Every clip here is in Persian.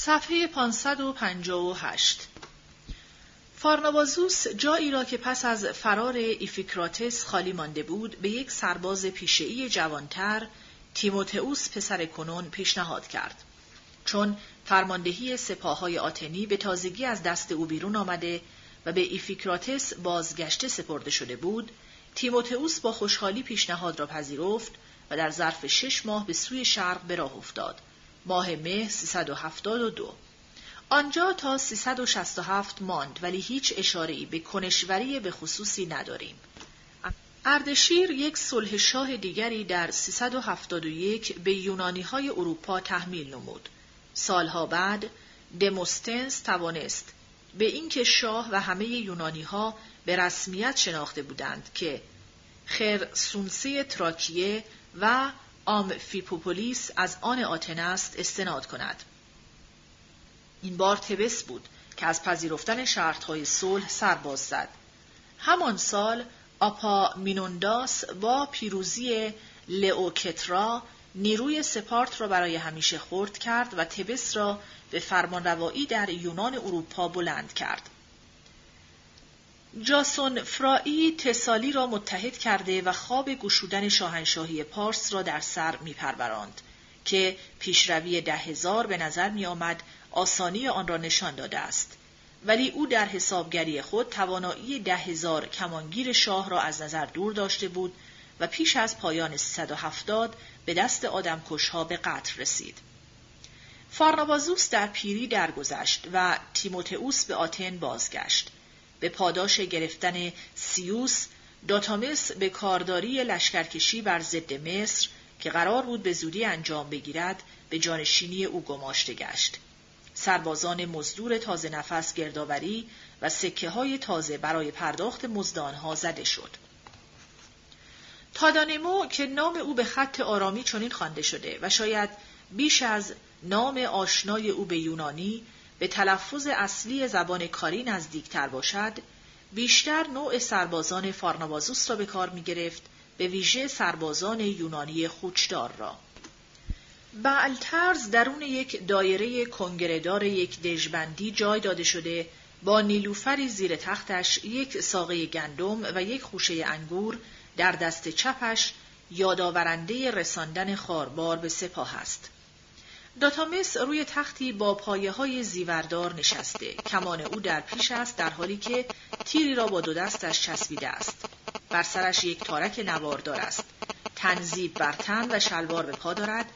صفحه 558 فارنابازوس جایی را که پس از فرار ایفیکراتس خالی مانده بود به یک سرباز پیشه‌ای جوانتر تیموتئوس پسر کنون پیشنهاد کرد. چون فرماندهی سپاههای آتنی به تازگی از دست او بیرون آمده و به ایفیکراتس بازگشته سپرده شده بود تیموتئوس با خوشحالی پیشنهاد را پذیرفت و در ظرف شش ماه به سوی شرق به راه افتاد. ماه مه 372 آنجا تا 367 ماند ولی هیچ اشاره‌ای به کنشوری به خصوصی نداریم. اردشیر یک صلح شاه دیگری در 371 به یونانی های اروپا تحمیل نمود. سالها بعد دموستنس توانست به اینکه شاه و همه یونانی ها به رسمیت شناخته بودند که خرسونسه تراکیه و آمفیپوپولیس از آن آتن است استناد کند. این بار تبس بود که از پذیرفتن شرطهای صلح سرباز زد. همان سال آپا مینونداس با پیروزی لئوکترا نیروی سپارت را برای همیشه خرد کرد و تبس را به فرمانروایی در یونان اروپا بلند کرد. جاسون فرایی تسالی را متحد کرده و خواب گشودن شاهنشاهی پارس را در سر میپروراند که پیشروی ده هزار به نظر می آمد آسانی آن را نشان داده است ولی او در حسابگری خود توانایی ده هزار کمانگیر شاه را از نظر دور داشته بود و پیش از پایان 370 به دست آدمکشها به قتل رسید. فارنابازوس در پیری درگذشت و تیموتئوس به آتن بازگشت. به پاداش گرفتن سیوس داتامس به کارداری لشکرکشی بر ضد مصر که قرار بود به زودی انجام بگیرد به جانشینی او گماشته گشت. سربازان مزدور تازه نفس گردآوری و سکه های تازه برای پرداخت مزدانها زده شد. تادانمو که نام او به خط آرامی چنین خوانده شده و شاید بیش از نام آشنای او به یونانی به تلفظ اصلی زبان کاری نزدیکتر باشد بیشتر نوع سربازان فارنابازوس را به کار می گرفت به ویژه سربازان یونانی خوچدار را بعلترز درون یک دایره کنگرهدار یک دژبندی جای داده شده با نیلوفری زیر تختش یک ساقه گندم و یک خوشه انگور در دست چپش یادآورنده رساندن خاربار به سپاه است. داتامس روی تختی با پایه های زیوردار نشسته. کمان او در پیش است در حالی که تیری را با دو دستش چسبیده است. بر سرش یک تارک نواردار است. تنزیب بر تن و شلوار به پا دارد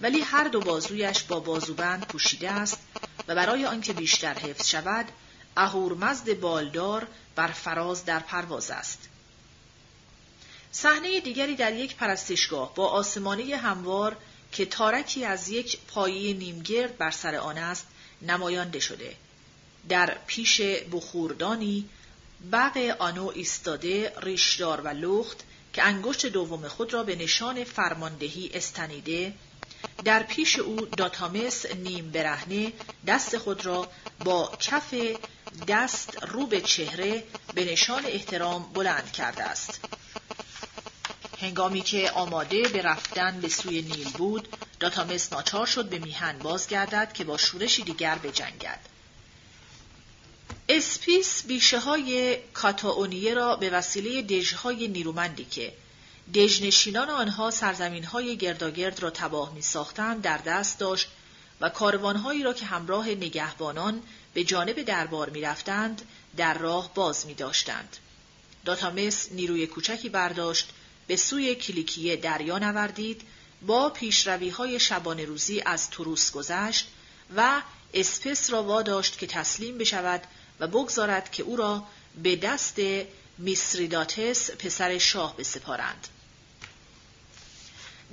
ولی هر دو بازویش با بازوبند پوشیده است و برای آنکه بیشتر حفظ شود اهورمزد بالدار بر فراز در پرواز است. صحنه دیگری در یک پرستشگاه با آسمانه هموار که تارکی از یک پایه نیمگرد بر سر آن است نمایانده شده. در پیش بخوردانی بغ آنو ایستاده ریشدار و لخت که انگشت دوم خود را به نشان فرماندهی استنیده در پیش او داتامس نیم برهنه دست خود را با کف دست رو به چهره به نشان احترام بلند کرده است. هنگامی که آماده به رفتن به سوی نیل بود داتامس ناچار شد به میهن بازگردد که با شورشی دیگر بجنگد اسپیس بیشه های کاتاونیه را به وسیله دژهای نیرومندی که دژنشینان آنها سرزمین های گرداگرد را تباه می ساختند در دست داشت و کاروانهایی را که همراه نگهبانان به جانب دربار می رفتند در راه باز می داشتند. داتامس نیروی کوچکی برداشت به سوی کلیکیه دریا نوردید با پیشروی های شبان روزی از تروس گذشت و اسپس را واداشت که تسلیم بشود و بگذارد که او را به دست میسریداتس پسر شاه بسپارند.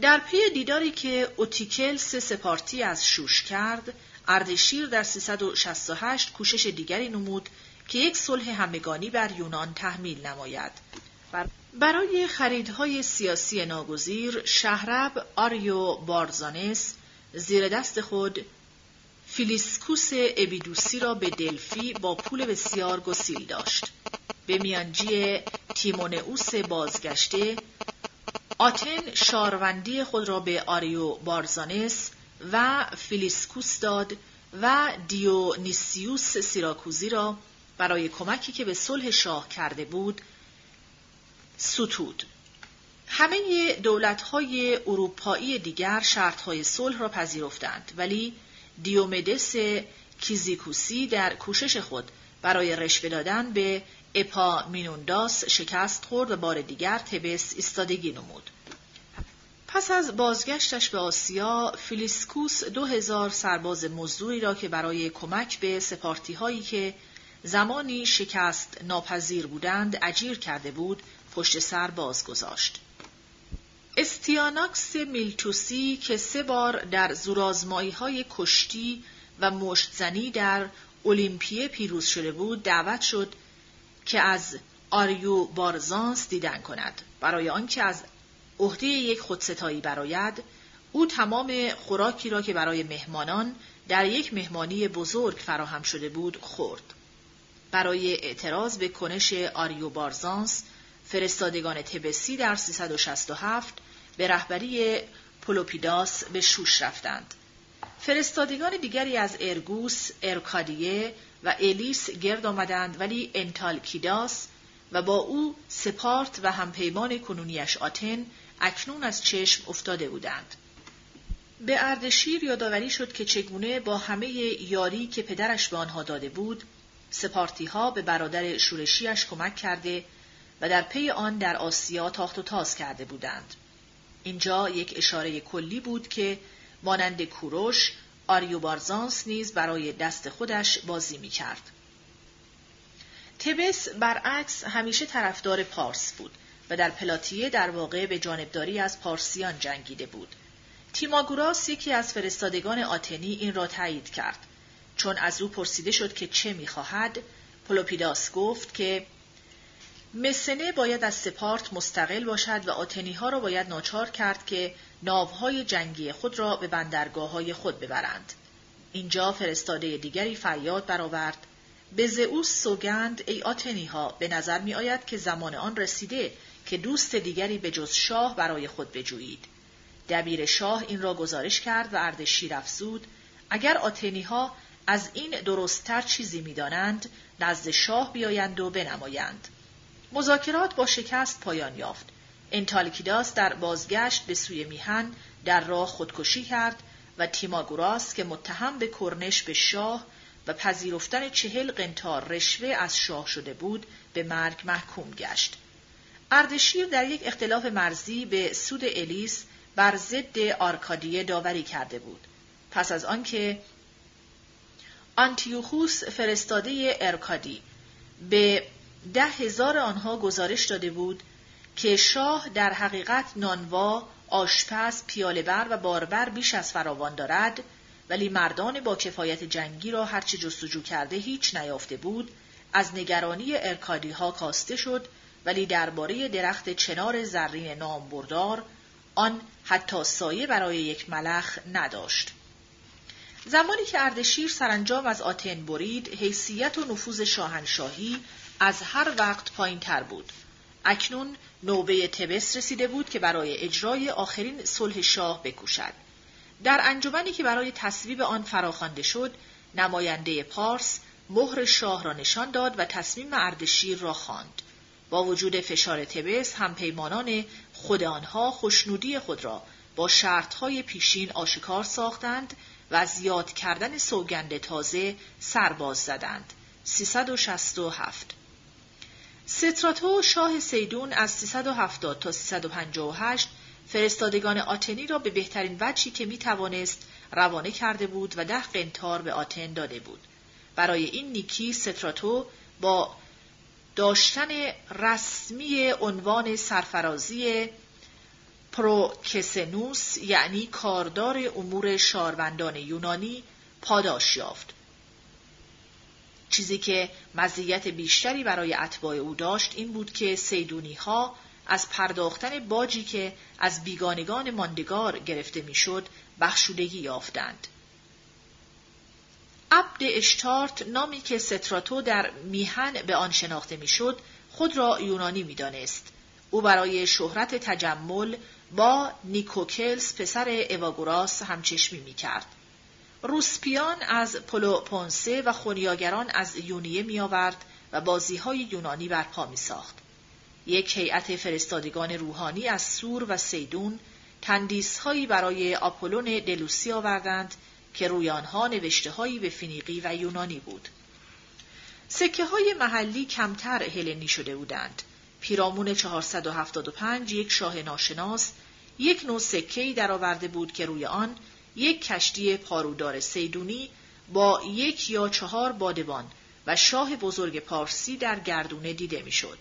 در پی دیداری که اوتیکلس سپارتی از شوش کرد، اردشیر در 368 کوشش دیگری نمود که یک صلح همگانی بر یونان تحمیل نماید. برای خریدهای سیاسی ناگزیر شهرب آریو بارزانس زیر دست خود فیلیسکوس ابیدوسی را به دلفی با پول بسیار گسیل داشت. به میانجی تیموتئوس بازگشته آتن شاروندی خود را به آریو بارزانس و فیلیسکوس داد و دیونیسیوس سیراکوزی را برای کمکی که به صلح شاه کرده بود ستود. همه دولت‌های اروپایی دیگر شرطهای صلح را پذیرفتند ولی دیومدس کیزیکوسی در کوشش خود برای رشوه دادن به اپامینونداس شکست خورد و بار دیگر تبس ایستادگی نمود. پس از بازگشتش به آسیا، فیلیسکوس دو هزار سرباز مزدوری را که برای کمک به سپارتی هایی که زمانی شکست ناپذیر بودند اجیر کرده بود، پشت سر باز گذاشت. استیاناکس میلتوسی که سه بار در زورازمایی های کشتی و مشتزنی در اولیمپیه پیروز شده بود دعوت شد که از آریو بارزانس دیدن کند برای آنکه از عهده یک خودستایی براید او تمام خوراکی را که برای مهمانان در یک مهمانی بزرگ فراهم شده بود خورد برای اعتراض به کنش آریو بارزانس فرستادگان تبسی در 367 به رهبری پولوپیداس به شوش رفتند. فرستادگان دیگری از ارگوس، ارکادیه و الیس گرد آمدند ولی انتالکیداس و با او سپارت و همپیمان کنونیش آتن اکنون از چشم افتاده بودند. به اردشیر یادآوری شد که چگونه با همه یاری که پدرش به آنها داده بود سپارتی ها به برادر شورشیش کمک کرده و در پی آن در آسیا تاخت و تاز کرده بودند. اینجا یک اشاره کلی بود که مانند کوروش آریو بارزانس نیز برای دست خودش بازی می کرد. تبس برعکس همیشه طرفدار پارس بود و در پلاتیه در واقع به جانبداری از پارسیان جنگیده بود. تیماگوراس یکی از فرستادگان آتنی این را تایید کرد. چون از او پرسیده شد که چه می‌خواهد، پلوپیداس گفت که مسنه باید از سپارت مستقل باشد و آتنی ها را باید ناچار کرد که ناوهای جنگی خود را به بندرگاه های خود ببرند. اینجا فرستاده دیگری فریاد برآورد به زئوس سوگند ای آتنی ها به نظر می آید که زمان آن رسیده که دوست دیگری به جز شاه برای خود بجویید. دبیر شاه این را گزارش کرد و اردشیر افزود اگر آتنی ها از این درستتر چیزی می‌دانند نزد شاه بیایند و بنمایند. مذاکرات با شکست پایان یافت. انتالکیداس در بازگشت به سوی میهن در راه خودکشی کرد و تیماگوراس که متهم به کرنش به شاه و پذیرفتن چهل قنتار رشوه از شاه شده بود به مرگ محکوم گشت. اردشیر در یک اختلاف مرزی به سود الیس بر ضد آرکادیه داوری کرده بود. پس از آنکه آنتیوخوس فرستاده ارکادی به ده هزار آنها گزارش داده بود که شاه در حقیقت نانوا، آشپز، پیالهبر و باربر بیش از فراوان دارد ولی مردان با کفایت جنگی را هرچه جستجو کرده هیچ نیافته بود از نگرانی ارکادی ها کاسته شد ولی درباره درخت چنار زرین نامبردار آن حتی سایه برای یک ملخ نداشت. زمانی که اردشیر سرانجام از آتن برید، حیثیت و نفوذ شاهنشاهی از هر وقت پایین تر بود. اکنون نوبه تبس رسیده بود که برای اجرای آخرین صلح شاه بکوشد. در انجمنی که برای تصویب آن فراخوانده شد، نماینده پارس مهر شاه را نشان داد و تصمیم اردشیر را خواند. با وجود فشار تبس هم پیمانان خود آنها خوشنودی خود را با شرطهای پیشین آشکار ساختند و از یاد کردن سوگند تازه سرباز زدند. 367 ستراتو شاه سیدون از 370 تا 358 فرستادگان آتنی را به بهترین وجهی که می توانست روانه کرده بود و ده قنتار به آتن داده بود. برای این نیکی ستراتو با داشتن رسمی عنوان سرفرازی پروکسنوس یعنی کاردار امور شاروندان یونانی پاداش یافت. چیزی که مزیت بیشتری برای اتباع او داشت این بود که سیدونی ها از پرداختن باجی که از بیگانگان ماندگار گرفته می‌شد بخشودگی یافتند. عبد اشتارت نامی که ستراتو در میهن به آن شناخته می‌شد خود را یونانی می‌دانست. او برای شهرت تجمل با نیکوکلس پسر اواگوراس همچشمی می‌کرد. روسپیان از پلوپونسه و خونیاگران از یونیه می آورد و بازی های یونانی برپا می ساخت. یک هیئت فرستادگان روحانی از سور و سیدون تندیس هایی برای آپولون دلوسی آوردند که روی آنها نوشته هایی به فینیقی و یونانی بود. سکه های محلی کمتر هلنی شده بودند. پیرامون 475 یک شاه ناشناس یک نوع سکه‌ای درآورده بود که روی آن یک کشتی پارودار سیدونی با یک یا چهار بادبان و شاه بزرگ پارسی در گردونه دیده می‌شد.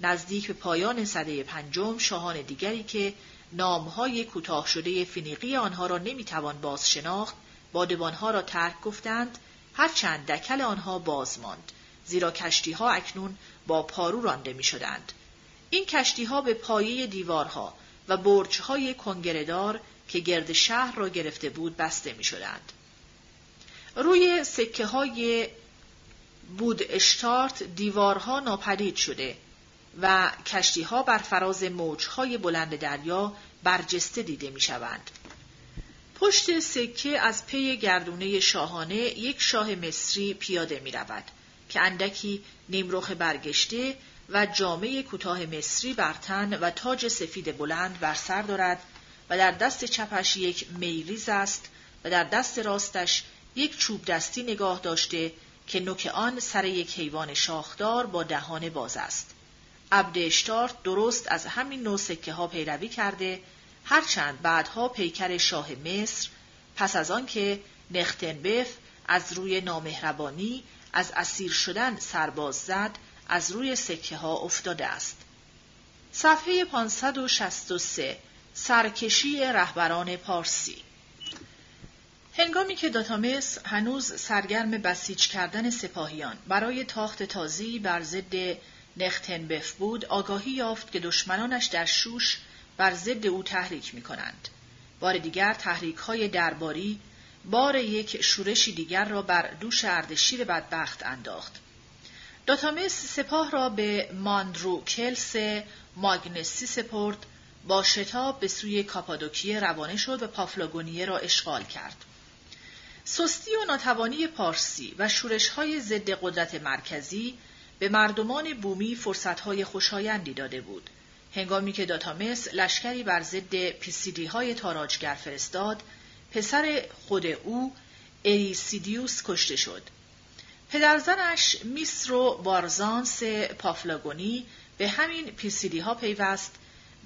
نزدیک به پایان سده پنجم شاهان دیگری که نامهای کوتاه شده فینیقی آنها را نمی‌توان باز شناخت بادبانها را ترک گفتند هرچند دکل آنها باز ماند زیرا کشتیها اکنون با پارو رانده می شدند. این کشتیها به پایه دیوارها و برجهای کنگردار که گرد شهر را گرفته بود بسته می شدند. روی سکه های بود اشتارت دیوارها ناپدید شده و کشتیها بر فراز موجهای بلند دریا برجسته دیده می شوند. پشت سکه از پی گردونه شاهانه یک شاه مصری پیاده می رود که اندکی نیمرخ برگشته و جامعه کوتاه مصری بر تن و تاج سفید بلند بر سر دارد و در دست چپش یک میریز است و در دست راستش یک چوب دستی نگاه داشته که نوک آن سر یک حیوان شاخدار با دهان باز است. عبد اشتارت درست از همین نوع سکه ها پیروی کرده هرچند بعدها پیکر شاه مصر پس از آنکه نختنبف از روی نامهربانی از اسیر شدن سرباز زد از روی سکه ها افتاده است. صفحه 563 سرکشی رهبران پارسی هنگامی که داتامس هنوز سرگرم بسیج کردن سپاهیان برای تاخت تازی بر ضد نختنبف بود آگاهی یافت که دشمنانش در شوش بر ضد او تحریک می کنند. بار دیگر تحریک های درباری بار یک شورشی دیگر را بر دوش اردشیر بدبخت انداخت. داتامس سپاه را به ماندرو کلس ماگنسی سپرد با شتاب به سوی کاپادوکیه روانه شد و پافلاگونیه را اشغال کرد. سستی و ناتوانی پارسی و های ضد قدرت مرکزی به مردمان بومی فرصتهای خوشایندی داده بود. هنگامی که داتامس لشکری بر ضد پیسیدی های تاراجگر فرستاد، پسر خود او اریسیدیوس کشته شد. پدرزنش میسرو بارزانس پافلاگونی به همین پیسیدی ها پیوست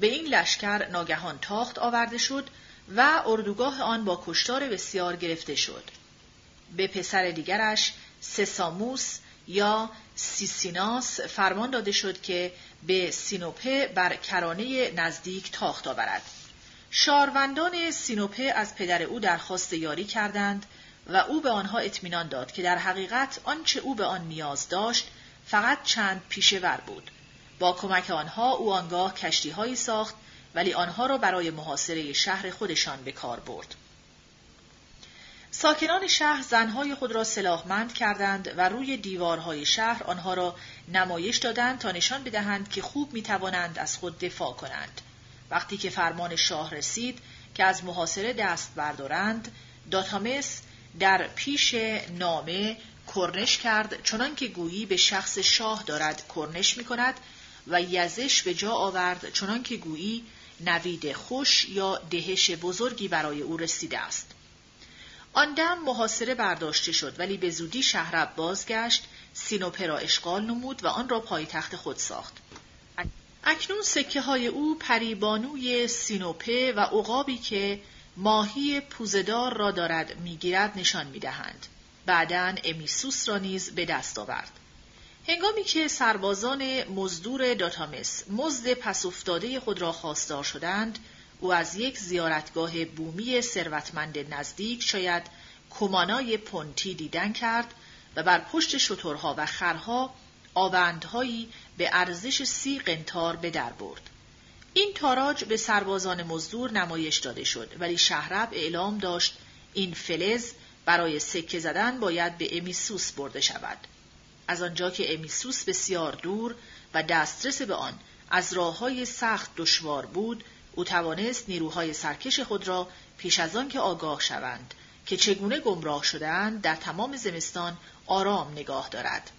به این لشکر ناگهان تاخت آورده شد و اردوگاه آن با کشتار بسیار گرفته شد. به پسر دیگرش سساموس یا سیسیناس فرمان داده شد که به سینوپه بر کرانه نزدیک تاخت آورد. شاروندان سینوپه از پدر او درخواست یاری کردند و او به آنها اطمینان داد که در حقیقت آنچه او به آن نیاز داشت فقط چند پیشور بود. با کمک آنها او آنگاه کشتیهایی ساخت ولی آنها را برای محاصره شهر خودشان به کار برد. ساکنان شهر زنهای خود را سلاحمند کردند و روی دیوارهای شهر آنها را نمایش دادند تا نشان بدهند که خوب می توانند از خود دفاع کنند. وقتی که فرمان شاه رسید که از محاصره دست بردارند، داتامس در پیش نامه کرنش کرد چنان که گویی به شخص شاه دارد کرنش می کند و یزش به جا آورد چنان که گویی نوید خوش یا دهش بزرگی برای او رسیده است. آن دم محاصره برداشته شد ولی به زودی شهرب بازگشت سینوپه را اشغال نمود و آن را پایتخت خود ساخت. اکنون سکه های او پریبانوی سینوپه و عقابی که ماهی پوزدار را دارد می‌گیرد نشان می‌دهند. بعدا امیسوس را نیز به دست آورد. هنگامی که سربازان مزدور داتامس مزد پس افتاده خود را خواستار شدند، او از یک زیارتگاه بومی ثروتمند نزدیک شاید کمانای پونتی دیدن کرد و بر پشت شترها و خرها آوندهایی به ارزش سی قنتار به در برد. این تاراج به سربازان مزدور نمایش داده شد ولی شهرب اعلام داشت این فلز برای سکه زدن باید به امیسوس برده شود. از آنجا که امیسوس بسیار دور و دسترس به آن از راه های سخت دشوار بود او توانست نیروهای سرکش خود را پیش از آن که آگاه شوند که چگونه گمراه شدهاند در تمام زمستان آرام نگاه دارد.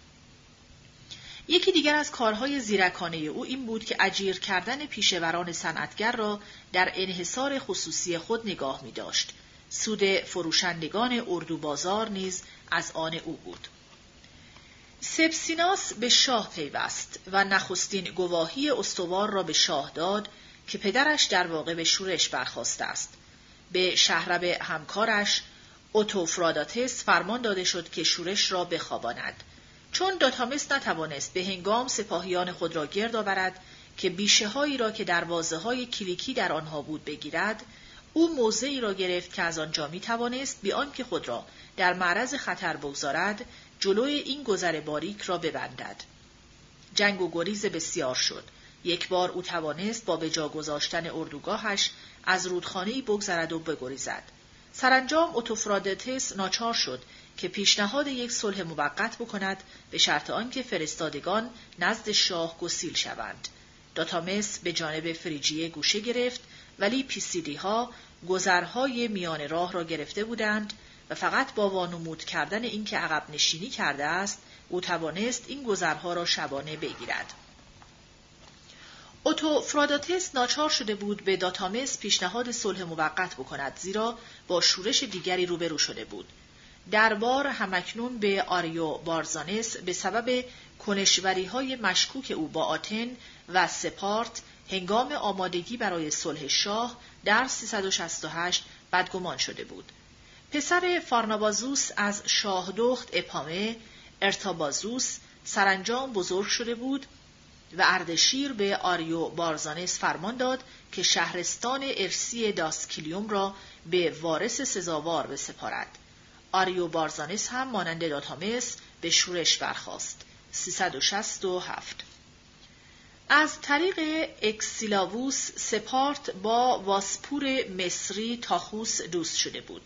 یکی دیگر از کارهای زیرکانه او این بود که اجیر کردن پیشوران صنعتگر را در انحصار خصوصی خود نگاه می داشت. سود فروشندگان اردو بازار نیز از آن او بود. سپسیناس به شاه پیوست و نخستین گواهی استوار را به شاه داد که پدرش در واقع به شورش برخواسته است. به شهرب همکارش اوتوفراداتس فرمان داده شد که شورش را بخواباند. چون داتامس نتوانست به هنگام سپاهیان خود را گرد آورد که بیشه هایی را که دروازه های کلیکی در آنها بود بگیرد او موضعی را گرفت که از آنجا می توانست بی آنکه خود را در معرض خطر بگذارد جلوی این گذر باریک را ببندد. جنگ و گریز بسیار شد. یک بار او توانست با به جا گذاشتن اردوگاهش از رودخانه بگذرد و بگریزد. سرانجام اوتوفرادتس ناچار شد که پیشنهاد یک صلح موقت بکند به شرط آنکه فرستادگان نزد شاه گسیل شوند. داتامس به جانب فریجیه گوشه گرفت ولی پیسیدی ها گذرهای میان راه را گرفته بودند و فقط با وانمود کردن اینکه عقب نشینی کرده است او توانست این گذرها را شبانه بگیرد. اوتو فراداتس ناچار شده بود به داتامس پیشنهاد صلح موقت بکند زیرا با شورش دیگری روبرو شده بود. دربار همکنون به آریو بارزانس به سبب کنشوری های مشکوک او با آتن و سپارت هنگام آمادگی برای صلح شاه در 368 بدگمان شده بود. پسر فارنابازوس از شاهدخت اپامه ارتابازوس سرانجام بزرگ شده بود و اردشیر به آریو بارزانس فرمان داد که شهرستان ارسی داسکیلیوم را به وارث سزاوار بسپارد. آریو بارزانس هم مانند داتامس به شورش برخاست. 367 از طریق آگسیلاووس سپارت با واسپور مصری تاخوس دوست شده بود.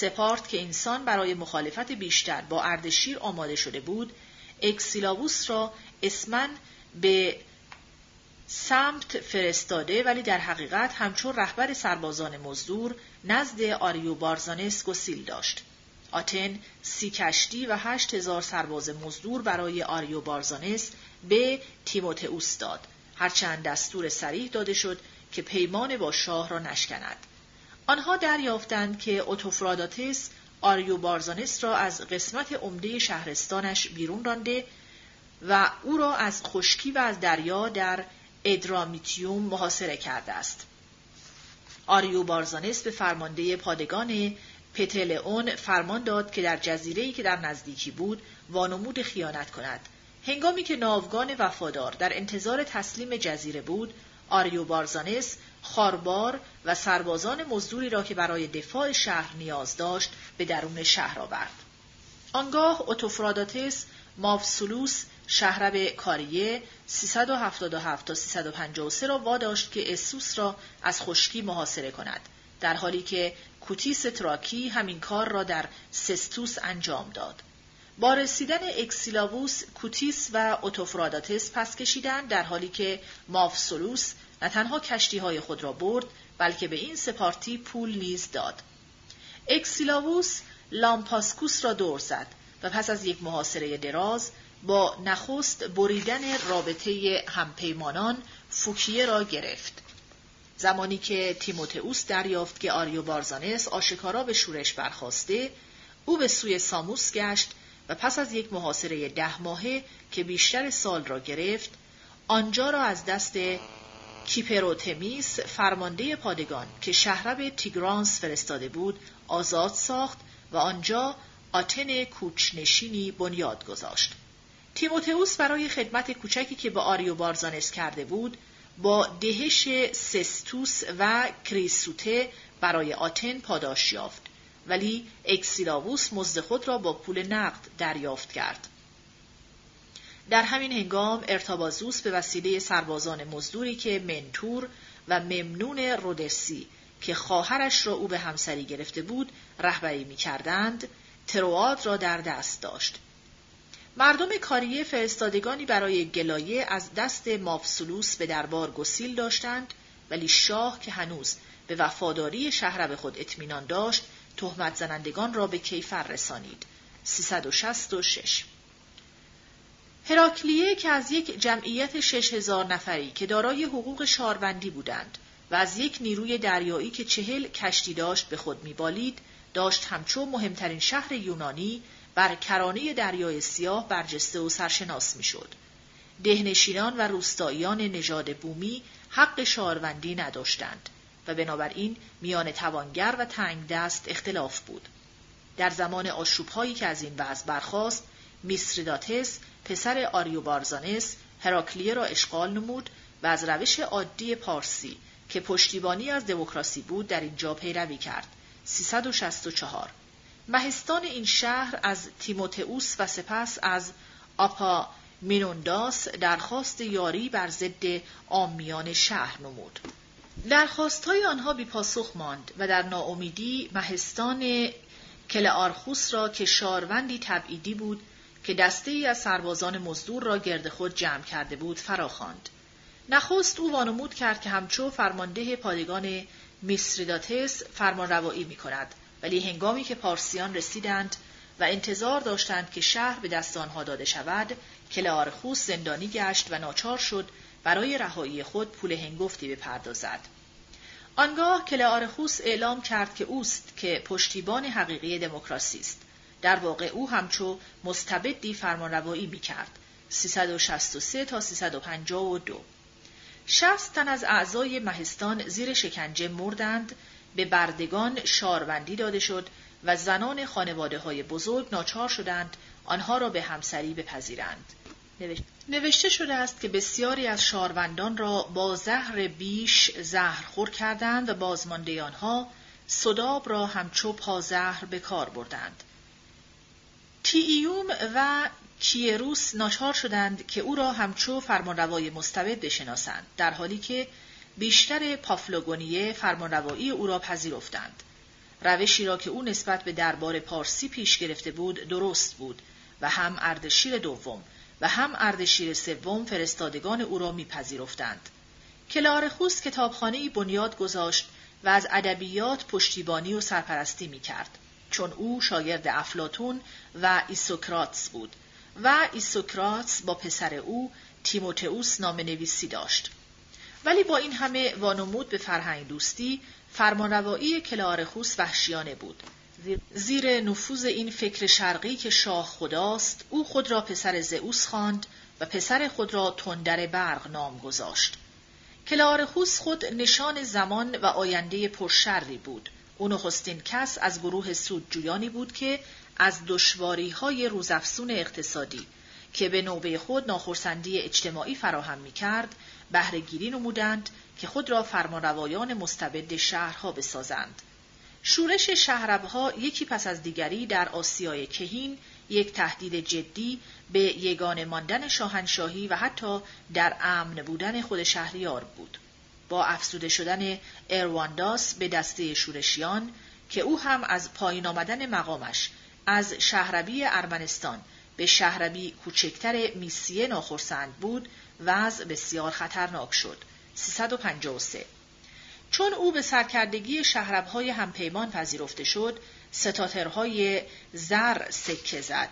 سپارت که آن‌سان برای مخالفت بیشتر با اردشیر آماده شده بود، آگسیلاووس را اسماً به سمت فرستاده ولی در حقیقت همچون رهبر سربازان مزدور نزد آریو بارزانس گسیل داشت. آتن سی کشتی و هشت هزار سرباز مزدور برای آریو بارزانس به تیموتئوس داد. هرچند دستور سریح داده شد که پیمان با شاه را نشکند. آنها دریافتند که اوتوفراداتس آریو بارزانس را از قسمت عمده شهرستانش بیرون رانده و او را از خشکی و از دریا در ادرامیتیوم محاصره کرده است. آریو بارزانس به فرمانده پادگان پتلئون فرمان داد که در جزیره‌ای که در نزدیکی بود وانمود خیانت کند. هنگامی که ناوگان وفادار در انتظار تسلیم جزیره بود، آریو بارزانس خاربار و سربازان مزدوری را که برای دفاع شهر نیاز داشت به درون شهر آورد. آنگاه اوتوفراداتس مافسولوس شهرب کاریه 377 تا 353 را واداشت که اسوس را از خشکی محاصره کند در حالی که کوتیس تراکی همین کار را در سستوس انجام داد. با رسیدن اکسیلاووس کوتیس و اوتوفراداتس پس کشیدند در حالی که مافسولوس نه تنها کشتی های خود را برد بلکه به این سپارتی پول نیز داد. آگسیلاووس لامپساکوس را دور زد و پس از یک محاصره دراز با نخست بریدن رابطه همپیمانان فوکیه را گرفت. زمانی که تیموتئوس دریافت که آریو بارزانس آشکارا به شورش برخاسته او به سوی ساموس گشت و پس از یک محاصره ده ماهه که بیشتر سال را گرفت آنجا را از دست کیپروتمیس فرمانده پادگان که شهرب تیگرانس فرستاده بود آزاد ساخت و آنجا آتن کوچنشینی بنیاد گذاشت. تیموتئوس برای خدمت کوچکی که به آریو بارزانس کرده بود با دهش سستوس و کریسوته برای آتن پاداش یافت ولی اکسیلاووس مزد خود را با پول نقد دریافت کرد. در همین هنگام ارتابازوس به وسیله سربازان مزدوری که منتور و ممنون رودسی که خواهرش را او به همسری گرفته بود رهبری می کردند ترواد را در دست داشت. مردم کاریه فرستادگانی برای گلایه از دست مافسولوس به دربار گسیل داشتند ولی شاه که هنوز به وفاداری شهر به خود اطمینان داشت تهمت زنندگان را به کیفر رسانید. 366 هراکلیه که از یک جمعیت شش هزار نفری که دارای حقوق شاروندی بودند و از یک نیروی دریایی که چهل کشتی داشت به خود میبالید داشت همچو مهمترین شهر یونانی بر کرانه دریای سیاه برجسته و سرشناس می‌شد. دهنشینان و روستاییان نژاد بومی حق شاروندی نداشتند. و بنابراین میان توانگر و تنگ دست اختلاف بود. در زمان آشوبهایی که از این وضع برخاست میسریداتس پسر آریوبارزانس هراکلیه را اشغال نمود و از روش عادی پارسی که پشتیبانی از دموکراسی بود در اینجا پیروی کرد 364 مهستان این شهر از تیموتئوس و سپس از آپا مینونداس درخواست یاری بر ضد آمیان شهر نمود. های آنها بی پاسخ ماند و در ناامیدی مهستان کلارخوس را که شاروندی تبعیدی بود که دسته ای از سربازان مزدور را گرد خود جمع کرده بود فراخواند. نخست او وانمود کرد که همچو فرمانده پادگان میسریداتس فرمان روایی می کند ولی هنگامی که پارسیان رسیدند و انتظار داشتند که شهر به دست آنها داده شود کلارخوس زندانی گشت و ناچار شد برای رهایی خود پول هنگفتی بپردازد آنگاه کلارخوس اعلام کرد که اوست که پشتیبان حقیقی دموکراسی است. در واقع او همچو مستبدی فرمانروایی می‌کرد. 363 تا 352 شست تن از اعضای مهستان زیر شکنجه مردند به بردگان شاروندی داده شد و زنان خانواده های بزرگ ناچار شدند آنها را به همسری بپذیرند. نوشته شده است که بسیاری از شاروندان را با زهر بیش زهر خور کردند و بازمانده آنها صداب را همچو پازهر به کار بردند. تییوم و کیروس ناچار شدند که او را همچو فرمانروای مستبد بشناسند در حالی که بیشتر پافلوگونیه فرمانروایی او را پذیرفتند روشی را که او نسبت به دربار پارسی پیش گرفته بود درست بود و هم اردشیر دوم و هم اردشیر سوم فرستادگان او را میپذیرفتند کلارخوس بنیاد گذاشت و از ادبیات پشتیبانی و سرپرستی می‌کرد چون او شاگرد افلاتون و ایسوکراتس بود و ایسوکراتس با پسر او تیموتئوس نام نویسی داشت. ولی با این همه وانمود به فرهنگ دوستی فرمانروایی کلارخوس وحشیانه بود. زیر نفوذ این فکر شرقی که شاه خداست او خود را پسر زئوس خواند و پسر خود را تندر برق نام گذاشت. کلارخوس خود نشان زمان و آینده پرشری بود. او نخستین کس از گروه سودجویانی بود که از دشواری های روزافزون اقتصادی که به نوبه خود ناخرسندی اجتماعی فراهم می کرد بهرهگیری نمودند که خود را فرمانروایان مستبد شهرها بسازند. شورش شهربها یکی پس از دیگری در آسیای کهین یک تهدید جدی به یگان ماندن شاهنشاهی و حتی در امن بودن خود شهریار بود. با افسوده شدن اروانداس به دسته شورشیان که او هم از پایین آمدن مقامش از شهربی ارمنستان به شهربی کوچکتر میسیه ناخرسند بود وضع بسیار خطرناک شد 353 چون او به سرکردگی شهربهای همپیمان پذیرفته شد ستاترهای زر سکه زد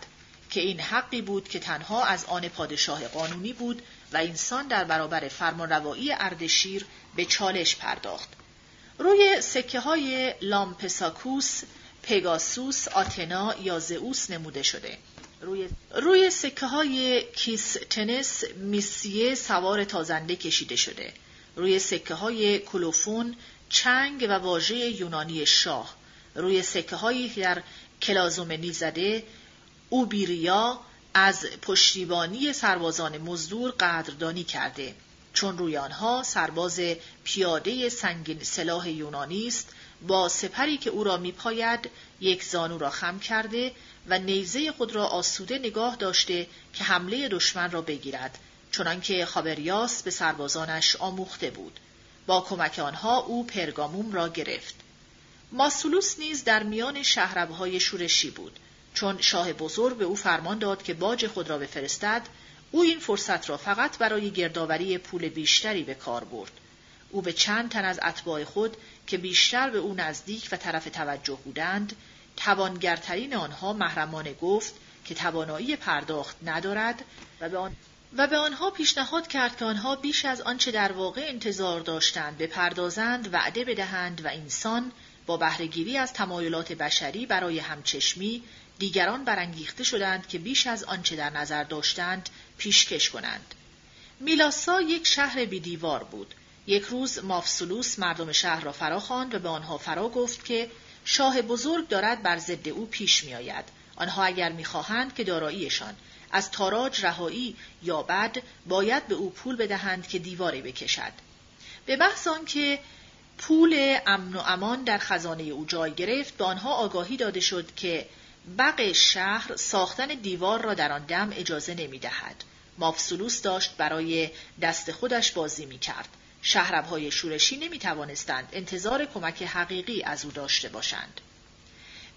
که این حقی بود که تنها از آن پادشاه قانونی بود و انسان در برابر فرمانروایی اردشیر به چالش پرداخت روی سکه های لامپساکوس پگاسوس، آتنا یا زئوس نموده شده. روی, روی سکه های کیس تنس میسیه سوار تازنده کشیده شده. روی سکه های کلوفون چنگ و واژه یونانی شاه. روی سکه هایی در کلازومنی زده اوبیریا از پشتیبانی سربازان مزدور قدردانی کرده چون روی آنها سرباز پیاده سنگین سلاح یونانی است با سپری که او را میپاید یک زانو را خم کرده و نیزه خود را آسوده نگاه داشته که حمله دشمن را بگیرد چنانکه خابریاس به سربازانش آموخته بود. با کمک آنها او پرگاموم را گرفت. ماسولوس نیز در میان شهربهای شورشی بود. چون شاه بزرگ به او فرمان داد که باج خود را بفرستد او این فرصت را فقط برای گردآوری پول بیشتری به کار برد. او به چند تن از اتباع خود که بیشتر به او نزدیک و طرف توجه بودند توانگرترین آنها محرمانه گفت که توانایی پرداخت ندارد و به, آن... و به آنها پیشنهاد کرد که آنها بیش از آنچه در واقع انتظار داشتند بپردازند وعده بدهند و انسان با بهرهگیری از تمایلات بشری برای همچشمی دیگران برانگیخته شدند که بیش از آنچه در نظر داشتند پیشکش کنند. میلاسا یک شهر بیدیوار بود. یک روز مافسولوس مردم شهر را فرا خواند و به آنها فرا گفت که شاه بزرگ دارد بر ضد او پیش می آید. آنها اگر می‌خواهند که داراییشان از تاراج رهایی یا بد باید به او پول بدهند که دیواری بکشد. به بحث که پول امن و امان در خزانه او جای گرفت به آنها آگاهی داده شد که بق شهر ساختن دیوار را در آن دم اجازه نمی دهد. مافسولوس داشت برای دست خودش بازی می کرد. شهربهای شورشی نمی توانستند انتظار کمک حقیقی از او داشته باشند.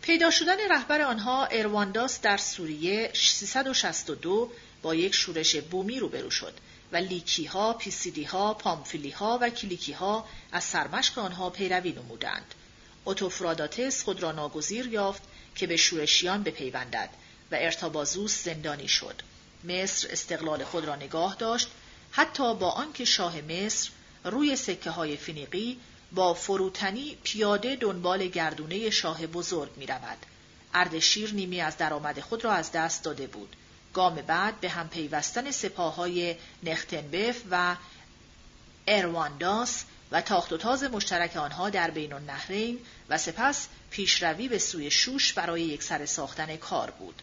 پیدا شدن رهبر آنها اروانداس در سوریه 362 با یک شورش بومی روبرو شد و لیکی ها، پیسیدی ها، پامفیلی ها و کلیکی ها از سرمشق آنها پیروی نمودند. اوتوفراداتس خود را ناگزیر یافت که به شورشیان بپیوندد و ارتابازوس زندانی شد. مصر استقلال خود را نگاه داشت حتی با آنکه شاه مصر روی سکه های فینیقی با فروتنی پیاده دنبال گردونه شاه بزرگ می رود. اردشیر نیمی از درآمد خود را از دست داده بود. گام بعد به هم پیوستن سپاه های نختنبف و اروانداس و تاخت و تاز مشترک آنها در بین النهرین و سپس پیشروی به سوی شوش برای یک سر ساختن کار بود.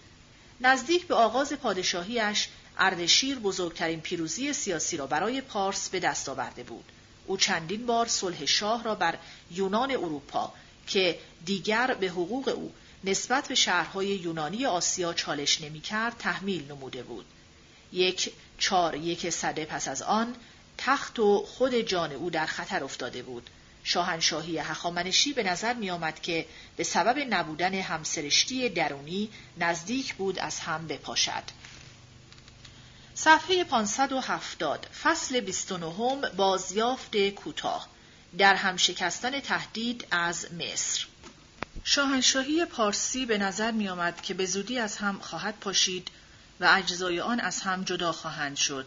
نزدیک به آغاز پادشاهیش اردشیر بزرگترین پیروزی سیاسی را برای پارس به دست آورده بود. او چندین بار صلح شاه را بر یونان اروپا که دیگر به حقوق او نسبت به شهرهای یونانی آسیا چالش نمی‌کرد تحمیل نموده بود. یک چار یک صده پس از آن تخت و خود جان او در خطر افتاده بود. شاهنشاهی هخامنشی به نظر می آمد که به سبب نبودن همسرشتی درونی نزدیک بود از هم بپاشد. صفحه 570 فصل 29 بازیافت کوتاه در هم شکستن تهدید از مصر شاهنشاهی پارسی به نظر می آمد که به زودی از هم خواهد پاشید و اجزای آن از هم جدا خواهند شد.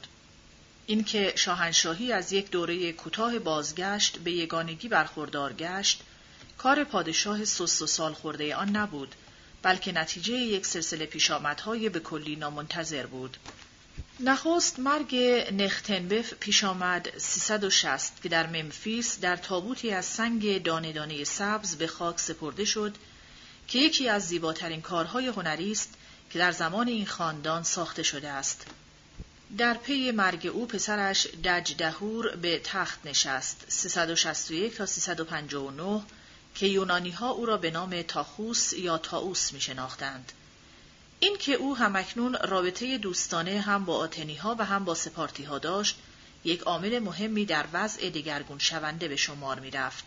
اینکه شاهنشاهی از یک دوره کوتاه بازگشت به یگانگی برخوردار گشت، کار پادشاه سست و سال خورده آن نبود، بلکه نتیجه یک سلسله پیشامدهای به کلی نامنتظر بود. نخست مرگ نختنبف پیش آمد 360 که در ممفیس در تابوتی از سنگ دانه دانه سبز به خاک سپرده شد که یکی از زیباترین کارهای هنری است که در زمان این خاندان ساخته شده است. در پی مرگ او پسرش دجدهور به تخت نشست 361 تا 359 که یونانی ها او را به نام تاخوس یا تاوس می شناختند. این که او همکنون رابطه دوستانه هم با آتنی ها و هم با سپارتی ها داشت یک عامل مهمی در وضع دگرگون شونده به شمار می رفت.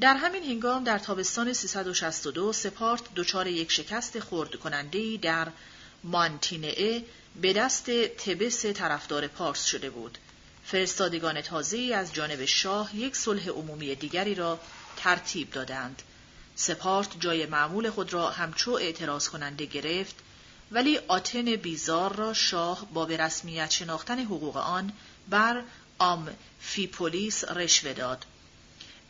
در همین هنگام در تابستان 362 سپارت دچار یک شکست خورد کننده در مانتینئه به دست تبس طرفدار پارس شده بود. فرستادگان تازه از جانب شاه یک صلح عمومی دیگری را ترتیب دادند. سپارت جای معمول خود را همچو اعتراض کننده گرفت ولی آتن بیزار را شاه با به رسمیت شناختن حقوق آن بر آم فیپولیس رشوه داد.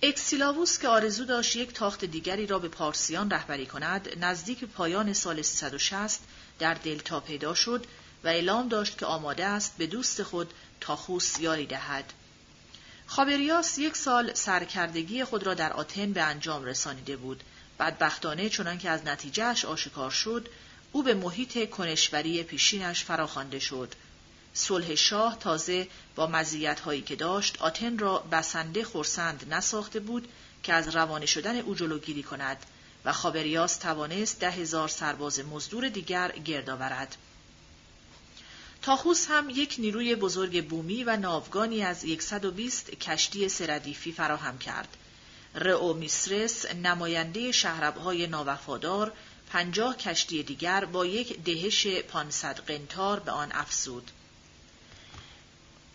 اکسیلاووس که آرزو داشت یک تاخت دیگری را به پارسیان رهبری کند نزدیک پایان سال 360 در دلتا پیدا شد و اعلام داشت که آماده است به دوست خود تاخوس یاری دهد. خابریاس یک سال سرکردگی خود را در آتن به انجام رسانیده بود. بدبختانه چنان که از نتیجهش آشکار شد، او به محیط کنشوری پیشینش فراخوانده شد. صلح شاه تازه با مزیت هایی که داشت آتن را بسنده خورسند نساخته بود که از روانه شدن او جلوگیری کند و خابریاس توانست ده هزار سرباز مزدور دیگر گرد آورد. تاخوس هم یک نیروی بزرگ بومی و ناوگانی از 120 کشتی سردیفی فراهم کرد. رئو میسرس نماینده شهربهای ناوفادار پنجاه کشتی دیگر با یک دهش پانصد قنتار به آن افزود.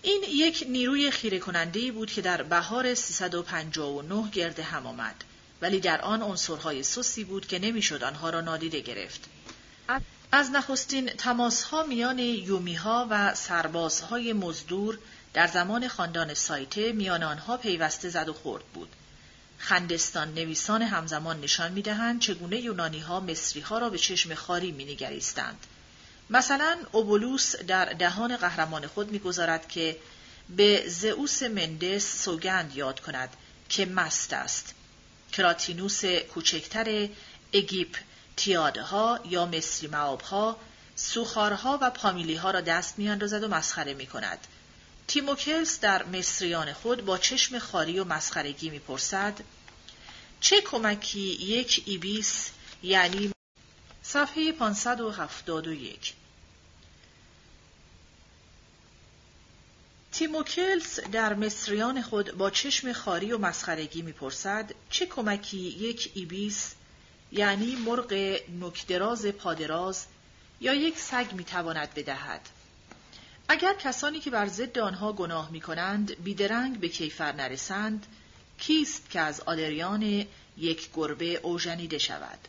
این یک نیروی خیره کننده بود که در بهار 359 گرد هم آمد ولی در آن عنصرهای سوسی بود که نمی‌شد آنها را نادیده گرفت. از نخستین تماسها میان یومیها و سربازهای مزدور در زمان خاندان سایته میان آنها پیوسته زد و خورد بود. خندستان نویسان همزمان نشان می‌دهند چگونه یونانی ها مصری ها را به چشم خاری مینگریستند. مثلا اوبولوس در دهان قهرمان خود می‌گذارد که به زئوس مندس سوگند یاد کند که مست است. کراتینوس کوچکتر اگیپ تیادها یا مصری معابها سوخارها و پامیلیها را دست میاندازد و مسخره می کند. تیموکلس در مصریان خود با چشم خاری و مسخرگی می‌پرسد چه کمکی یک ایبیس یعنی صفحه 571 تیموکلس در مصریان خود با چشم خاری و مسخرگی می‌پرسد چه کمکی یک ایبیس یعنی مرغ نکدراز پادراز یا یک سگ می‌تواند بدهد. اگر کسانی که بر ضد آنها گناه می کنند بیدرنگ به کیفر نرسند کیست که از آدریان یک گربه اوژنیده شود؟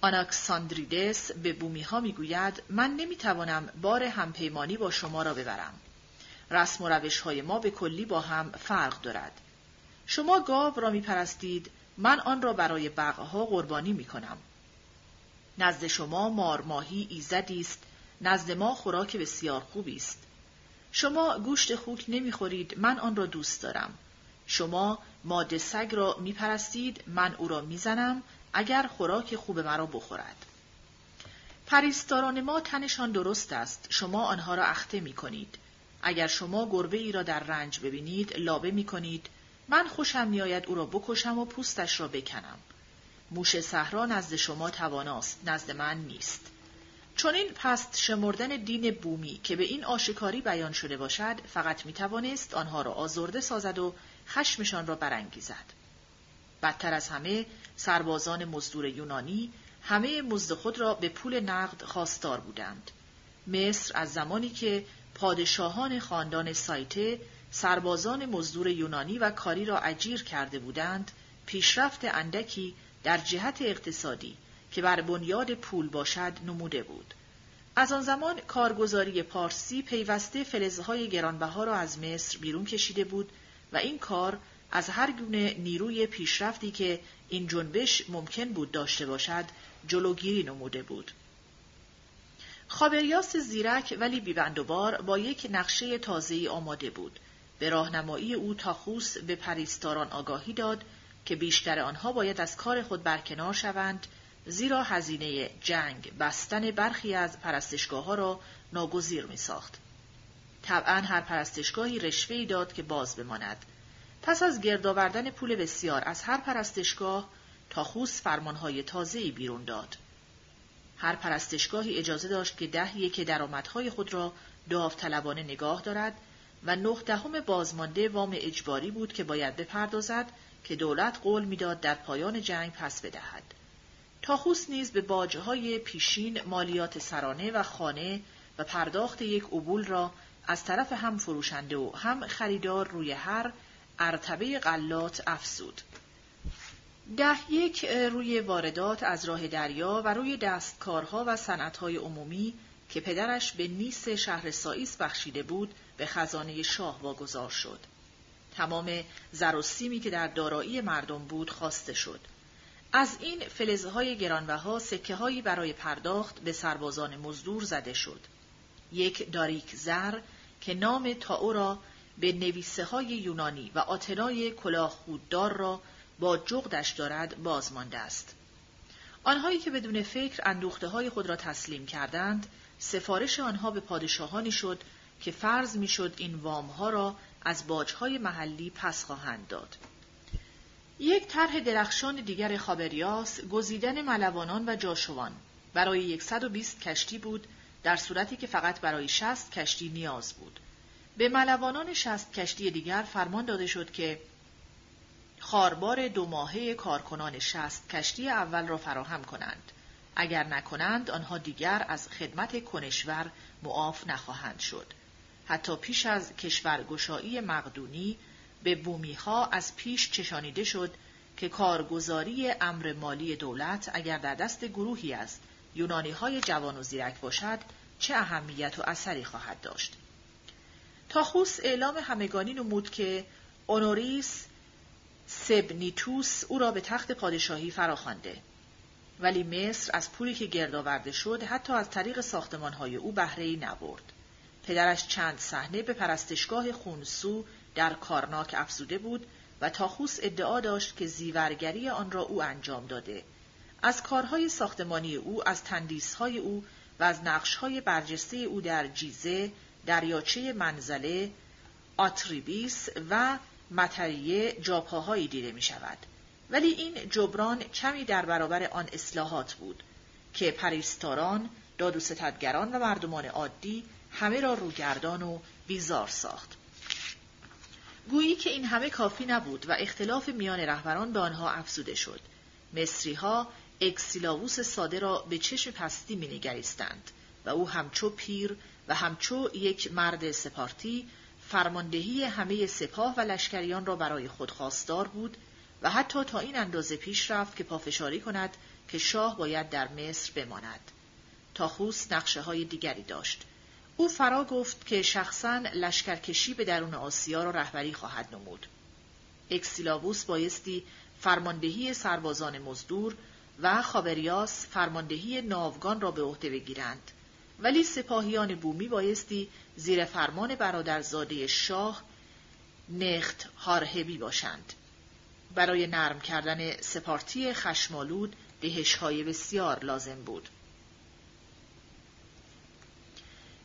آناکساندریدس به بومی ها می گوید من نمی توانم بار همپیمانی با شما را ببرم. رسم و روش های ما به کلی با هم فرق دارد. شما گاو را می پرستید من آن را برای بقها قربانی می کنم نزد شما مارماهی ایزدی است نزد ما خوراک بسیار خوبی است. شما گوشت خوک نمی‌خورید من آن را دوست دارم. شما ماده سگ را میپرستید من او را می‌زنم اگر خوراک خوب مرا بخورد. پریستاران ما تنشان درست است شما آنها را اخته می کنید. اگر شما گربه ای را در رنج ببینید لابه می کنید من خوشم میآید او را بکشم و پوستش را بکنم. موش صحرا نزد شما تواناست نزد من نیست. چون این پست شمردن دین بومی که به این آشکاری بیان شده باشد فقط می توانست آنها را آزرده سازد و خشمشان را برانگیزد. بدتر از همه سربازان مزدور یونانی همه مزد خود را به پول نقد خواستار بودند. مصر از زمانی که پادشاهان خاندان سایته سربازان مزدور یونانی و کاری را اجیر کرده بودند پیشرفت اندکی در جهت اقتصادی که بر بنیاد پول باشد نموده بود. از آن زمان کارگزاری پارسی پیوسته فلزهای گرانبها را از مصر بیرون کشیده بود و این کار از هر گونه نیروی پیشرفتی که این جنبش ممکن بود داشته باشد جلوگیری نموده بود. خابریاس زیرک ولی بیبندوبار با یک نقشه تازه‌ای آماده بود. به راهنمایی او تاخوس به پریستاران آگاهی داد که بیشتر آنها باید از کار خود برکنار شوند زیرا هزینه جنگ بستن برخی از پرستشگاه ها را ناگزیر می ساخت. طبعا هر پرستشگاهی رشوهی داد که باز بماند. پس از گردآوردن پول بسیار از هر پرستشگاه تا خوس فرمانهای تازه‌ای بیرون داد. هر پرستشگاهی اجازه داشت که دهیه که درآمدهای خود را داوطلبانه نگاه دارد و نه دهم بازمانده وام اجباری بود که باید بپردازد که دولت قول می‌داد در پایان جنگ پس بدهد. تاخوس نیز به باجهای پیشین مالیات سرانه و خانه و پرداخت یک عبول را از طرف هم فروشنده و هم خریدار روی هر ارتبه غلات افزود. ده یک روی واردات از راه دریا و روی دستکارها و صنعتهای عمومی که پدرش به نیس شهر سائیس بخشیده بود به خزانه شاه واگذار شد. تمام زر و سیمی که در دارایی مردم بود خواسته شد. از این فلزهای گرانبها سکه هایی برای پرداخت به سربازان مزدور زده شد. یک داریک زر که نام تاو را به نویسه های یونانی و آتنای کلاه خوددار را با جغدش دارد بازمانده است. آنهایی که بدون فکر اندوخته های خود را تسلیم کردند، سفارش آنها به پادشاهانی شد که فرض می‌شد این وام ها را از باجهای محلی پس خواهند داد. یک طرح درخشان دیگر خابریاس گزیدن ملوانان و جاشوان برای 120 کشتی بود در صورتی که فقط برای 60 کشتی نیاز بود. به ملوانان 60 کشتی دیگر فرمان داده شد که خاربار دو ماهه کارکنان 60 کشتی اول را فراهم کنند. اگر نکنند آنها دیگر از خدمت کنشور معاف نخواهند شد. حتی پیش از کشورگشایی مقدونی به بومیها از پیش چشانیده شد که کارگزاری امر مالی دولت اگر در دست گروهی از یونانی های جوان و زیرک باشد چه اهمیت و اثری خواهد داشت. تاخوس اعلام همگانی نمود که اونوریس سبنیتوس او را به تخت پادشاهی فراخوانده ولی مصر از پولی که گرد آورده شد حتی از طریق ساختمانهای او بهره ای نبرد پدرش چند صحنه به پرستشگاه خونسو در کارناک افزوده بود و تاخوس ادعا داشت که زیورگری آن را او انجام داده از کارهای ساختمانی او از تندیسهای او و از نقشهای برجسته او در جیزه دریاچه منزله آتریبیس و مطریه جاپاهایی دیده می شود. ولی این جبران کمی در برابر آن اصلاحات بود که پریستاران، داد و مردمان عادی همه را روگردان و بیزار ساخت. گویی که این همه کافی نبود و اختلاف میان رهبران به آنها افزوده شد. مصری ها اکسیلاووس ساده را به چشم پستی مینگریستند و او همچو پیر و همچو یک مرد سپارتی فرماندهی همه سپاه و لشکریان را برای خود خواستار بود و حتی تا این اندازه پیش رفت که پافشاری کند که شاه باید در مصر بماند. تاخوس نقشه های دیگری داشت. او فرا گفت که شخصا لشکرکشی به درون آسیا را رهبری خواهد نمود. اکسیلاووس بایستی فرماندهی سربازان مزدور و خابریاس فرماندهی ناوگان را به عهده بگیرند ولی سپاهیان بومی بایستی زیر فرمان برادرزاده شاه نخت هارهبی باشند برای نرم کردن سپارتی خشمالود دهشهای بسیار لازم بود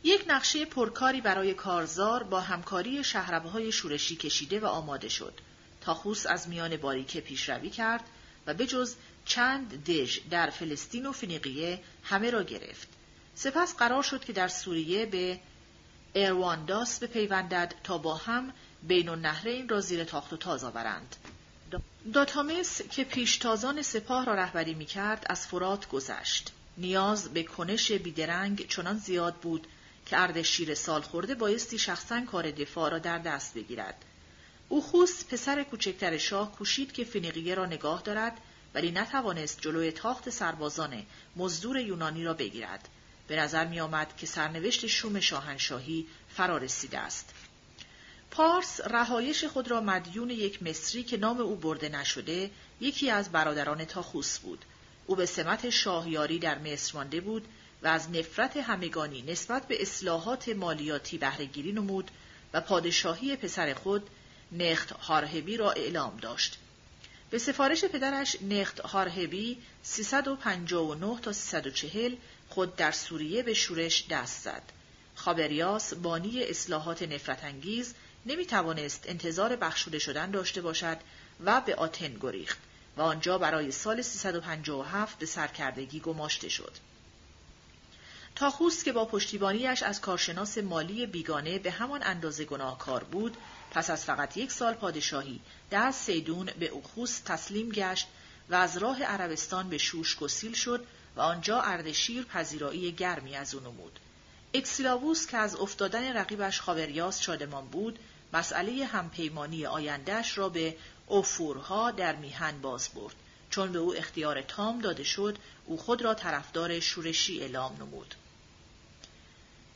یک نقشه پرکاری برای کارزار با همکاری شهربه های شورشی کشیده و آماده شد. تاخوس از میان باریکه پیشروی کرد و به جز چند دژ در فلسطین و فنیقیه همه را گرفت. سپس قرار شد که در سوریه به ایروانداس بپیوندد تا با هم بین النهرین را زیر تاخت و تاز آورند. داتامس که پیشتازان سپاه را رهبری می کرد از فرات گذشت. نیاز به کنش بیدرنگ چنان زیاد بود که اردشیر سال خورده بایستی شخصا کار دفاع را در دست بگیرد. اوخوس پسر کوچکتر شاه کوشید که فنیقیه را نگاه دارد ولی نتوانست جلوی تاخت سربازان مزدور یونانی را بگیرد. به نظر می آمد که سرنوشت شوم شاهنشاهی فرا رسیده است. پارس رهایش خود را مدیون یک مصری که نام او برده نشده یکی از برادران تاخوس بود. او به سمت شاهیاری در مصر مانده بود و از نفرت همگانی نسبت به اصلاحات مالیاتی بهرهگیری نمود و پادشاهی پسر خود نخت هارهبی را اعلام داشت. به سفارش پدرش نخت هارهبی 359 تا 340 خود در سوریه به شورش دست زد. خابریاس بانی اصلاحات نفرت انگیز نمی توانست انتظار بخشوده شدن داشته باشد و به آتن گریخت و آنجا برای سال 357 به سرکردگی گماشته شد. تاخوس که با پشتیبانیش از کارشناس مالی بیگانه به همان اندازه گناهکار بود پس از فقط یک سال پادشاهی در سیدون به اوخوس تسلیم گشت و از راه عربستان به شوش گسیل شد و آنجا اردشیر پذیرایی گرمی از او نمود. اکسیلاووس که از افتادن رقیبش خاوریاس شادمان بود، مسئله همپیمانی آیندهش را به اوفورها در میهن باز برد. چون به او اختیار تام داده شد، او خود را طرفدار شورشی اعلام نمود.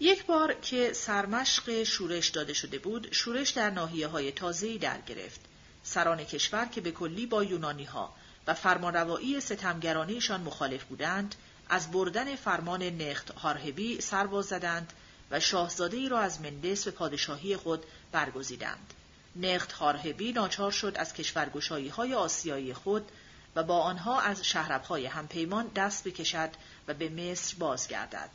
یک بار که سرمشق شورش داده شده بود، شورش در ناحیه های تازه‌ای در گرفت. سران کشور که به کلی با یونانی ها و فرمانروایی ستمگرانیشان مخالف بودند، از بردن فرمان نخت هارهبی سرباز زدند و شاهزاده ای را از مندس به پادشاهی خود برگزیدند. نخت هارهبی ناچار شد از کشورگشایی های آسیایی خود و با آنها از شهربهای همپیمان دست بکشد و به مصر بازگردد.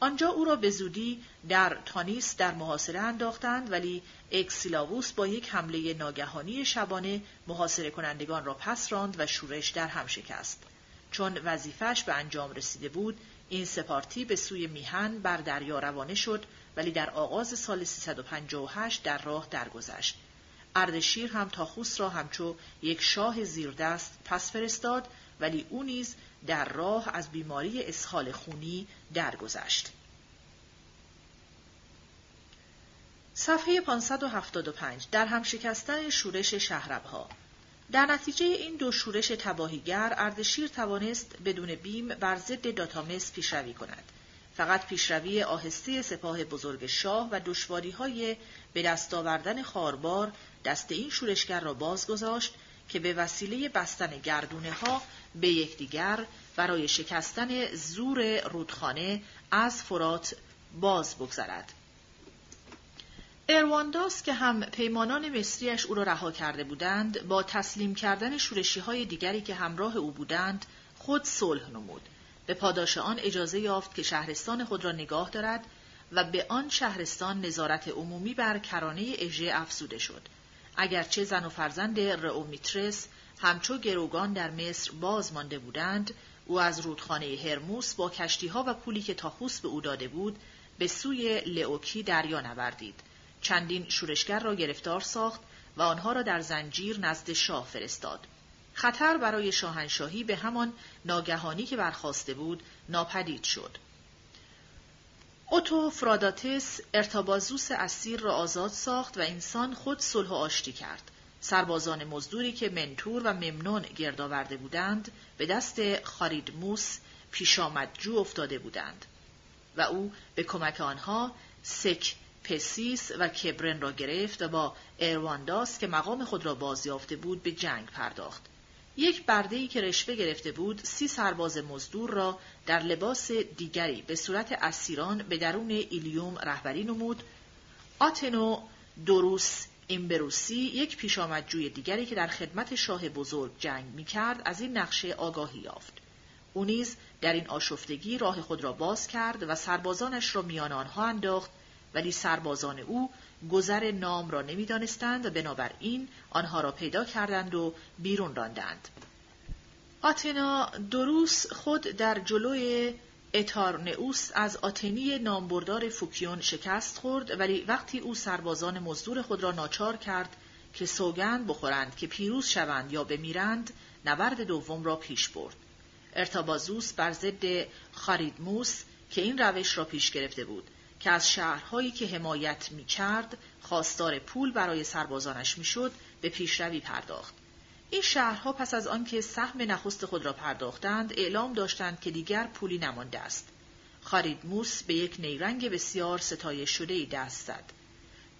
آنجا او را به زودی در تانیس در محاصره انداختند ولی اکسیلاووس با یک حمله ناگهانی شبانه محاصره کنندگان را پس راند و شورش در هم شکست. چون وظیفش به انجام رسیده بود، این سپارتی به سوی میهن بر دریا روانه شد ولی در آغاز سال 358 در راه درگذشت. اردشیر هم تاخوس را همچو یک شاه زیردست پس فرستاد ولی او نیز در راه از بیماری اسخال خونی درگذشت. صفحه 575 در هم شکستن شورش شهربها در نتیجه این دو شورش تباهیگر اردشیر توانست بدون بیم بر ضد داتامس پیشروی کند فقط پیشروی آهسته سپاه بزرگ شاه و دشواری های به دست آوردن خاربار دست این شورشگر را باز گذاشت که به وسیله بستن گردونه ها به یکدیگر برای شکستن زور رودخانه از فرات باز بگذرد. اروانداس که هم پیمانان مصریش او را رها کرده بودند با تسلیم کردن شورشی های دیگری که همراه او بودند خود صلح نمود. به پاداش آن اجازه یافت که شهرستان خود را نگاه دارد و به آن شهرستان نظارت عمومی بر کرانه اژه افزوده شد. اگرچه زن و فرزند رئومیترس همچو گروگان در مصر باز مانده بودند او از رودخانه هرموس با کشتیها و پولی که تاخوس به او داده بود به سوی لئوکی دریا نوردید. چندین شورشگر را گرفتار ساخت و آنها را در زنجیر نزد شاه فرستاد. خطر برای شاهنشاهی به همان ناگهانی که برخواسته بود ناپدید شد. اوتو فراداتس ارتابازوس اسیر را آزاد ساخت و انسان خود صلح و آشتی کرد. سربازان مزدوری که منتور و ممنون گرد آورده بودند به دست خاریدموس پیشامدجو افتاده بودند و او به کمک آنها سک پسیس و کبرن را گرفت و با ایروانداس که مقام خود را بازیافته بود به جنگ پرداخت یک برده که رشوه گرفته بود سی سرباز مزدور را در لباس دیگری به صورت اسیران به درون ایلیوم رهبری نمود آتنو دوروس ایمبروسی یک پیشامدجوی دیگری که در خدمت شاه بزرگ جنگ می کرد از این نقشه آگاهی یافت. او نیز در این آشفتگی راه خود را باز کرد و سربازانش را میان آنها انداخت ولی سربازان او گذر نام را نمی‌دانستند و بنابراین آنها را پیدا کردند و بیرون راندند. آتنا دروس خود در جلوی اتارنئوس از آتنی نامبردار فوکیون شکست خورد ولی وقتی او سربازان مزدور خود را ناچار کرد که سوگند بخورند که پیروز شوند یا بمیرند نبرد دوم را پیش برد ارتابازوس بر ضد خاریدموس که این روش را پیش گرفته بود که از شهرهایی که حمایت می کرد خواستار پول برای سربازانش می‌شد به پیشروی پرداخت. این شهرها پس از آنکه سهم نخست خود را پرداختند اعلام داشتند که دیگر پولی نمانده است. موس به یک نیرنگ بسیار ستایش شده دست زد.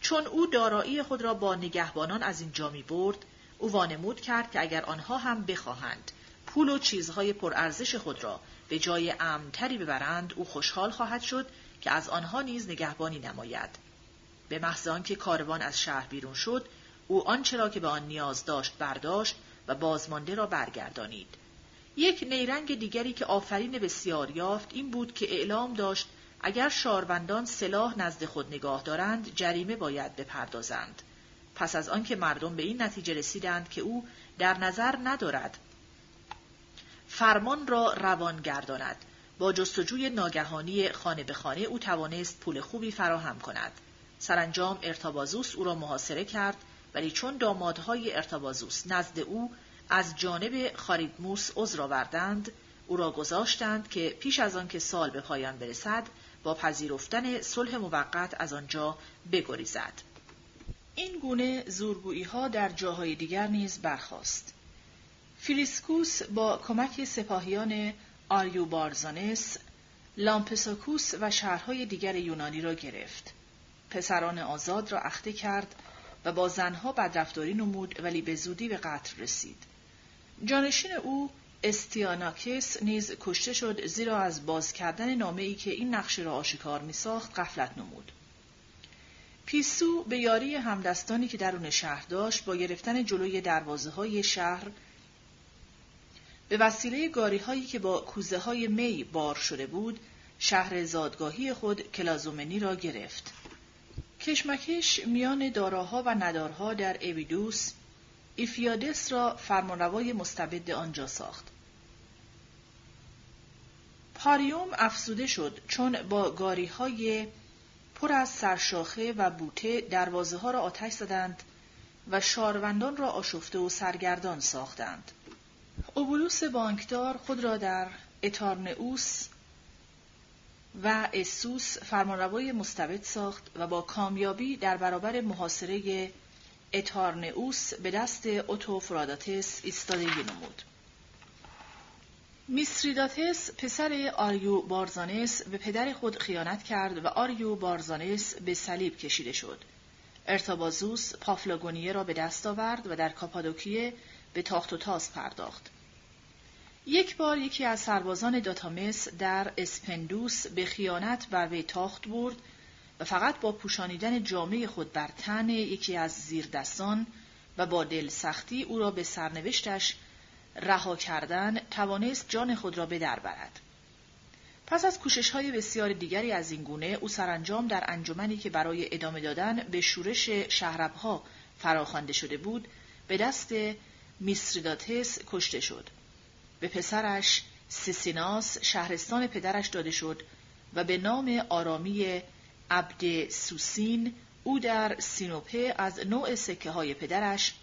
چون او دارایی خود را با نگهبانان از اینجا می برد او وانمود کرد که اگر آنها هم بخواهند پول و چیزهای پرارزش خود را به جای امنتری ببرند او خوشحال خواهد شد که از آنها نیز نگهبانی نماید. به محض آنکه کاروان از شهر بیرون شد او آنچه را که به آن نیاز داشت برداشت و بازمانده را برگردانید. یک نیرنگ دیگری که آفرین بسیار یافت این بود که اعلام داشت اگر شاروندان سلاح نزد خود نگاه دارند جریمه باید بپردازند. پس از آنکه مردم به این نتیجه رسیدند که او در نظر ندارد فرمان را روان گرداند با جستجوی ناگهانی خانه به خانه او توانست پول خوبی فراهم کند. سرانجام ارتابازوس او را محاصره کرد ولی چون دامادهای ارتبازوس نزد او از جانب خاریدموس عذر آوردند او را گذاشتند که پیش از آن که سال به پایان برسد با پذیرفتن صلح موقت از آنجا بگریزد. این گونه زورگویی ها در جاهای دیگر نیز برخاست. فیلیسکوس با کمک سپاهیان آریوبارزانس لامپساکوس و شهرهای دیگر یونانی را گرفت پسران آزاد را اخته کرد و با زنها بدرفتاری نمود ولی به زودی به قتل رسید. جانشین او استیاناکس نیز کشته شد زیرا از باز کردن نامه ای که این نقشه را آشکار می ساخت غفلت نمود. پیسو به یاری همدستانی که درون شهر داشت با گرفتن جلوی دروازه های شهر به وسیله گاری هایی که با کوزه های می بار شده بود شهر زادگاهی خود کلازومنی را گرفت. کشمکش میان داراها و ندارها در اویدوس ایفیادس را فرمانروای مستبد آنجا ساخت. پاریوم افسوده شد چون با گاری های پر از سرشاخه و بوته دروازه ها را آتش زدند و شاروندان را آشفته و سرگردان ساختند. اوبولوس بانکدار خود را در اتارنئوس و اسوس فرمانروای مستبد ساخت و با کامیابی در برابر محاصره اتارنئوس به دست اوتوفراداتس ایستادگی نمود. میسریداتس پسر آریو بارزانس به پدر خود خیانت کرد و آریو بارزانس به صلیب کشیده شد. ارتابازوس پافلاگونیه را به دست آورد و در کاپادوکیه به تاخت و تاز پرداخت. یک بار یکی از سربازان داتامس در اسپندوس به خیانت بر وی تاخت برد و فقط با پوشانیدن جامعه خود بر تن یکی از زیردستان و با دل سختی او را به سرنوشتش رها کردن توانست جان خود را به در برد. پس از کوشش های بسیار دیگری از این گونه او سرانجام در انجمنی که برای ادامه دادن به شورش شهربها فراخوانده شده بود به دست میسریداتس کشته شد. به پسرش سیسیناس شهرستان پدرش داده شد و به نام آرامی عبد سوسین او در سینوپه از نوع سکه های پدرش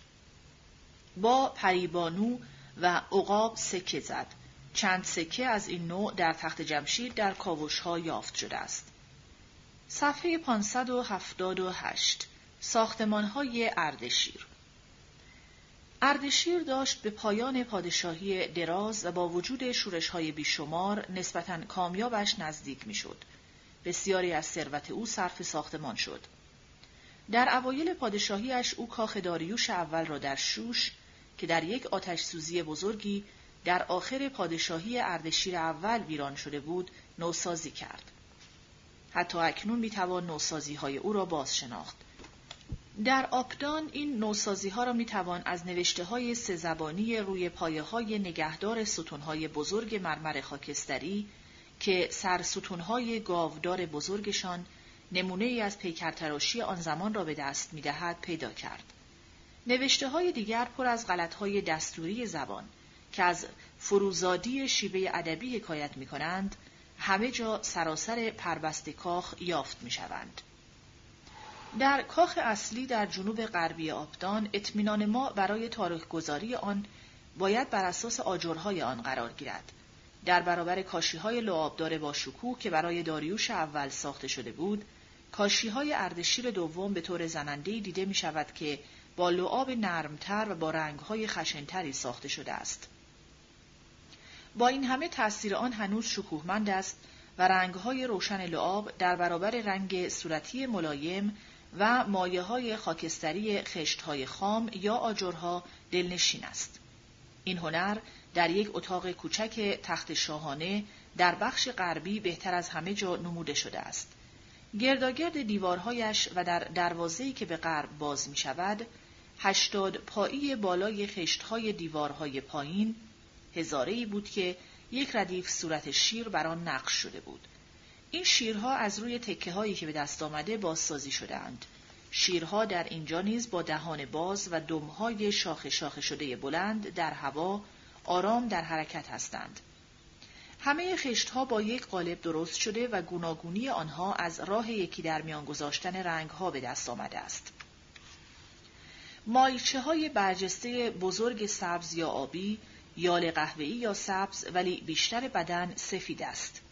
با پریبانو و عقاب سکه زد. چند سکه از این نوع در تخت جمشید در کاوش ها یافت شده است. صفحه 578 ساختمان های اردشیر اردشیر داشت به پایان پادشاهی دراز و با وجود شورش های بیشمار نسبتاً کامیابش نزدیک می‌شد. بسیاری از ثروت او صرف ساختمان شد. در اوایل پادشاهیش او کاخ داریوش اول را در شوش که در یک آتش سوزی بزرگی در آخر پادشاهی اردشیر اول ویران شده بود نوسازی کرد. حتی اکنون می‌توان نوسازی های او را باز شناخت. در آپدان این نوسازی ها را می توان از نوشته های سه زبانی روی پایه های نگهدار ستون های بزرگ مرمر خاکستری که سر ستون های گاودار بزرگشان نمونه ای از پیکرتراشی آن زمان را به دست می دهد پیدا کرد. نوشته های دیگر پر از غلط های دستوری زبان که از فروزادی شیوه ادبی حکایت می کنند همه جا سراسر پربست کاخ یافت می شوند. در کاخ اصلی در جنوب غربی آبدان اطمینان ما برای تاریخ گذاری آن باید بر اساس آجرهای آن قرار گیرد. در برابر کاشی های لعابدار با شکوه که برای داریوش اول ساخته شده بود، کاشی های اردشیر دوم به طور زنندهی دیده می شود که با لعاب نرمتر و با رنگهای خشنتری ساخته شده است. با این همه تأثیر آن هنوز شکوهمند است و رنگهای روشن لعاب در برابر رنگ صورتی ملایم و مایه های خاکستری خشت های خام یا آجرها دلنشین است. این هنر در یک اتاق کوچک تخت شاهانه در بخش غربی بهتر از همه جا نموده شده است. گرداگرد دیوارهایش و در دروازه‌ای که به غرب باز می شود، هشتاد پایی بالای خشتهای دیوارهای پایین هزارهی بود که یک ردیف صورت شیر بر آن نقش شده بود. این شیرها از روی تکه هایی که به دست آمده بازسازی شدهاند. شیرها در اینجا نیز با دهان باز و دمهای شاخه شاخه شده بلند در هوا آرام در حرکت هستند. همه خشتها با یک قالب درست شده و گوناگونی آنها از راه یکی در میان گذاشتن رنگها به دست آمده است. مایچه های برجسته بزرگ سبز یا آبی، یال قهوه‌ای یا سبز ولی بیشتر بدن سفید است.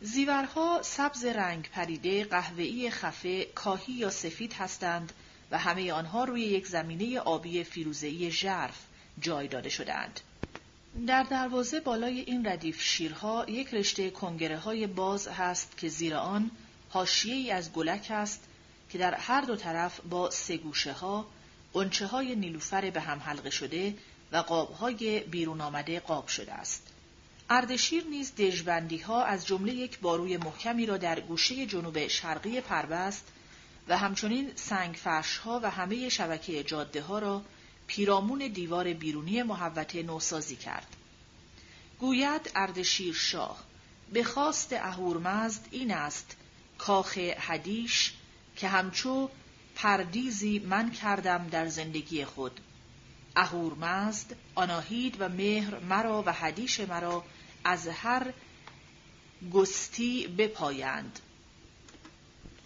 زیورها سبز رنگ پریده، قهوه‌ای خفه، کاهی یا سفید هستند و همه آنها روی یک زمینه آبی فیروزه‌ای ژرف جای داده شدهاند. در دروازه بالای این ردیف شیرها یک رشته کنگره های باز هست که زیر آن حاشیه ای از گلک است که در هر دو طرف با سه گوشه ها قنچه های نیلوفر به هم حلقه شده و قاب های بیرون آمده قاب شده است. اردشیر نیز دژبندی ها از جمله یک باروی محکمی را در گوشه جنوب شرقی پربست و همچنین سنگ فرش ها و همه شبکه جاده ها را پیرامون دیوار بیرونی محوطه نوسازی کرد. گوید اردشیر شاه به خواست اهورمزد این است کاخ حدیش که همچو پردیزی من کردم در زندگی خود اهورمزد آناهید و مهر مرا و حدیش مرا از هر گستی بپایند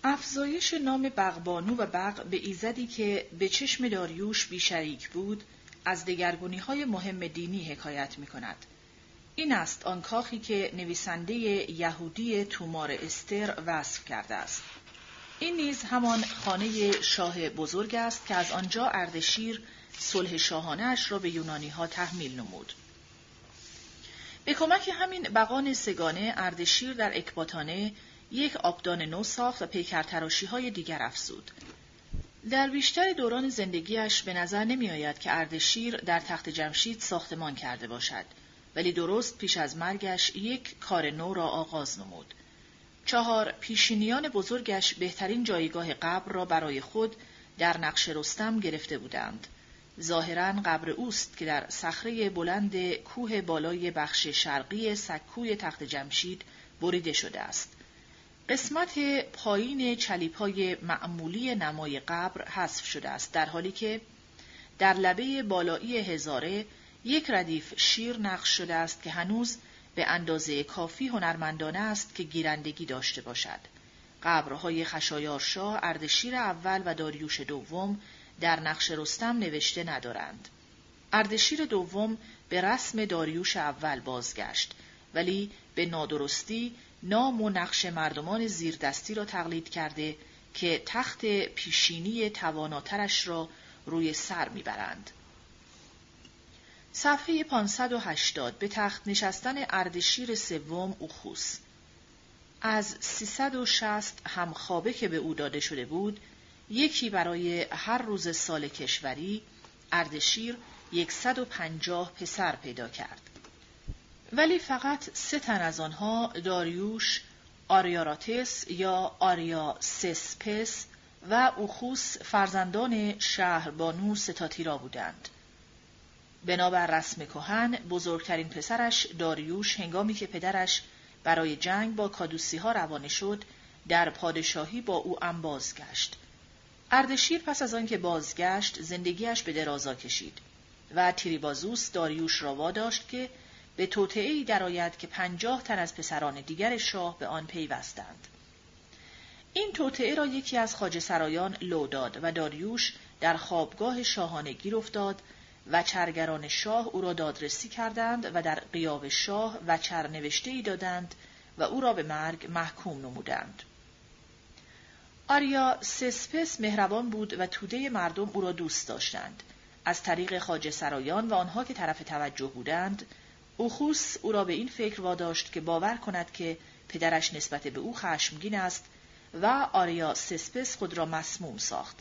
افزایش نام بغبانو و بغ به ایزدی که به چشم داریوش بیشریک بود از دگرگونی های مهم دینی حکایت می کند. این است آن کاخی که نویسنده یهودی تومار استر وصف کرده است. این نیز همان خانه شاه بزرگ است که از آنجا اردشیر صلح شاهانش را به یونانی ها تحمیل نمود. به کمک همین بقان سگانه اردشیر در اکباتانه یک آبدان نو ساخت و پیکرتراشی های دیگر افزود. در بیشتر دوران زندگیش به نظر نمی آید که اردشیر در تخت جمشید ساختمان کرده باشد ولی درست پیش از مرگش یک کار نو را آغاز نمود. چهار پیشینیان بزرگش بهترین جایگاه قبر را برای خود در نقش رستم گرفته بودند. ظاهرا قبر اوست که در صخره بلند کوه بالای بخش شرقی سکوی تخت جمشید بریده شده است. قسمت پایین چلیپای معمولی نمای قبر حذف شده است در حالی که در لبه بالایی هزاره یک ردیف شیر نقش شده است که هنوز به اندازه کافی هنرمندانه است که گیرندگی داشته باشد. قبرهای خشایارشاه، اردشیر اول و داریوش دوم در نقش رستم نوشته ندارند. اردشیر دوم به رسم داریوش اول بازگشت ولی به نادرستی نام و نقش مردمان زیردستی را تقلید کرده که تخت پیشینی تواناترش را روی سر می‌برند. صفحه 580 به تخت نشستن اردشیر سوم اوخوس از 360 همخوابه که به او داده شده بود یکی برای هر روز سال کشوری اردشیر 150 پسر پیدا کرد. ولی فقط سه تن از آنها داریوش آریاراتس یا آریا سسپس و اوخوس فرزندان شهربانو ستاتیرا بودند. بنابر رسم کهن بزرگترین پسرش داریوش هنگامی که پدرش برای جنگ با کادوسی ها روانه شد در پادشاهی با او هم بازگشت اردشیر پس از آنکه بازگشت زندگیش به درازا کشید و تیریبازوس داریوش را واداشت که به توطعهای درآید که پنجاه تن از پسران دیگر شاه به آن پیوستند این توطعه را یکی از خاجه سرایان لو داد و داریوش در خوابگاه شاهانه گیر افتاد و چرگران شاه او را دادرسی کردند و در قیاب شاه و نوشته ای دادند و او را به مرگ محکوم نمودند. آریا سسپس مهربان بود و توده مردم او را دوست داشتند. از طریق خاج سرایان و آنها که طرف توجه بودند، اوخوس او را به این فکر واداشت که باور کند که پدرش نسبت به او خشمگین است و آریا سسپس خود را مسموم ساخت.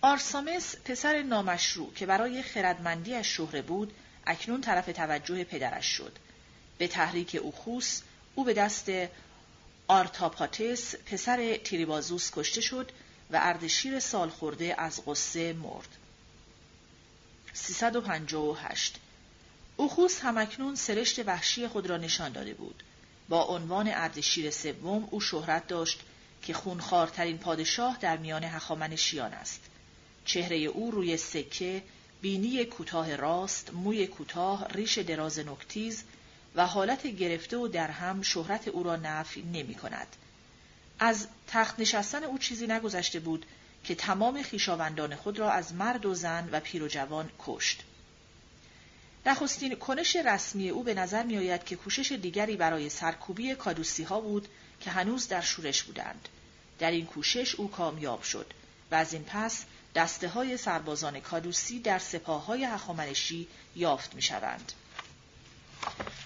آرسامس پسر نامشروع که برای خردمندیش شهره بود اکنون طرف توجه پدرش شد. به تحریک اوخوس او به دست آرتاپاتس پسر تیریبازوس کشته شد و اردشیر سال خورده از قصه مرد. 358 اوخوس همکنون سرشت وحشی خود را نشان داده بود. با عنوان اردشیر سوم او شهرت داشت که خونخوارترین پادشاه در میان هخامنشیان است. چهره او روی سکه، بینی کوتاه راست، موی کوتاه، ریش دراز نکتیز و حالت گرفته و درهم شهرت او را نفی نمی کند. از تخت نشستن او چیزی نگذشته بود که تمام خیشاوندان خود را از مرد و زن و پیر و جوان کشت. نخستین کنش رسمی او به نظر می آید که کوشش دیگری برای سرکوبی کادوسی ها بود که هنوز در شورش بودند. در این کوشش او کامیاب شد و از این پس دسته های سربازان کادوسی در سپاه های هخامنشی یافت می شوند.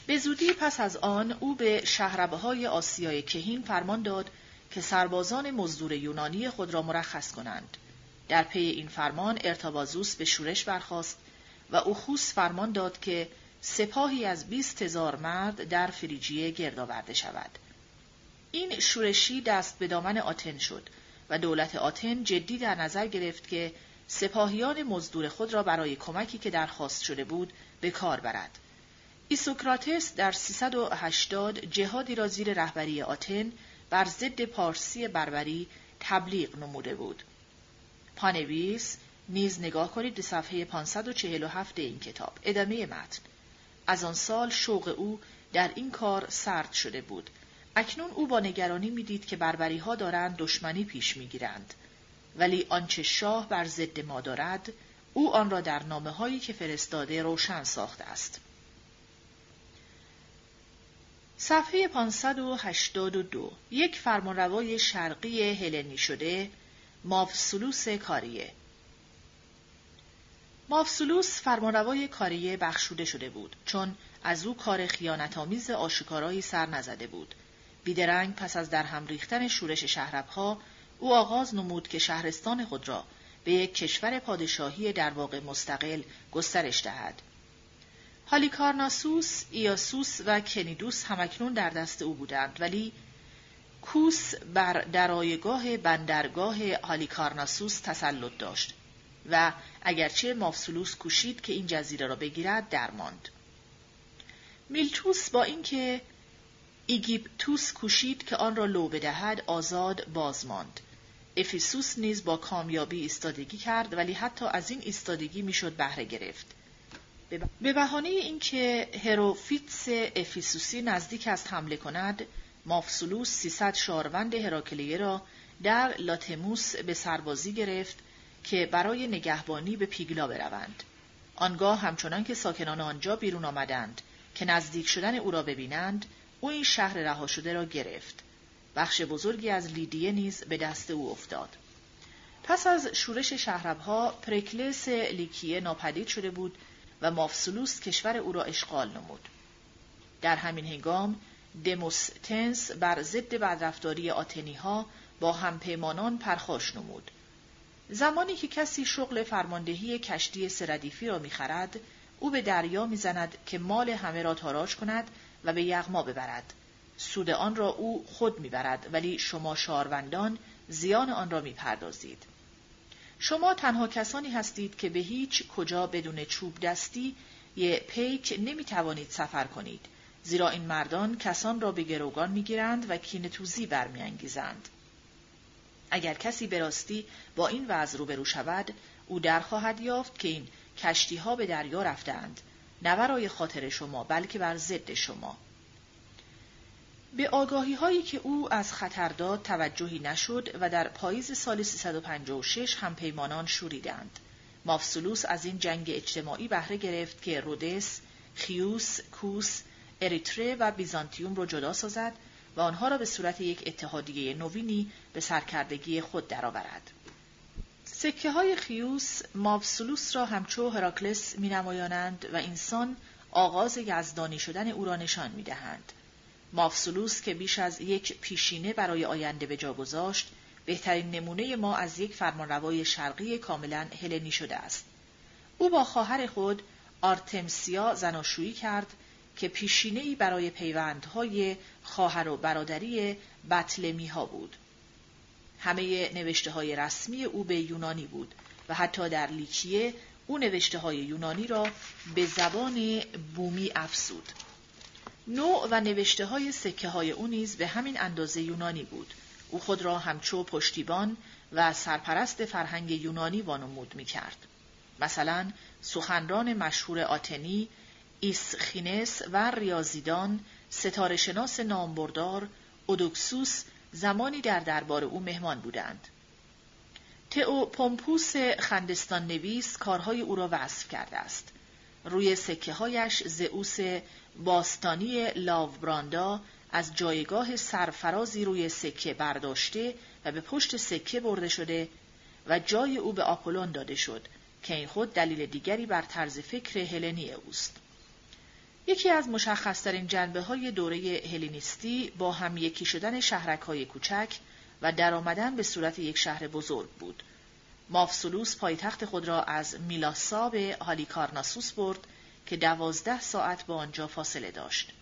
به زودی پس از آن او به شهربه های آسیای کهین فرمان داد که سربازان مزدور یونانی خود را مرخص کنند. در پی این فرمان ارتابازوس به شورش برخاست و اوخوس فرمان داد که سپاهی از بیست هزار مرد در فریجیه گرد آورده شود. این شورشی دست به دامن آتن شد و دولت آتن جدی در نظر گرفت که سپاهیان مزدور خود را برای کمکی که درخواست شده بود به کار برد. ایسوکراتس در 380 جهادی را زیر رهبری آتن بر ضد پارسی بربری تبلیغ نموده بود. پانویس نیز نگاه کنید به صفحه 547 این کتاب. ادامه متن. از آن سال شوق او در این کار سرد شده بود اکنون او با نگرانی می‌دید که بربری ها دارند دشمنی پیش می‌گیرند ولی آنچه شاه بر ضد ما دارد او آن را در نامه هایی که فرستاده روشن ساخته است صفحه 582 یک فرمانروای شرقی هلنی شده مافسولوس کاریه. مافسولوس فرمانروای کاریه بخشوده شده بود چون از او کار خیانتآمیز آشکارایی سر نزده بود. بیدرنگ پس از در هم ریختن شورش شهربها او آغاز نمود که شهرستان خود را به یک کشور پادشاهی در واقع مستقل گسترش دهد. هالیکارناسوس، ایاسوس و کنیدوس همکنون در دست او بودند ولی کوس بر درایگاه بندرگاه هالیکارناسوس تسلط داشت و اگرچه مافسولوس کوشید که این جزیره را بگیرد درماند. میلتوس با اینکه ایگیپتوس کوشید که آن را لو بدهد آزاد باز ماند. افیسوس نیز با کامیابی ایستادگی کرد ولی حتی از این ایستادگی می‌شد بهره گرفت. به بهانه اینکه هروفیتس افیسوسی نزدیک است حمله کند مافسولوس 300 شاروند هراکلیه را در لاتموس به سربازی گرفت که برای نگهبانی به پیگلا بروند. آنگاه همچنان که ساکنان آنجا بیرون آمدند که نزدیک شدن او را ببینند او این شهر رها شده را گرفت. بخش بزرگی از لیدیه نیز به دست او افتاد. پس از شورش شهربها پرکلس لیکیه ناپدید شده بود و مافسولوس کشور او را اشغال نمود. در همین هنگام دموستنس بر ضد بدرفتاری آتنی ها با همپیمانان پرخاش نمود. زمانی که کسی شغل فرماندهی کشتی سردیفی را می‌خرد، او به دریا می‌زند که مال همه را تاراج کند و به یغما ببرد. سود آن را او خود می‌برد ولی شما شاروندان زیان آن را می‌پردازید. شما تنها کسانی هستید که به هیچ کجا بدون چوب دستی یه پیک نمی توانید سفر کنید زیرا این مردان کسان را به گروگان می گیرند و کین توزی برمیانگیزند. اگر کسی به راستی با این وضع روبرو شود او در خواهد یافت که این کشتی ها به دریا رفتند نه برای خاطر شما بلکه بر ضد شما به آگاهی هایی که او از خطر داد توجهی نشد و در پاییز سال 356 هم پیمانان شوریدند. مافسولوس از این جنگ اجتماعی بهره گرفت که رودس، خیوس، کوس، اریتره و بیزانتیوم را جدا سازد و آنها را به صورت یک اتحادیه نوینی به سرکردگی خود درآورد. سکه های خیوس مافسولوس را همچو هراکلس می نمایانند و انسان آغاز یزدانی شدن او را نشان می دهند. مافسولوس که بیش از یک پیشینه برای آینده به جا گذاشت بهترین نمونه ما از یک فرمانروای شرقی کاملا هلنی شده است او با خواهر خود آرتمسیا زناشویی کرد که پیشینهای برای پیوندهای خواهر و برادری بطلمی ها بود همه نوشته های رسمی او به یونانی بود و حتی در لیکیه او نوشته های یونانی را به زبان بومی افسود. نوع و نوشته های سکه های او نیز به همین اندازه یونانی بود. او خود را همچو پشتیبان و سرپرست فرهنگ یونانی وانمود می کرد. مثلا سخنران مشهور آتنی، ایسخینس و ریاضیدان، ستاره شناس نامبردار، اودوکسوس زمانی در دربار او مهمان بودند. تئو پومپوس خندستان نویس کارهای او را وصف کرده است. روی سکه هایش زئوس باستانی لاوبراندا از جایگاه سرفرازی روی سکه برداشته و به پشت سکه برده شده و جای او به آپولون داده شد که این خود دلیل دیگری بر طرز فکر هلنی اوست. یکی از مشخصترین جنبه های دوره هلینیستی با هم یکی شدن شهرک های کوچک و درآمدن به صورت یک شهر بزرگ بود. مافسولوس پایتخت خود را از میلاسا به هالیکارناسوس برد که دوازده ساعت با آنجا فاصله داشت.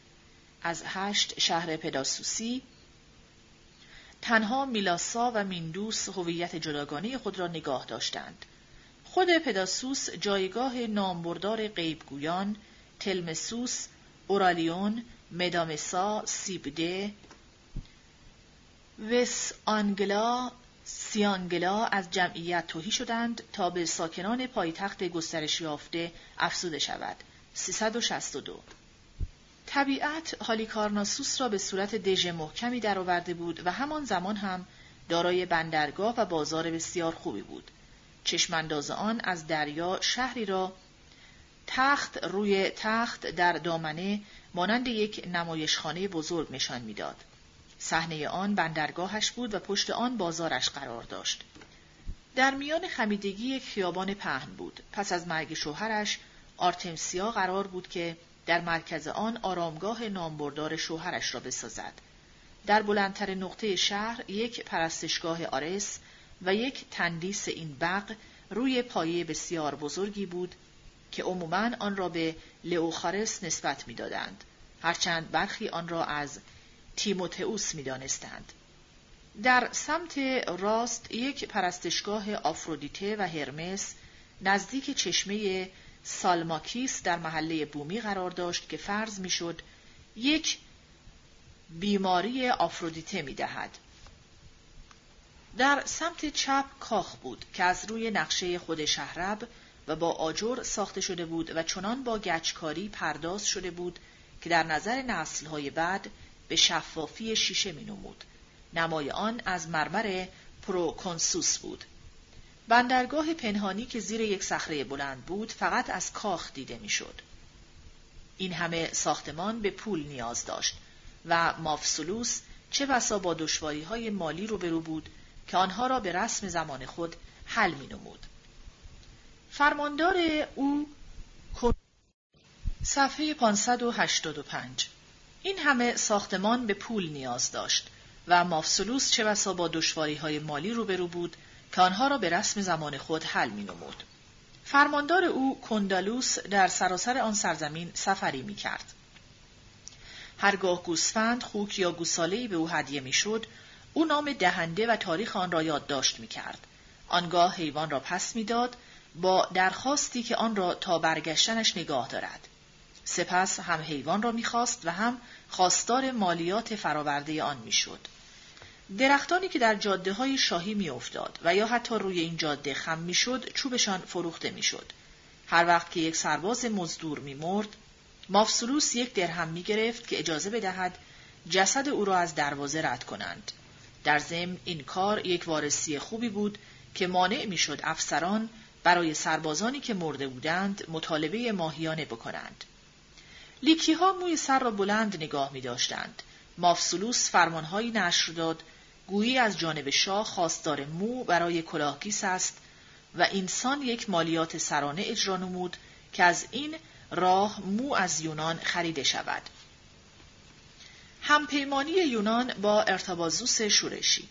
از هشت شهر پداسوسی تنها میلاسا و میندوس هویت جداگانه خود را نگاه داشتند. خود پداسوس جایگاه نامبردار غیبگویان، تلمسوس، اورالیون، مدامسا، سیبده، وس آنگلا، سیانگلا از جمعیت توهی شدند تا به ساکنان پایتخت گسترش یافته افزوده شود. 362 طبیعت هالیکارناسوس را به صورت دژ محکمی درآورده بود و همان زمان هم دارای بندرگاه و بازار بسیار خوبی بود. چشمانداز آن از دریا شهری را تخت روی تخت در دامنه مانند یک نمایشخانه بزرگ نشان می‌داد. صحنه آن بندرگاهش بود و پشت آن بازارش قرار داشت. در میان خمیدگی یک خیابان پهن بود. پس از مرگ شوهرش آرتمسیا قرار بود که در مرکز آن آرامگاه نامبردار شوهرش را بسازد. در بلندتر نقطه شهر یک پرستشگاه آرس و یک تندیس این بق روی پایه بسیار بزرگی بود که عموماً آن را به لئوخارس نسبت می‌دادند هرچند برخی آن را از تیموتئوس می‌دانستند در سمت راست یک پرستشگاه آفرودیته و هرمس نزدیک چشمه سالماکیس در محله بومی قرار داشت که فرض می‌شد یک بیماری آفرودیته می دهد. در سمت چپ کاخ بود که از روی نقشه خود شهرب و با آجر ساخته شده بود و چنان با گچکاری پرداز شده بود که در نظر نسلهای بعد به شفافی شیشه می نمود. نمای آن از مرمر پروکنسوس بود. بندرگاه پنهانی که زیر یک صخره بلند بود فقط از کاخ دیده می‌شد. این همه ساختمان به پول نیاز داشت و مافسولوس چه بسا با دشواری های مالی روبرو بود که آنها را به رسم زمان خود حل می نمود. فرماندار او صفحه 585 این همه ساختمان به پول نیاز داشت و مافسولوس چه بسا با دشواری های مالی روبرو بود که آنها را به رسم زمان خود حل می نمود. فرماندار او کندالوس در سراسر آن سرزمین سفری می کرد. هرگاه گوسفند، خوک یا گوساله‌ای به او هدیه می‌شد، او نام دهنده و تاریخ آن را یادداشت می کرد. آنگاه حیوان را پس می‌داد با درخواستی که آن را تا برگشتنش نگاه دارد. سپس هم حیوان را می‌خواست و هم خواستار مالیات فراورده آن می‌شد. درختانی که در جاده های شاهی میافتاد و یا حتی روی این جاده خم می‌شد چوبشان فروخته می‌شد. هر وقت که یک سرباز مزدور میمرد مافسولوس یک درهم می گرفت که اجازه بدهد جسد او را از دروازه رد کنند. در ضمن این کار یک وارسی خوبی بود که مانع می‌شد افسران برای سربازانی که مرده بودند مطالبه ماهیانه بکنند. لیکی ها موی سر را بلند نگاه می داشتند. مافسولوس فرمانهایی نشر داد گویی از جانب شاه خواستار مو برای کلاهگیس است و انسان یک مالیات سرانه اجرا نمود که از این راه مو از یونان خریده شود. همپیمانی یونان با ارتبازوس شورشی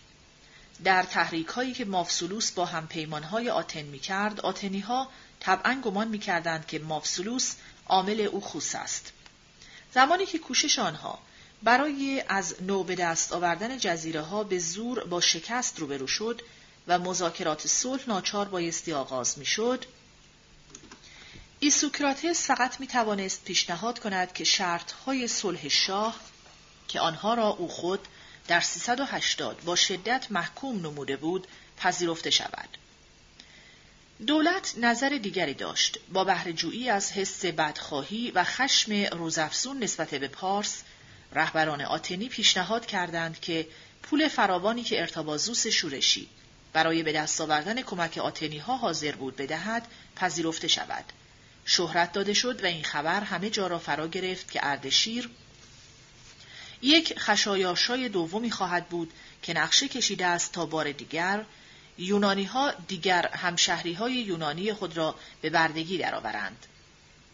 در تحریک هایی که مافسولوس با همپیمانهای آتن می کرد، آتنی ها طبعا گمان می کردند که مافسولوس عامل او خوس است. زمانی که کوشش آنها برای از نو به دست آوردن جزیره ها به زور با شکست روبرو شد و مذاکرات صلح ناچار بایستی آغاز می شد، ایسوکراتس فقط می توانست پیشنهاد کند که شرطهای صلح شاه که آنها را او خود در 380 با شدت محکوم نموده بود پذیرفته شود. دولت نظر دیگری داشت با بهرهجویی از حس بدخواهی و خشم روزافزون نسبت به پارس رهبران آتنی پیشنهاد کردند که پول فراوانی که ارتبازوس شورشی برای به دست آوردن کمک آتنی ها حاضر بود بدهد پذیرفته شود شهرت داده شد و این خبر همه جا را فرا گرفت که اردشیر یک خشایارشای دومی خواهد بود که نقشه کشیده است تا بار دیگر یونانی ها دیگر همشهری های یونانی خود را به بردگی درآورند.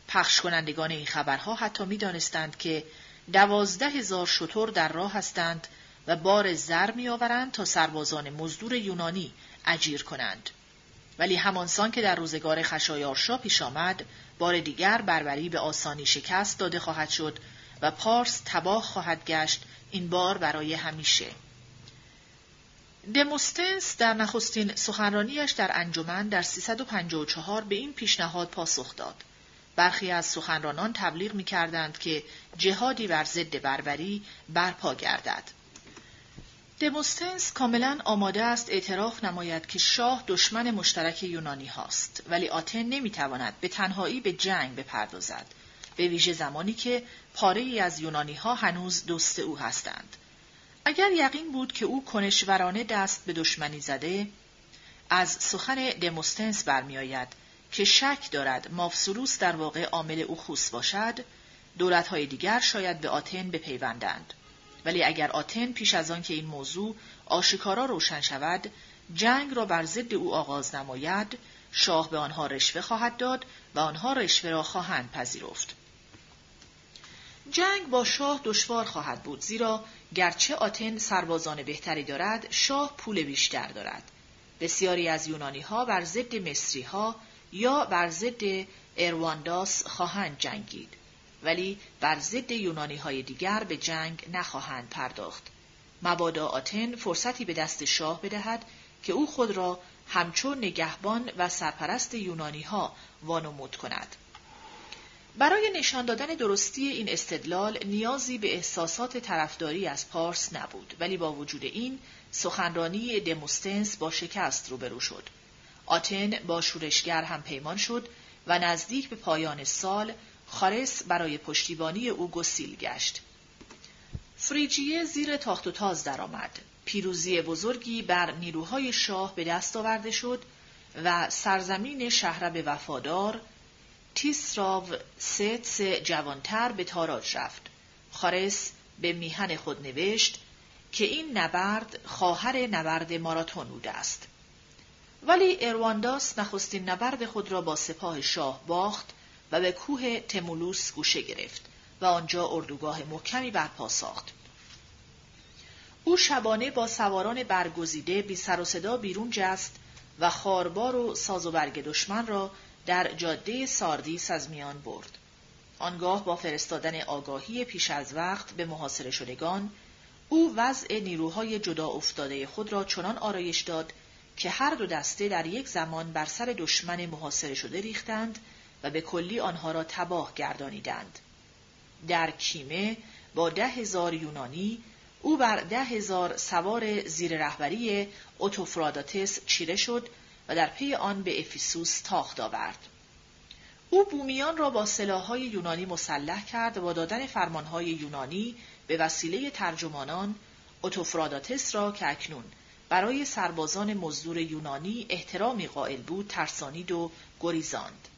پخش کنندگان این خبرها حتی می دانستند که دوازده هزار شطور در راه هستند و بار زر می آورند تا سربازان مزدور یونانی اجیر کنند. ولی همانسان که در روزگار خشایارشا پیش آمد بار دیگر بربری به آسانی شکست داده خواهد شد و پارس تباه خواهد گشت این بار برای همیشه دموستنس در نخستین سخنرانیش در انجمن در 354 به این پیشنهاد پاسخ داد. برخی از سخنرانان تبلیغ می کردند که جهادی بر ضد بربری برپا گردد. دموستنس کاملا آماده است اعتراف نماید که شاه دشمن مشترک یونانی هاست ولی آتن نمی‌تواند به تنهایی به جنگ بپردازد به ویژه زمانی که پاره ای از یونانی ها هنوز دوست او هستند اگر یقین بود که او کنشورانه دست به دشمنی زده از سخن دموستنس برمیآید که شک دارد مافسولوس در واقع عامل اوخوس باشد دولتهای دیگر شاید به آتن بپیوندند. ولی اگر آتن پیش از آن که این موضوع آشکارا روشن شود جنگ را بر ضد او آغاز نماید شاه به آنها رشوه خواهد داد و آنها رشوه را خواهند پذیرفت. جنگ با شاه دشوار خواهد بود زیرا گرچه آتن سربازان بهتری دارد شاه پول بیشتر دارد. بسیاری از یونانی ها بر ضد مصری ها یا بر ضد اروانداس خواهند جنگید ولی بر ضد یونانی های دیگر به جنگ نخواهند پرداخت. مبادا آتن فرصتی به دست شاه بدهد که او خود را همچون نگهبان و سرپرست یونانی ها وانمود کند. برای نشان دادن درستی این استدلال نیازی به احساسات طرفداری از پارس نبود ولی با وجود این سخنرانی دموستنس با شکست روبرو شد. آتن با شورشگر هم پیمان شد و نزدیک به پایان سال خارس برای پشتیبانی او گسیل گشت فریجیه زیر تاخت و تاز درآمد پیروزی بزرگی بر نیروهای شاه به دست آورده شد و سرزمین شهرب وفادار تیسراو ستس جوانتر به تاراج رفت. خارس به میهن خود نوشت که این نبرد خواهر نبرد ماراتون بوده است. ولی اروانداس نخستین نبرد خود را با سپاه شاه باخت و به کوه تمولوس گوشه گرفت و آنجا اردوگاه محکمی برپا ساخت. او شبانه با سواران برگزیده بی سر و صدا بیرون جست و خاربار و ساز و برگ دشمن را در جاده ساردیس از میان برد. آنگاه با فرستادن آگاهی پیش از وقت به محاصره شدگان او وضع نیروهای جدا افتاده خود را چنان آرایش داد که هر دو دسته در یک زمان بر سر دشمن محاصره شده ریختند و به کلی آنها را تباه گردانیدند. در کیمه با ده هزار یونانی او بر ده هزار سوار زیر رهبری اوتوفراداتس چیره شد و در پی آن به افیسوس تاخت آورد. او بومیان را با سلاحهای یونانی مسلح کرد و با دادن فرمانهای یونانی به وسیله ترجمانان اوتوفراداتس را که اکنون برای سربازان مزدور یونانی احترامی قائل بود ترسانید و گریزاند.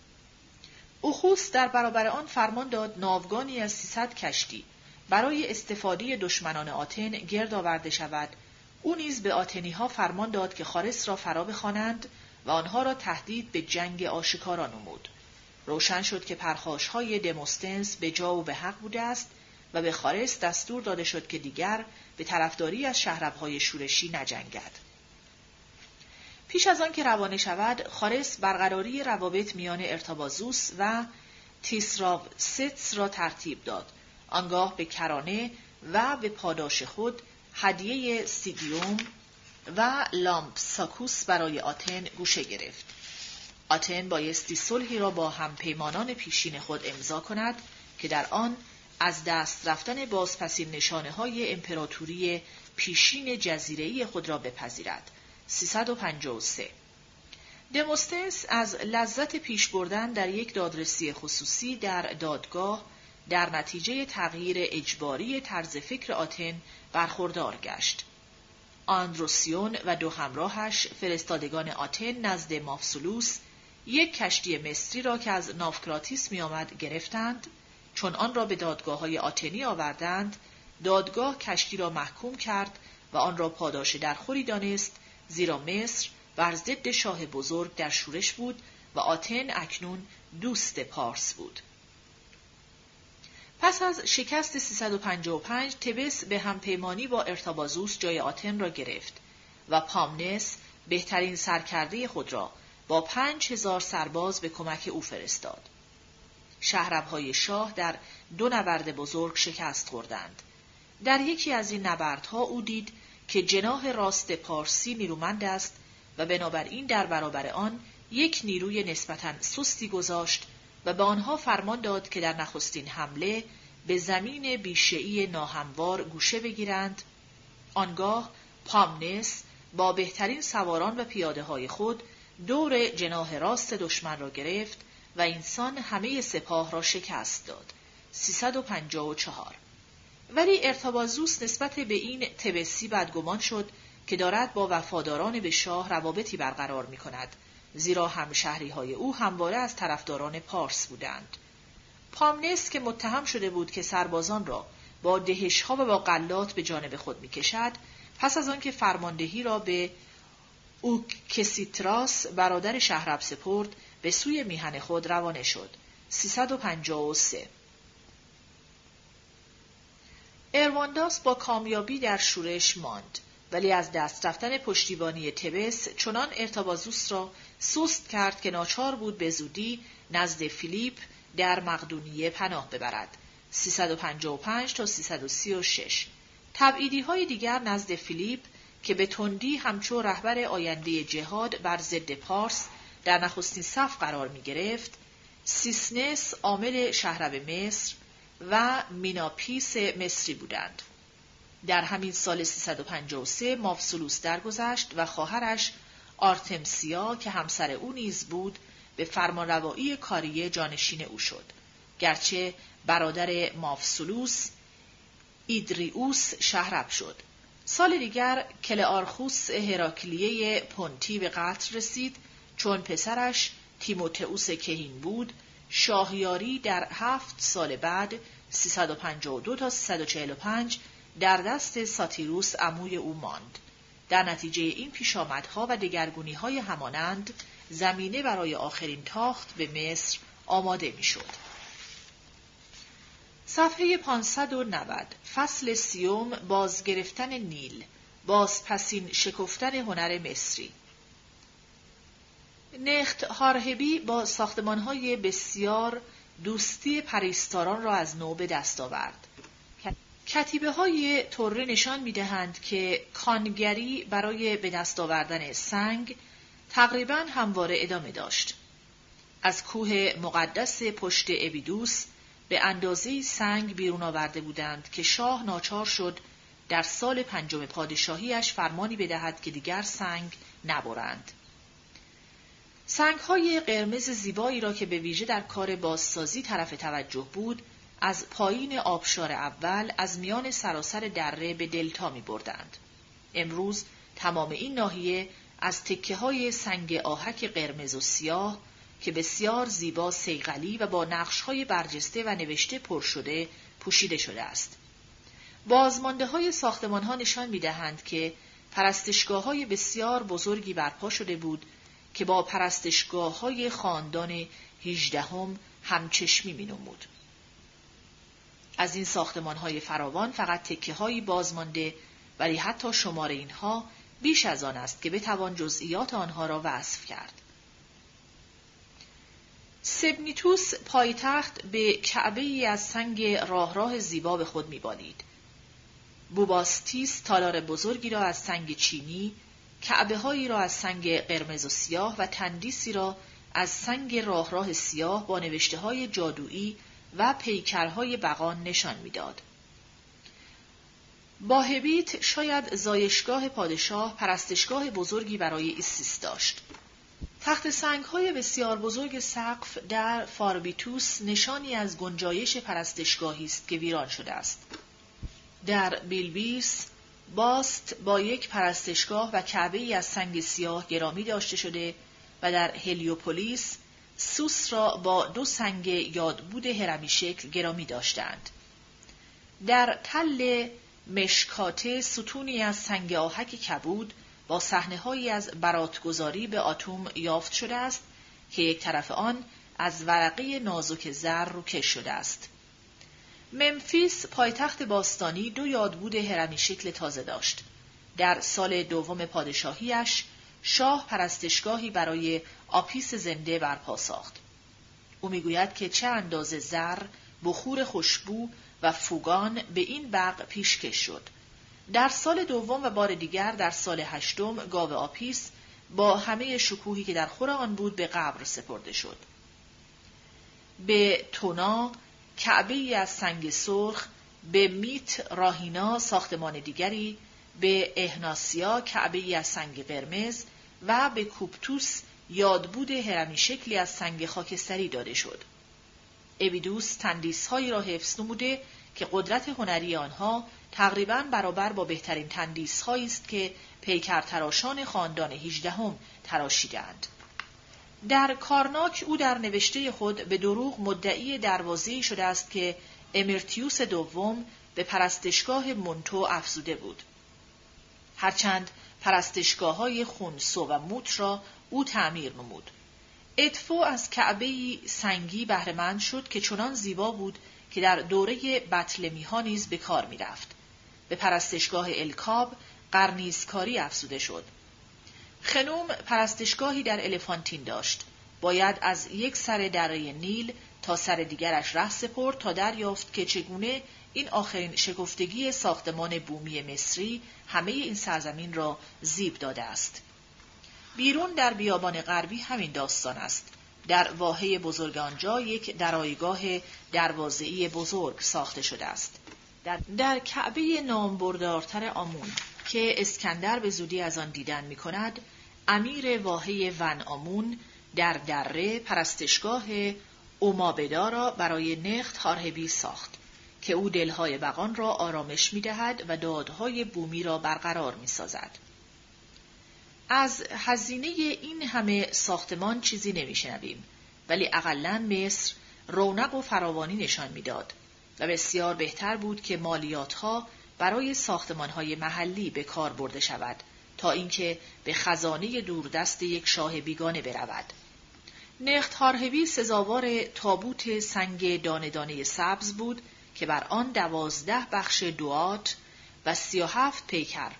اوخوس در برابر آن فرمان داد ناوگانی از 300 کشتی برای استفاده دشمنان آتن گرد آورده شود او نیز به آتنی ها فرمان داد که خارس را فرا بخوانند و آنها را تهدید به جنگ آشکارا نمود روشن شد که پرخاش های دموستنس به جا و به حق بوده است و به خارس دستور داده شد که دیگر به طرفداری از شهربهای شورشی نجنگد پیش از آن که روانه شود خارس برقراری روابط میان ارتابازوس و تیسراو ستس را ترتیب داد آنگاه به کرانه و به پاداش خود هدیه سیگیوم و لامپساکوس برای آتن گوشه گرفت. آتن بایستی صلحی را با هم پیمانان پیشین خود امضا کند که در آن از دست رفتن بازپسین نشانه های امپراتوری پیشین جزیره خود را بپذیرد. 353 دموستنس از لذت پیش بردن در یک دادرسی خصوصی در دادگاه در نتیجه تغییر اجباری طرز فکر آتن برخوردار گشت. آندروسیون و دو همراهش فرستادگان آتن نزد مافسولوس یک کشتی مصری را که از نافکراتیس می آمد گرفتند چون آن را به دادگاه های آتنی آوردند دادگاه کشتی را محکوم کرد و آن را پاداش درخوری دانست زیرا مصر بر ضد شاه بزرگ در شورش بود و آتن اکنون دوست پارس بود پس از شکست 355 تبس به همپیمانی با ارتابازوس جای آتن را گرفت و پامنس بهترین سرکرده خود را با پنج هزار سرباز به کمک او فرستاد. شهربهای شاه در دو نبرد بزرگ شکست خوردند. در یکی از این نبردها او دید که جناه راست پارسی نیرومند است و بنابراین در برابر آن یک نیروی نسبتا سستی گذاشت و به آنها فرمان داد که در نخستین حمله به زمین بیشعی ناهموار گوشه بگیرند آنگاه پامنس با بهترین سواران و پیاده های خود دور جناه راست دشمن را گرفت و انسان همه سپاه را شکست داد 354 ولی ارتبازوس نسبت به این تبسی بدگمان شد که دارد با وفاداران به شاه روابطی برقرار می کند زیرا همشهری های او همواره از طرفداران پارس بودند. پامنس که متهم شده بود که سربازان را با دهشها و با قلات به جانب خود می‌کشد پس از آنکه فرماندهی را به اوکسیتراس برادر شهرب سپرد به سوی میهن خود روانه شد. 353 اروانداس با کامیابی در شورش ماند ولی از دست رفتن پشتیبانی تبس چنان ارتبازوس را سست کرد که ناچار بود به زودی نزد فیلیپ در مقدونیه پناه ببرد. 355 تا 336 تبعیدی های دیگر نزد فیلیپ که به تندی همچو رهبر آینده جهاد بر ضد پارس در نخستین صف قرار می گرفت سیسنس عامل شهرب مصر و میناپیس مصری بودند. در همین سال 353 مافسولوس درگذشت و خواهرش آرتمسیا که همسر او نیز بود به فرمانروایی کاریه جانشین او شد. گرچه برادر مافسولوس ایدریوس شهرب شد. سال دیگر کلآرخوس هراکلیه پونتی به قتل رسید چون پسرش تیموتئوس کهین بود شاهیاری در هفت سال بعد 352 تا 345 در دست ساتیروس عموی او ماند. در نتیجه این پیشامدها و دگرگونی های همانند زمینه برای آخرین تاخت به مصر آماده می‌شد. صفحه 590 فصل سیوم بازگرفتن نیل بازپسین شکفتن هنر مصری نخت هارهبی با ساختمانهای بسیار دوستی پریستاران را از نو به دست آورد. کتیبه های طره نشان می دهند که کانگری برای به دست آوردن سنگ تقریبا همواره ادامه داشت. از کوه مقدس پشت ابیدوس به اندازه سنگ بیرون آورده بودند که شاه ناچار شد در سال پنجم پادشاهیش فرمانی بدهد که دیگر سنگ نبرند. سنگ های قرمز زیبایی را که به ویژه در کار بازسازی طرف توجه بود از پایین آبشار اول از میان سراسر دره به دلتا می بردند. امروز تمام این ناحیه از تکه های سنگ آهک قرمز و سیاه که بسیار زیبا سیغلی و با نقش های برجسته و نوشته پر شده پوشیده شده است. بازمانده های ساختمان ها نشان می دهند که پرستشگاه های بسیار بزرگی برپا شده بود که با پرستشگاه های خاندان هیجدهم همچشمی می نمود. از این ساختمان های فراوان فقط تکه هایی بازمانده ولی حتی شمار اینها بیش از آن است که بتوان جزئیات آنها را وصف کرد. سبنیتوس پایتخت به کعبه ای از سنگ راه راه زیبا به خود میبالید. بوباستیس تالار بزرگی را از سنگ چینی، کعبه هایی را از سنگ قرمز و سیاه و تندیسی را از سنگ راه راه سیاه با نوشته های جادویی و پیکرهای بغان نشان می‌داد. باهبیت شاید زایشگاه پادشاه پرستشگاه بزرگی برای ایسیس داشت. تخت سنگ های بسیار بزرگ سقف در فاربیتوس نشانی از گنجایش پرستشگاهی است که ویران شده است. در بیلبیس باست با یک پرستشگاه و کعبه ای از سنگ سیاه گرامی داشته شده و در هلیوپولیس سوس را با دو سنگ یادبود هرمی شکل گرامی داشتند. در تل مشکاته ستونی از سنگ آهک کبود با صحنه هایی از براتگذاری به آتوم یافت شده است که یک طرف آن از ورقه نازک زر روکش شده است. ممفیس پایتخت باستانی دو یادبود هرمی شکل تازه داشت. در سال دوم پادشاهیش شاه پرستشگاهی برای آپیس زنده برپا ساخت. او می‌گوید که چه اندازه زر، بخور خوشبو و فوگان به این بغ پیشکش شد. در سال دوم و بار دیگر در سال هشتم گاو آپیس با همه شکوهی که در خور آن بود به قبر سپرده شد. به تونا کعبه از سنگ سرخ به میت راهینا ساختمان دیگری به اهناسیا کعبه از سنگ قرمز و به کوپتوس یادبود هرمی شکلی از سنگ خاکستری داده شد. اویدوس تندیسهایی را حفظ نموده که قدرت هنری آنها تقریبا برابر با بهترین تندیس است که پیکر تراشان خاندان هیجدهم تراشیدند. در کارناک او در نوشته خود به دروغ مدعی دروازه‌ای شده است که امرتیوس دوم به پرستشگاه مونتو افزوده بود. هرچند پرستشگاه های خونسو و موت را او تعمیر نمود. ادفو از کعبه سنگی بهرهمند شد که چنان زیبا بود که در دوره بطلمی ها نیز به کار می رفت. به پرستشگاه الکاب قرنیزکاری افزوده شد. خنوم پرستشگاهی در الفانتین داشت. باید از یک سر دره نیل تا سر دیگرش ره سپرد تا دریافت که چگونه این آخرین شگفتگی ساختمان بومی مصری همه این سرزمین را زیب داده است. بیرون در بیابان غربی همین داستان است. در واحه بزرگ آنجا یک درایگاه دروازه‌ای بزرگ ساخته شده است. در, در کعبه نامبردارتر آمون که اسکندر به زودی از آن دیدن می کند، امیر واحه ون آمون در دره پرستشگاه اومابدا را برای نخت هارهبی ساخت که او دلهای بقان را آرامش می دهد و دادهای بومی را برقرار می سازد. از هزینه این همه ساختمان چیزی نمیشنویم ولی اقلا مصر رونق و فراوانی نشان می‌داد و بسیار بهتر بود که مالیات ها برای ساختمان های محلی به کار برده شود تا اینکه به خزانه دوردست یک شاه بیگانه برود. نخت هارهوی سزاوار تابوت سنگ دانه دانه سبز بود که بر آن دوازده بخش دوات و سی و هفت پیکر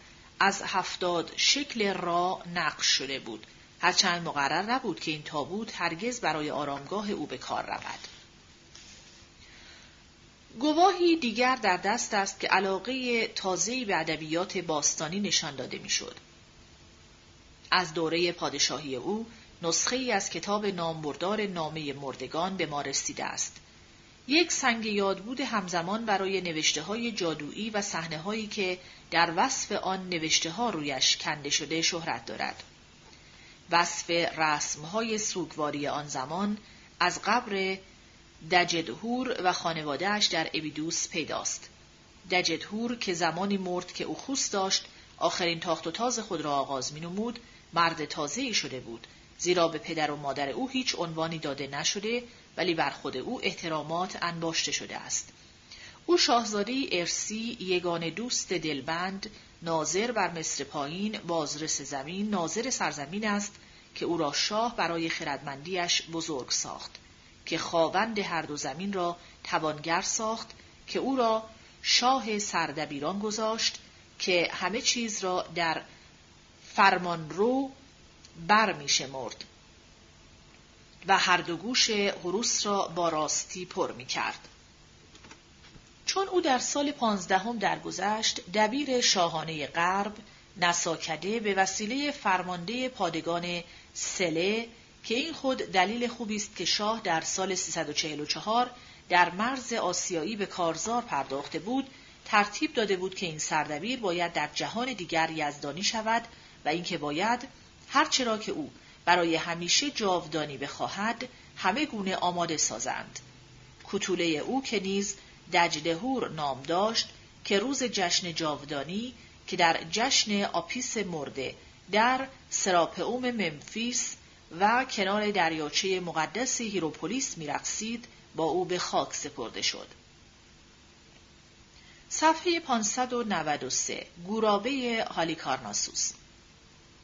از هفتاد شکل را نقش شده بود هرچند مقرر نبود که این تابوت هرگز برای آرامگاه او به کار رود گواهی دیگر در دست است که علاقه تازه‌ای به ادبیات باستانی نشان داده می‌شد. از دوره پادشاهی او نسخه ای از کتاب نامبردار نامه مردگان به ما رسیده است. یک سنگ یادبود همزمان برای نوشته های جادویی و صحنه هایی که در وصف آن نوشته ها رویش کنده شده شهرت دارد. وصف رسم های سوگواری آن زمان از قبر دجدهور و خانوادهش در ابیدوس پیداست. دجدهور که زمانی مرد که او خوست داشت آخرین تاخت و تاز خود را آغاز می نمود مرد تازه‌ای شده بود زیرا به پدر و مادر او هیچ عنوانی داده نشده ولی بر خود او احترامات انباشته شده است. او شاهزاده ارسی یگان دوست دلبند ناظر بر مصر پایین بازرس زمین ناظر سرزمین است که او را شاه برای خردمندیش بزرگ ساخت که خاوند هر دو زمین را توانگر ساخت که او را شاه سردبیران گذاشت که همه چیز را در فرمان رو بر می شمرد و هر دو گوش حروس را با راستی پر می کرد. چون او در سال پانزدهم درگذشت دبیر شاهانه غرب نساکده به وسیله فرمانده پادگان سله که این خود دلیل خوبی است که شاه در سال 344 در مرز آسیایی به کارزار پرداخته بود ترتیب داده بود که این سردبیر باید در جهان دیگر یزدانی شود و اینکه باید هرچه را که او برای همیشه جاودانی بخواهد همه گونه آماده سازند کتوله او که نیز دجدهور نام داشت که روز جشن جاودانی که در جشن آپیس مرده در سراپئوم ممفیس و کنار دریاچه مقدس هیروپولیس میرقصید با او به خاک سپرده شد. صفحه 593 گورابه هالیکارناسوس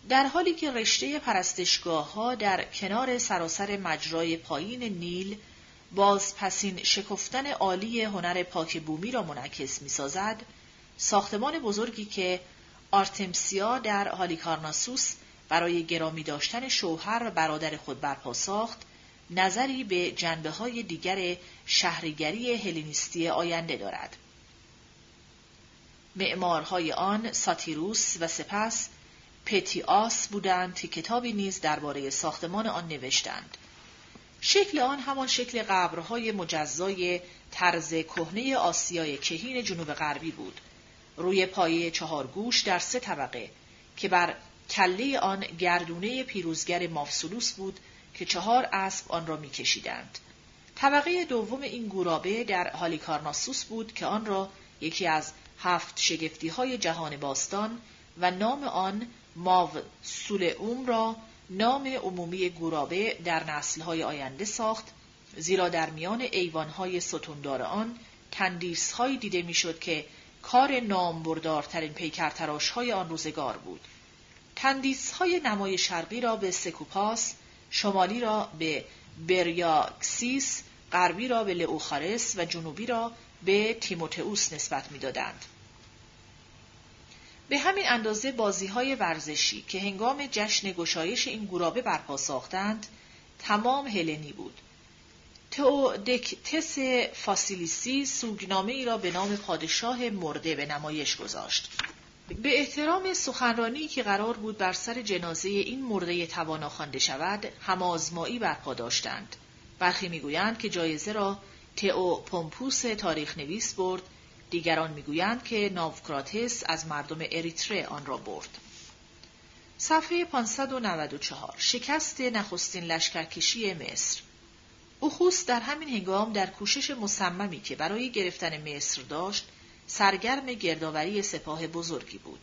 در حالی که رشته پرستشگاه ها در کنار سراسر مجرای پایین نیل باز پسین شکفتن عالی هنر پاک بومی را منعکس می سازد، ساختمان بزرگی که آرتمسیا در هالیکارناسوس برای گرامی داشتن شوهر و برادر خود برپا ساخت، نظری به جنبه های دیگر شهریگری هلینیستی آینده دارد. معمارهای آن ساتیروس و سپس پتیاس بودند که کتابی نیز درباره ساختمان آن نوشتند. شکل آن همان شکل قبرهای مجزای طرز کهنه آسیای کهین جنوب غربی بود. روی پایه چهار گوش در سه طبقه که بر کله آن گردونه پیروزگر مافسولوس بود که چهار اسب آن را میکشیدند. طبقه دوم این گورابه در هالیکارناسوس بود که آن را یکی از هفت شگفتی های جهان باستان و نام آن ماو سولئوم را نام عمومی گورابه در نسلهای آینده ساخت زیرا در میان ایوانهای ستوندار آن تندیسهایی دیده می‌شد که کار نامبردارترین پیکرتراشهای آن روزگار بود تندیسهای نمای شرقی را به سکوپاس شمالی را به بریاکسیس غربی را به لئوخارس و جنوبی را به تیموتئوس نسبت می‌دادند. به همین اندازه بازی های ورزشی که هنگام جشن گشایش این گرابه برپا ساختند تمام هلنی بود. تئودکتس فاسیلیسی سوگنامه ای را به نام پادشاه مرده به نمایش گذاشت. به احترام سخنرانی که قرار بود بر سر جنازه این مرده توانا خوانده شود همازمایی برپا داشتند برخی می‌گویند که جایزه را تئو پومپوس تاریخ نویس برد دیگران می‌گویند که ناوکراتس از مردم اریتره آن را برد صفحه 594 شکست نخستین لشکرکشی مصر اوخوس در همین هنگام در کوشش مصممی که برای گرفتن مصر داشت سرگرم گردآوری سپاه بزرگی بود.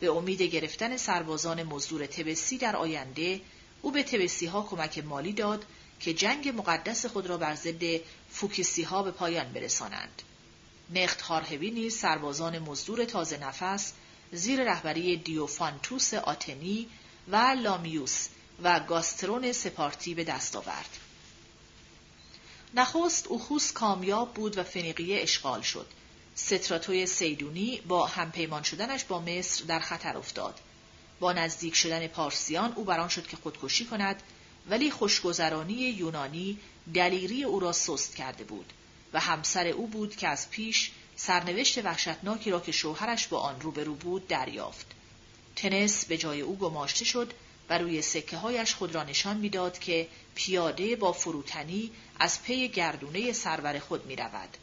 به امید گرفتن سربازان مزدور تبسی در آینده او به تبسی ها کمک مالی داد که جنگ مقدس خود را بر ضد فوکیسی ها به پایان برسانند. نخت هارهوی نیز سربازان مزدور تازه نفس زیر رهبری دیوفانتوس آتنی و لامیوس و گاسترون سپارتی به دست آورد. نخست اوخوس کامیاب بود و فنیقیه اشغال شد ستراتوی سیدونی با همپیمان شدنش با مصر در خطر افتاد. با نزدیک شدن پارسیان او بران شد که خودکشی کند ولی خوشگذرانی یونانی دلیری او را سست کرده بود و همسر او بود که از پیش سرنوشت وحشتناکی را که شوهرش با آن روبرو بود دریافت. تنس به جای او گماشته شد و روی سکه هایش خود را نشان می‌داد که پیاده با فروتنی از پی گردونه سرور خود می رود.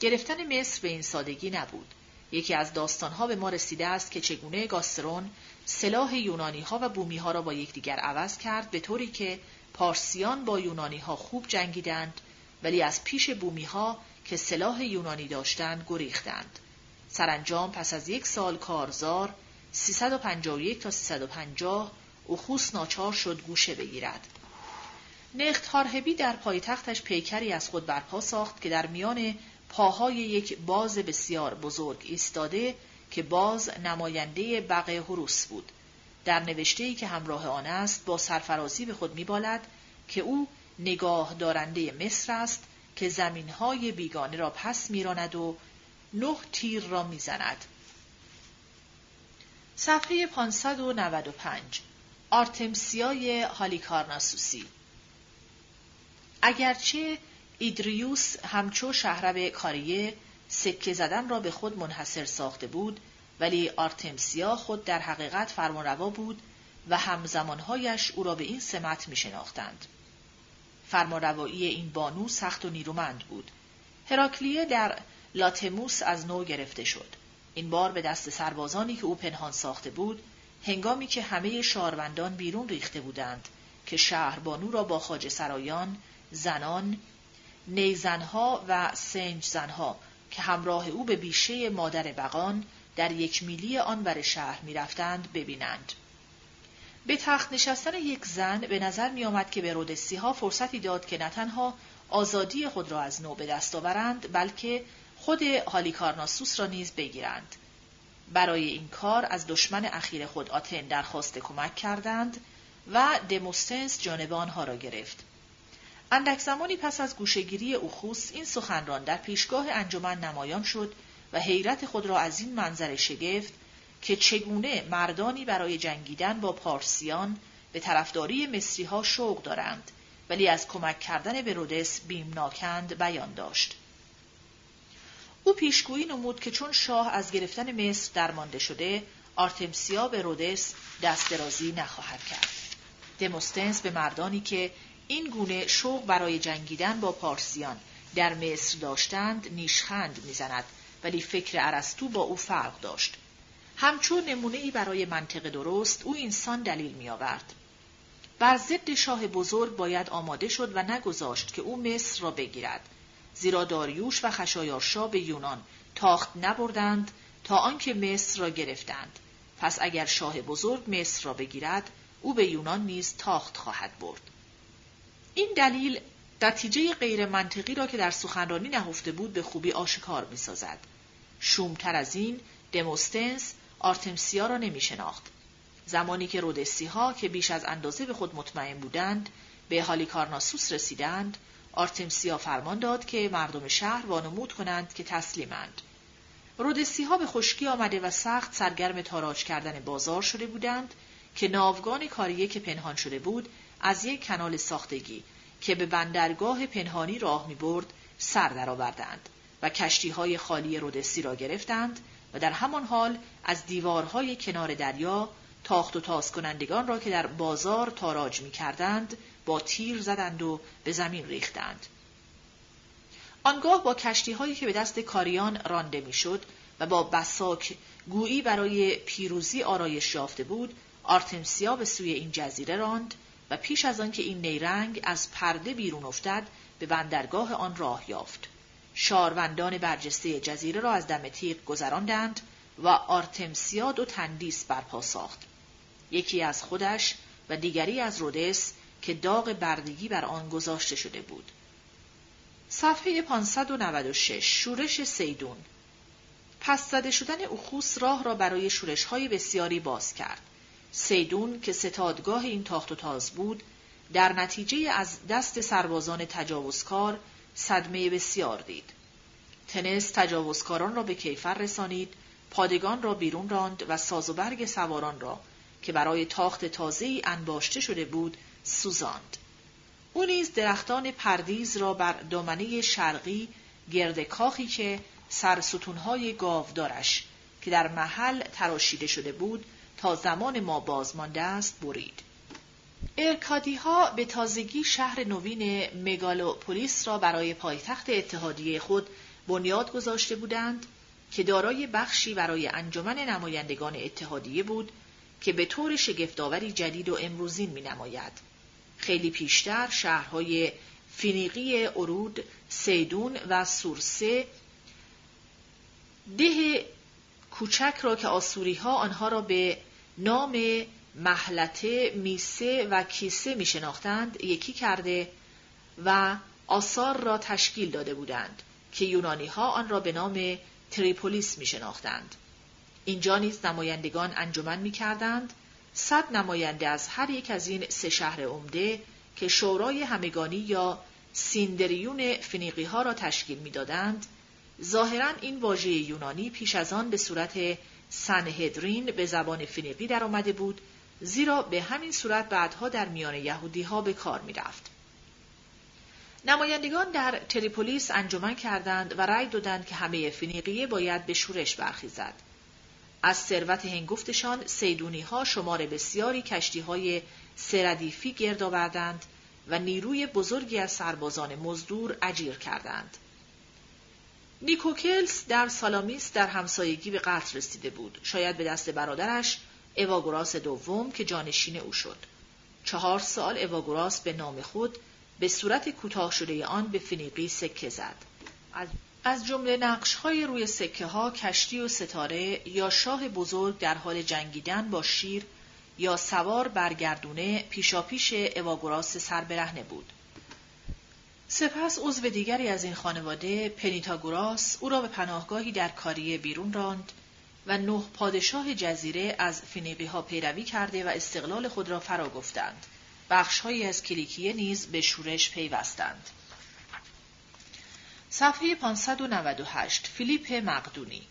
گرفتن مصر به این سادگی نبود. یکی از داستانها به ما رسیده است که چگونه گاسترون سلاح یونانی ها و بومی ها را با یکدیگر عوض کرد به طوری که پارسیان با یونانی ها خوب جنگیدند ولی از پیش بومی ها که سلاح یونانی داشتند گریختند. سرانجام پس از یک سال کارزار 351 تا 350 اخوس ناچار شد گوشه بگیرد. نخت هارهبی در پایتختش پیکری از خود برپا ساخت که در میان پاهای یک باز بسیار بزرگ ایستاده که باز نماینده بقه حروس بود. در نوشته که همراه آن است با سرفرازی به خود میبالد که او نگاه دارنده مصر است که زمینهای بیگانه را پس میراند و نه تیر را می‌زند. صفحه 595 آرتمسیای هالیکارناسوسی اگرچه ایدریوس همچو شهرب کاریه سکه زدن را به خود منحصر ساخته بود ولی آرتمسیا خود در حقیقت فرمانروا بود و همزمانهایش او را به این سمت می شناختند. فرمانروایی این بانو سخت و نیرومند بود. هراکلیه در لاتموس از نو گرفته شد. این بار به دست سربازانی که او پنهان ساخته بود، هنگامی که همه شاروندان بیرون ریخته بودند که شهربانو را با خاج سرایان، زنان، نیزنها و سنجزنها که همراه او به بیشه مادر بقان در یک میلی آن ور شهر می‌رفتند ببینند. به تخت نشستن یک زن به نظر می آمد که به رودسی ها فرصتی داد که نه تنها آزادی خود را از نو به دست آورند بلکه خود هالیکارناسوس را نیز بگیرند. برای این کار از دشمن اخیر خود آتن درخواست کمک کردند و دموستنس جانب آنها را گرفت. اندک زمانی پس از گوشگیری اوخوس این سخنران در پیشگاه انجمن نمایان شد و حیرت خود را از این منظر شگفت که چگونه مردانی برای جنگیدن با پارسیان به طرفداری مصری ها شوق دارند ولی از کمک کردن به رودس بیمناکند بیان داشت. او پیشگویی نمود که چون شاه از گرفتن مصر درمانده شده آرتمسیا به رودس دست درازی نخواهد کرد. دموستنس به مردانی که این گونه شوق برای جنگیدن با پارسیان در مصر داشتند نیشخند می‌زند ولی فکر ارسطو با او فرق داشت همچون نمونه ای برای منطق درست او اینسان دلیل می آورد. بر ضد شاه بزرگ باید آماده شد و نگذاشت که او مصر را بگیرد زیرا داریوش و خشایارشا به یونان تاخت نبردند تا آنکه مصر را گرفتند پس اگر شاه بزرگ مصر را بگیرد او به یونان نیز تاخت خواهد برد این دلیل نتیجه غیر منطقی را که در سخنرانی نهفته بود به خوبی آشکار می سازد. شومتر از این دموستنس آرتمسیا را نمی شناخت. زمانی که رودسی ها که بیش از اندازه به خود مطمئن بودند به هالیکارناسوس رسیدند آرتمسیا فرمان داد که مردم شهر وانمود کنند که تسلیمند. رودسی ها به خشکی آمده و سخت سرگرم تاراج کردن بازار شده بودند که ناوگان کاریه که پنهان شده بود از یک کانال ساختگی که به بندرگاه پنهانی راه می برد سر درآوردند و کشتی های خالی رودسی را گرفتند و در همان حال از دیوارهای کنار دریا تاخت و تاز کنندگان را که در بازار تاراج می کردند با تیر زدند و به زمین ریختند. آنگاه با کشتی هایی که به دست کاریان رانده می‌شد و با بساک گویی برای پیروزی آرایش یافته بود آرتمسیا به سوی این جزیره راند و پیش از آنکه این نیرنگ از پرده بیرون افتد به بندرگاه آن راه یافت شاروندان برجسته جزیره را از دم تیغ گذراندند و آرتمسیا دو تندیس برپا ساخت. یکی از خودش و دیگری از رودس که داغ بردگی بر آن گذاشته شده بود. صفحه 596 شورش سیدون. پس زده شدن اخوس راه را برای شورش های بسیاری باز کرد. سیدون که ستادگاه این تاخت و تاز بود در نتیجه از دست سربازان تجاوزکار صدمه بسیار دید. تنس تجاوزکاران را به کیفر رسانید، پادگان را بیرون راند و ساز و برگ سواران را که برای تاخت تازه‌ای انباشته شده بود سوزاند. او نیز درختان پردیز را بر دامنه شرقی گرد کاخی که سرستونهای گاودارش که در محل تراشیده شده بود تا زمان ما بازمانده است برید. ارکادی ها به تازگی شهر نوین مگالوپولیس را برای پایتخت اتحادیه خود بنیاد گذاشته بودند که دارای بخشی برای انجمن نمایندگان اتحادیه بود که به طور شگفتآوری جدید و امروزین می نماید. خیلی پیشتر شهرهای فینیقی ارود، سیدون و سورسه ده کوچک را که آسوری ها آنها را به نام محلته، میسه و کیسه می شناختند یکی کرده و آثار را تشکیل داده بودند که یونانی ها آن را به نام تریپولیس می شناختند. اینجا نیز نمایندگان انجمن می کردند صد نماینده از هر یک از این سه شهر عمده که شورای همگانی یا سیندریون فنیقی ها را تشکیل می‌دادند ظاهرا این واژه یونانی پیش از آن به صورت سنهدرین به زبان فنیقی در آمده بود زیرا به همین صورت بعدها در میان یهودی ها به کار می رفت. نمایندگان در تریپولیس انجمن کردند و رأی دادند که همه فنیقیه باید به شورش برخیزد. از ثروت هنگفتشان سیدونی ها شمار بسیاری کشتی های سردیفی گرد آوردند و نیروی بزرگی از سربازان مزدور اجیر کردند. نیکوکلس در سالامیس در همسایگی به قتل رسیده بود شاید به دست برادرش اواگوراس دوم که جانشین او شد. چهار سال اواگوراس به نام خود به صورت کوتاه شده آن به فنیقی سکه زد. از جمله نقش های روی سکه ها کشتی و ستاره یا شاه بزرگ در حال جنگیدن با شیر یا سوار برگردونه پیشاپیش اواگوراس سربرهنه بود. سپس عضو دیگری از این خانواده پنیتاگوراس او را به پناهگاهی در کاریه بیرون راند و نه پادشاه جزیره از فینیقی ها پیروی کرده و استقلال خود را فرا گفتند. بخشهایی از کلیکیه نیز به شورش پیوستند. صفحه 598 فیلیپ مقدونی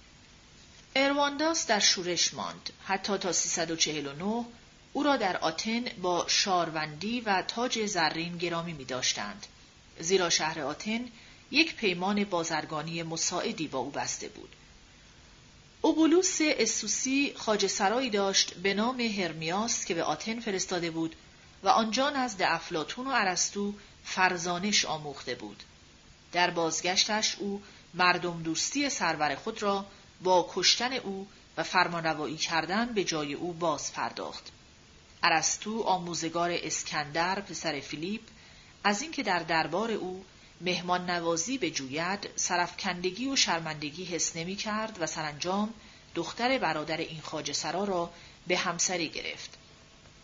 اروانداس در شورش ماند حتی تا 349 او را در آتن با شاروندی و تاج زرین گرامی می داشتند. زیرا شهر آتن یک پیمان بازرگانی مساعدی با او بسته بود. اوبولوس اسوسی خاج سرایی داشت به نام هرمیاس که به آتن فرستاده بود و آنجا نزد افلاتون و ارسطو فرزانش آموخته بود. در بازگشتش او مردم دوستی سرور خود را با کشتن او و فرمانروایی کردن به جای او باز پرداخت. ارسطو آموزگار اسکندر پسر فیلیپ از اینکه در دربار او مهمان نوازی به جوید سرفکندگی و شرمندگی حس نمی کرد و سرانجام دختر برادر این خاج سرا را به همسری گرفت.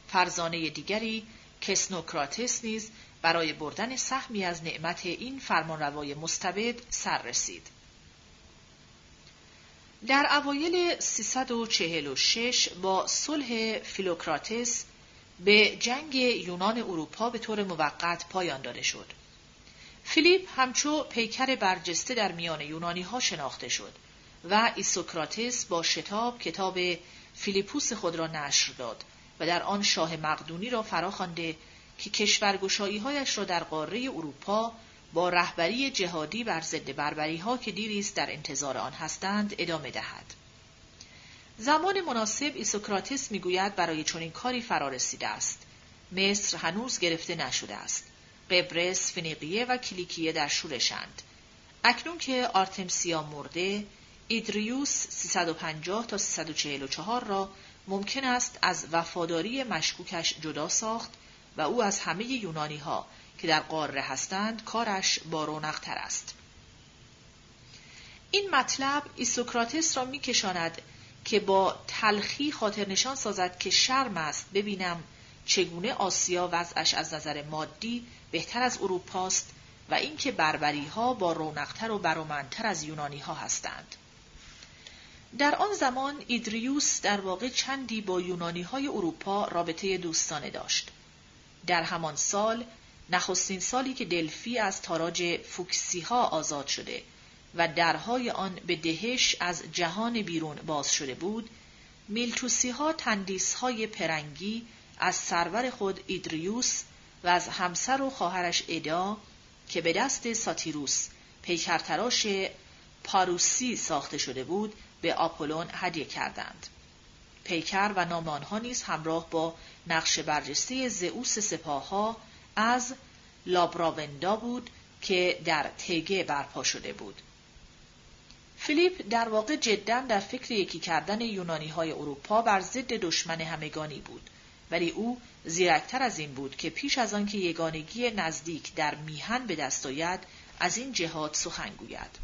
فرزانه دیگری کسنوکراتس نیز برای بردن سهمی از نعمت این فرمانروای مستبد سر رسید. در اوایل 346 با صلح فیلوکراتس به جنگ یونان اروپا به طور موقت پایان داده شد. فیلیپ همچو پیکر برجسته در میان یونانی ها شناخته شد و ایسوکراتس با شتاب کتاب فیلیپوس خود را نشر داد و در آن شاه مقدونی را فراخوانده که کشورگشایی هایش را در قاره اروپا با رهبری جهادی بر ضد بربری ها که دیریست در انتظار آن هستند ادامه دهد. زمان مناسب ایسوکراتس می‌گوید برای چنین کاری فرا رسیده است. مصر هنوز گرفته نشده است. قبرس، فنیقیه و کلیکیه در شورشند. اکنون که آرتمسیا مرده، ایدریوس 350 تا 344 را ممکن است از وفاداری مشکوکش جدا ساخت و او از همه یونانی ها که در قاره هستند کارش با رونق تر است. این مطلب ایسوکراتس را میکشاند که با تلخی خاطر نشان سازد که شرم است ببینم چگونه آسیا وضعش از نظر مادی بهتر از اروپاست و اینکه بربری ها با رونقتر و برومندتر از یونانی ها هستند. در آن زمان ایدریوس در واقع چندی با یونانی های اروپا رابطه دوستانه داشت. در همان سال نخستین سالی که دلفی از تاراج فوکسی ها آزاد شده و درهای آن به دهش از جهان بیرون باز شده بود، میلتوسی ها تندیس های پرنگی از سرور خود ایدریوس و از همسر و خواهرش ادا که به دست ساتیروس پیکرتراش پاروسی ساخته شده بود به آپولون هدیه کردند. پیکر و نام آنها نیز همراه با نقش برجسته زئوس سپاهها از لابراوندا بود که در تگه برپا شده بود. فیلیپ در واقع جدا در فکر یکی کردن یونانی های اروپا بر ضد دشمن همگانی بود ولی او زیرکتر از این بود که پیش از آنکه یگانگی نزدیک در میهن به دست آید از این جهاد سخن گوید.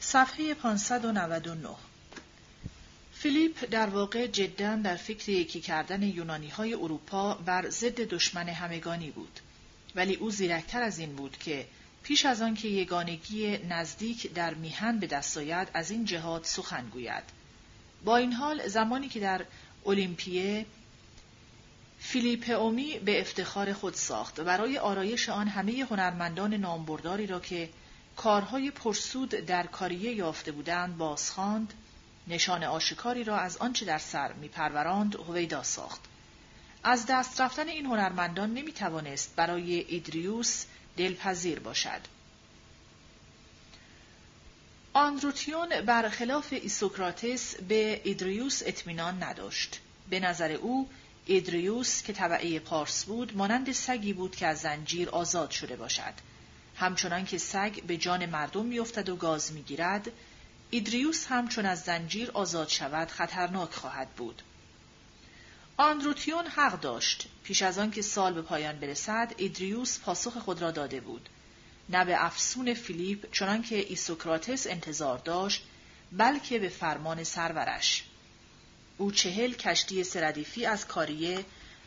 صفحه 599 فیلیپ در واقع جدا در فکر یکی کردن یونانی های اروپا بر ضد دشمن همگانی بود. ولی او زیرکتر از این بود که پیش از آنکه یگانگی نزدیک در میهن به دست آید از این جهاد سخن گوید. با این حال زمانی که در المپیه فیلیپ اومی به افتخار خود ساخت و برای آرایش آن همه هنرمندان نامبرداری را که کارهای پرسود در کاریه یافته بودند بازخواند نشان آشکاری را از آنچه در سر میپروراند هویدا ساخت از دست رفتن این هنرمندان نمی توانست برای ایدریوس دلپذیر باشد. آندروتیون برخلاف ایسوکراتس به ایدریوس اطمینان نداشت. به نظر او ایدریوس که تبعه پارس بود مانند سگی بود که از زنجیر آزاد شده باشد. همچنان که سگ به جان مردم میافتد و گاز می‌گیرد ایدریوس هم چون از زنجیر آزاد شود خطرناک خواهد بود. آندروتیون حق داشت. پیش از آن که سال به پایان برسد، ایدریوس پاسخ خود را داده بود. نه به افسون فیلیپ چنان که ایسوکراتس انتظار داشت، بلکه به فرمان سرورش. او چهل کشتی سه‌ردیفی از کاریه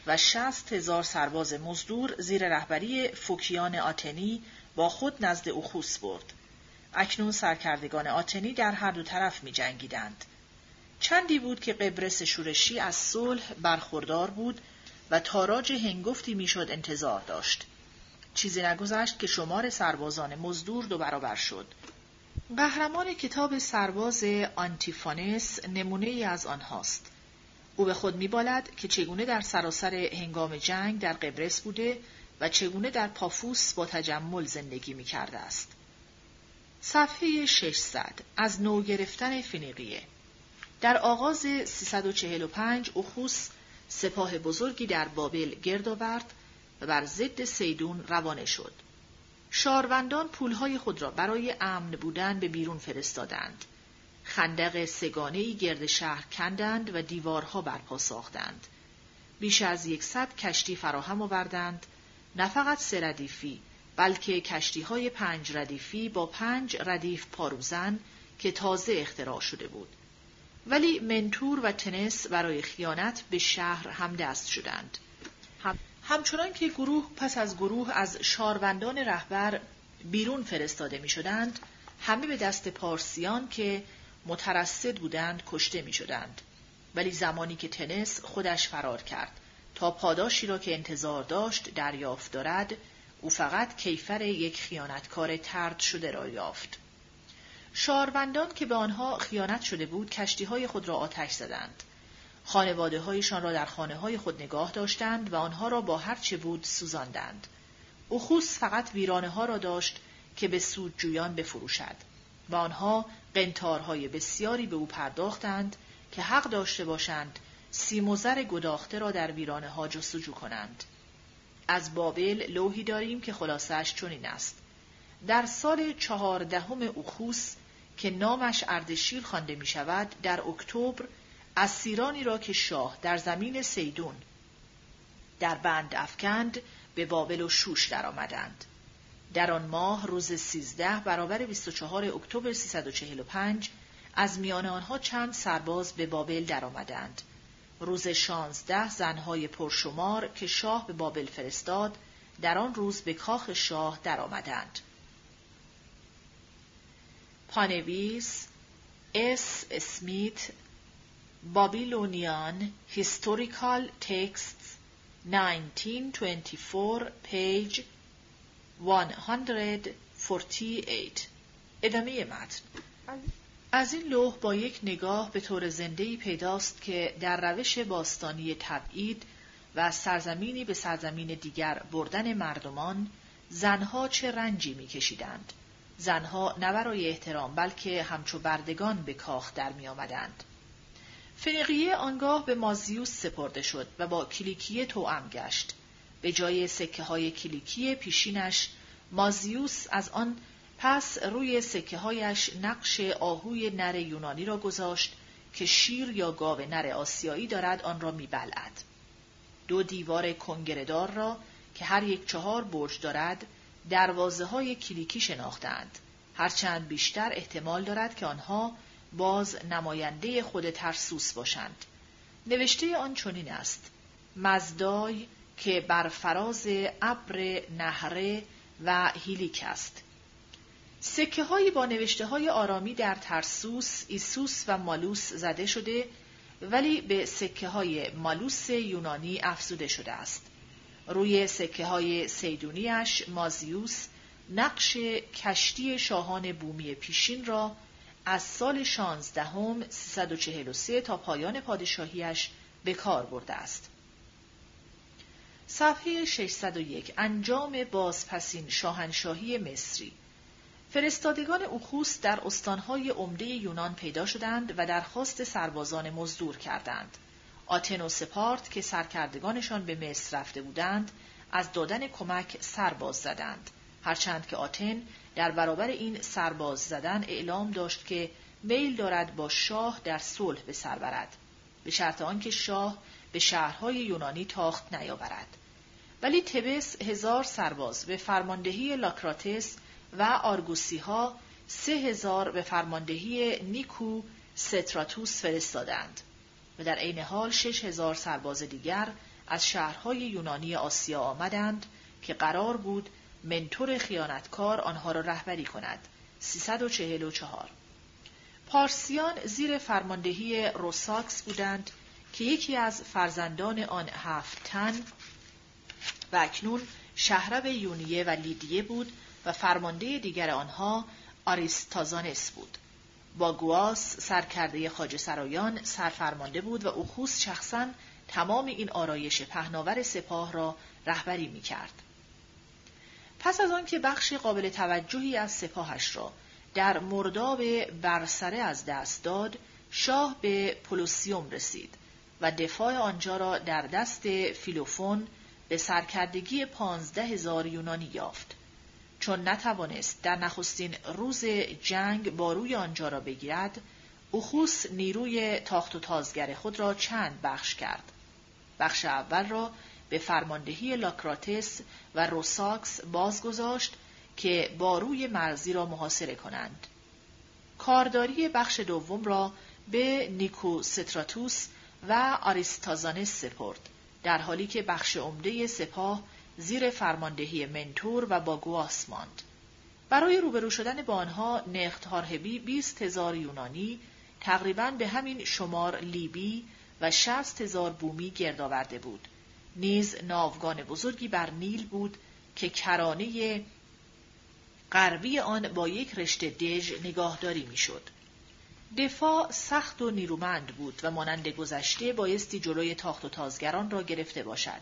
و شصت هزار سرباز مزدور زیر رهبری فوکیان آتنی با خود نزد اوخوس برد. اکنون سرکردگان آتنی در هر دو طرف می جنگیدند. چندی بود که قبرس شورشی از صلح برخوردار بود و تاراج هنگفتی می‌شد انتظار داشت. چیزی نگذشت که شمار سربازان مزدور دو برابر شد. قهرمان کتاب سرباز آنتیفانس نمونه ای از آنهاست. او به خود میبالد که چگونه در سراسر هنگام جنگ در قبرس بوده و چگونه در پافوس با تجمل زندگی می کرده است. صفحه 600 از نو گرفتن فینیقیه در آغاز 345 اخوس سپاه بزرگی در بابل گرد آورد و بر ضد سیدون روانه شد. شاروندان پولهای خود را برای امن بودن به بیرون فرستادند. خندق سگانهی گرد شهر کندند و دیوارها برپا ساختند. بیش از یکصد کشتی فراهم آوردند، نه فقط سه ردیفی، بلکه کشتی های پنج ردیفی با پنج ردیف پاروزن که تازه اختراع شده بود. ولی منتور و تنس برای خیانت به شهر هم دست شدند. همچنان که گروه پس از گروه از شاروندان رهبر بیرون فرستاده می شدند، همه به دست پارسیان که مترصد بودند کشته می شدند. ولی زمانی که تنس خودش فرار کرد تا پاداشی را که انتظار داشت دریافت دارد او فقط کیفر یک خیانتکار ترد شده را یافت. شاروندان که به آنها خیانت شده بود کشتی های خود را آتش زدند. خانواده هایشان را در خانه های خود نگاه داشتند و آنها را با هر چه بود سوزاندند. اخوس فقط ویرانه ها را داشت که به سودجویان بفروشد و آنها قنتارهای بسیاری به او پرداختند که حق داشته باشند سیموزر گداخته را در ویرانه ها جستجو کنند. از بابل لوحی داریم که خلاصش چنین است. در سال چهاردهم اخوس که نامش اردشیر خوانده می شود در اکتبر اسیرانی را که شاه در زمین سیدون در بند افکند به بابل و شوش درآمدند. در آن ماه روز 13 برابر 24 اکتبر 345 از میان آنها چند سرباز به بابل درآمدند. روز 16 زنهای پرشمار که شاه به بابل فرستاد در آن روز به کاخ شاه درآمدند. پانویس اس اسمیت Babylonian Historical Texts 1924 page 148 ادامه متن از این لوح با یک نگاه به طور زندهی پیداست که در روش باستانی تبعید و سرزمینی به سرزمین دیگر بردن مردمان زنها چه رنجی میکشیدند. زنها نه برای احترام بلکه همچو بردگان به کاخ در می آمدند. فنقیه آنگاه به مازیوس سپرده شد و با کلیکیه توأم گشت. به جای سکه های کلیکی پیشینش مازیوس از آن پس روی سکه هایش نقش آهوی نر یونانی را گذاشت که شیر یا گاو نر آسیایی دارد آن را میبلعد. دو دیوار کنگردار را که هر یک چهار برج دارد دروازه های کلیکی شناختند. هرچند بیشتر احتمال دارد که آنها باز نماینده خود ترسوس باشند. نوشته آن چنین است. مزدای که بر فراز ابر نهره و هیلیک است. سکه های با نوشته های آرامی در ترسوس، ایسوس و مالوس زده شده ولی به سکه های مالوس یونانی افزوده شده است. روی سکه های سیدونیش مازیوس نقش کشتی شاهان بومی پیشین را از سال 16 343 تا پایان پادشاهیش به کار برده است. صفحه 601 انجام بازپسین شاهنشاهی مصری فرستادگان اوخوس در استانهای عمده یونان پیدا شدند و درخواست سربازان مزدور کردند. آتن و سپارت که سرکردگانشان به مصر رفته بودند از دادن کمک سرباز زدند. هرچند که آتن در برابر این سرباز زدن اعلام داشت که میل دارد با شاه در صلح به سر برد به شرط آنکه شاه به شهرهای یونانی تاخت نیاورد. ولی تبس هزار سرباز به فرماندهی لاکراتس و آرگوسی ها سه هزار به فرماندهی نیکو ستراتوس فرستادند و در عین حال شش هزار سرباز دیگر از شهرهای یونانی آسیا آمدند که قرار بود منتور خیانتکار آنها را رهبری کند 344 پارسیان زیر فرماندهی روساکس بودند که یکی از فرزندان آن هفت تن و اکنون شهرب یونیه و لیدیه بود و فرمانده دیگر آنها آریستازانس بود. با گواس سرکرده خاج سرایان سرفرمانده بود و اوخوس شخصا تمام این آرایش پهناور سپاه را رهبری می کرد. پس از آنکه بخش قابل توجهی از سپاهش را در مرداب برسره از دست داد شاه به پولوسیوم رسید و دفاع آنجا را در دست فیلوفون به سرکردگی پانزده هزار یونانی یافت. چون نتوانست در نخستین روز جنگ باروی آنجا را بگیرد اخوس نیروی تاخت و تازگر خود را چند بخش کرد. بخش اول را به فرماندهی لاکراتس و روساکس بازگذاشت که باروی مرزی را محاصره کنند. کارداری بخش دوم را به نیکو ستراتوس و آریستازانس سپرد در حالی که بخش عمده سپاه زیر فرماندهی منتور و باگواس ماند. برای روبرو شدن با آنها نخت هارهبی 20 هزار یونانی تقریبا به همین شمار لیبی و شست هزار بومی گرد آورده بود. نیز ناوگان بزرگی بر نیل بود که کرانه غربی آن با یک رشته دژ نگاهداری می‌شد. دفاع سخت و نیرومند بود و مانند گذشته بایستی جلوی تاخت و تازگران را گرفته باشد.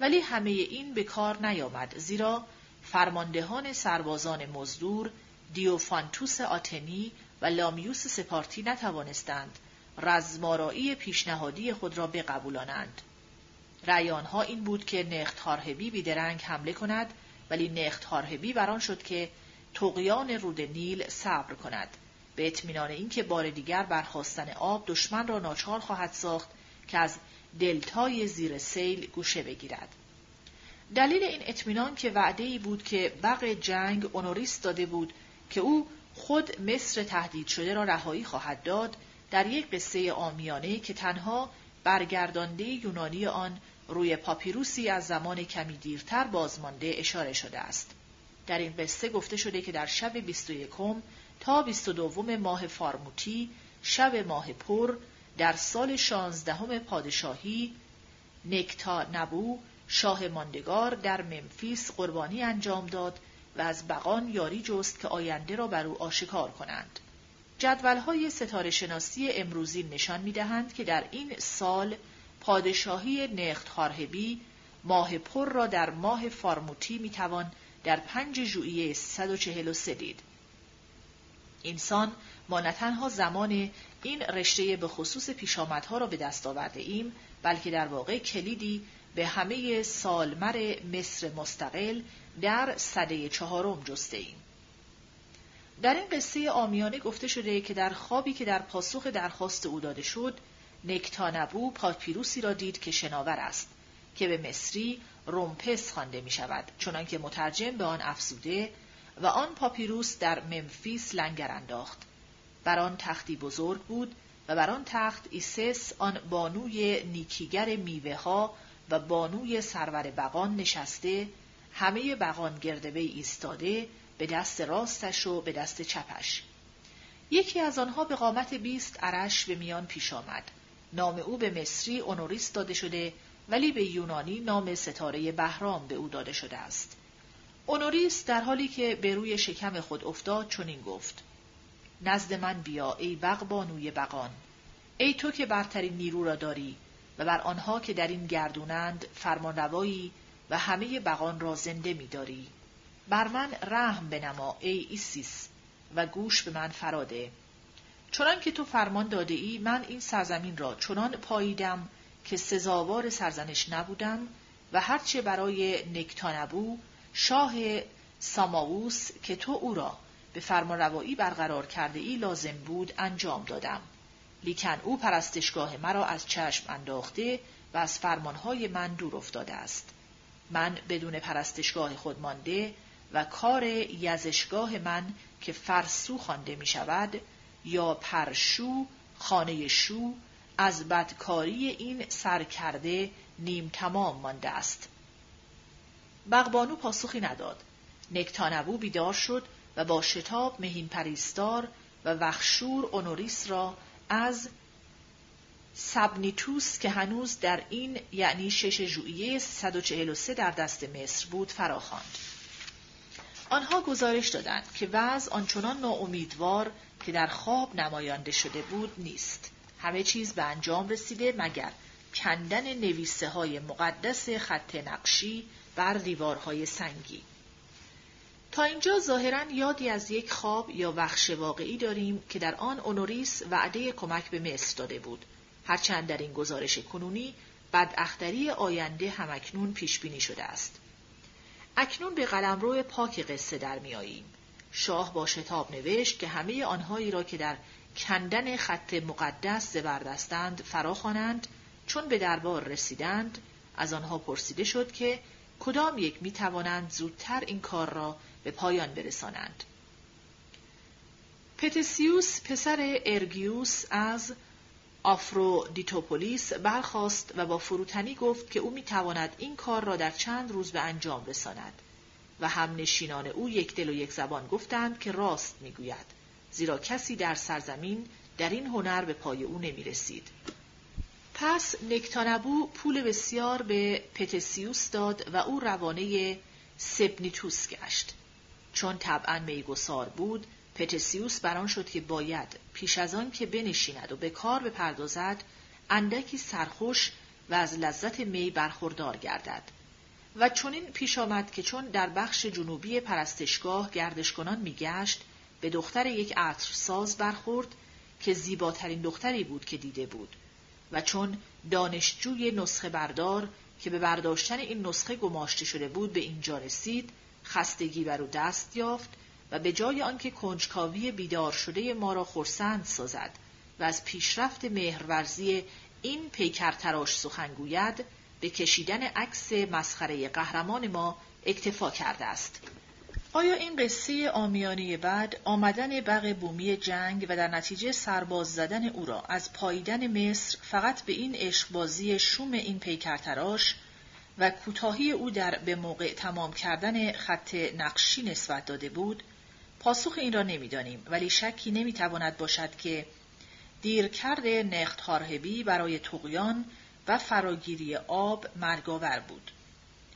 ولی همه این به کار نیامد زیرا فرماندهان سربازان مزدور دیوفانتوس آتنی و لامیوس سپارتی نتوانستند رزمارایی پیشنهادی خود را بقبولانند. رأی آنها این بود که نخت هارهبی بیدرنگ حمله کند ولی نخت هارهبی بران شد که تقیان رود نیل صبر کند. به اطمینان اینکه بار دیگر برخواستن آب دشمن را ناچار خواهد ساخت که از دلتای زیر سیل گوشه بگیرد. دلیل این اطمینان که وعده ای بود که بق جنگ اونوریس داده بود که او خود مصر تهدید شده را رهایی خواهد داد در یک قصه آمیانه که تنها برگردانده یونانی آن روی پاپیروسی از زمان کمی دیرتر بازمانده اشاره شده است. در این قصه گفته شده که در شب 21 تا 22 ماه فارموتی شب ماه پر در سال شانزدهم پادشاهی نکتا نبو شاه ماندگار در ممفیس قربانی انجام داد و از بقان یاری جست که آینده را بر او آشکار کنند. جدولهای ستاره شناسی امروزی نشان می دهند که در این سال پادشاهی نخت خارهبی ماه پر را در ماه فارموتی می توان در پنج ژوئیه 143 دید. انسان ما نه تنها زمان این رشته به خصوص پیشامدها را به دست آورده ایم بلکه در واقع کلیدی به همه سالمر مصر مستقل در صده چهارم جسته ایم. در این قصه آمیانه گفته شده که در خوابی که در پاسخ درخواست او داده شد نکتانبو پاپیروسی را دید که شناور است که به مصری رومپس خوانده می شود چنانکه مترجم به آن افزوده و آن پاپیروس در ممفیس لنگر انداخت. بر آن تختی بزرگ بود و بر آن تخت ایسس آن بانوی نیکی‌گر میوه ها و بانوی سرور بقان نشسته همه بقان گرده ایستاده به دست راستش و به دست چپش. یکی از آنها به قامت بیست ارش به میان پیش آمد. نام او به مصری اونوریس داده شده ولی به یونانی نام ستاره بهرام به او داده شده است. اونوریس در حالی که به روی شکم خود افتاد چنین گفت نزد من بیا ای بانوی بقان ای تو که برترین نیرو را داری و بر آنها که در این گردونند فرمانروایی و همه بقان را زنده می‌داری. بر من رحم بنما ای ایسیس و گوش به من فراده. چنان که تو فرمان داده ای من این سرزمین را چنان پاییدم که سزاوار سرزنش نبودم و هرچه برای نکتانبو شاه ساماووس که تو او را به فرمانروایی برقرار کرده ای لازم بود انجام دادم. لیکن او پرستشگاه مرا از چشم انداخته و از فرمانهای من دور افتاده است. من بدون پرستشگاه خود مانده و کار یزشگاه من که فرسو خوانده می شود یا پرشو خانه شو از بدکاری این سرکرده نیم تمام مانده است. بغبانو پاسخی نداد. نکتانبو بیدار شد و با شتاب مهین پریستار و وخشور اونوریس را از سبنیتوس که هنوز در این یعنی شش ژوئیه 143 در دست مصر بود فراخواند. آنها گزارش دادند که وضع آنچنان ناامیدوار که در خواب نمایانده شده بود نیست. همه چیز به انجام رسیده مگر کندن نویسه های مقدس خط نقشی بر دیوارهای سنگی. تا اینجا ظاهرا یادی از یک خواب یا وخش واقعی داریم که در آن اونوریس وعده کمک به مصر داده بود. هرچند در این گزارش کنونی بداختری آینده همکنون پیش بینی شده است. اکنون به قلمرو پاک قصه در میاییم. شاه با شتاب نوشت که همه آنهایی را که در کندن خط مقدس زبردستند فراخوانند چون به دربار رسیدند از آنها پرسیده شد که کدام یک می توانند زودتر این کار را به پایان برسانند. پتسیوس پسر ارگیوس از آفرودیتوپولیس برخاست و با فروتنی گفت که او می‌تواند این کار را در چند روز به انجام رساند و هم نشینان او یک دل و یک زبان گفتند که راست می‌گوید زیرا کسی در سرزمین در این هنر به پای او نمی رسید. پس نکتانبو پول بسیار به پتسیوس داد و او روانه سبنیتوس گشت. چون طبعا میگسار بود پتسیوس بران شد که باید پیش از آن که بنشیند و به کار بپردازد اندکی سرخوش و از لذت می برخوردار گردد. و چنین پیش آمد که چون در بخش جنوبی پرستشگاه گردشکنان میگشت به دختر یک عطرساز برخورد که زیباترین دختری بود که دیده بود. و چون دانشجوی نسخه بردار که به برداشتن این نسخه گماشته شده بود به اینجا رسید خستگی بر او دست یافت و به جای آنکه کنجکاوی بیدار شده ما را خرسند سازد و از پیشرفت مهرورزی این پیکر تراش سخن گوید به کشیدن عکس مسخره قهرمان ما اکتفا کرده است. آیا این قصه آمیانه بعد آمدن بغ بومی جنگ و در نتیجه سرباز زدن او را از پاییدن مصر فقط به این عشقبازی شوم این پیکرتراش و کوتاهی او در به موقع تمام کردن خط نقشی نسبت داده بود پاسخ این را نمی‌دانیم ولی شکی نمی‌تواند باشد که دیرکرد نخت هارهبی برای تقیان و فراگیری آب مرگاور بود.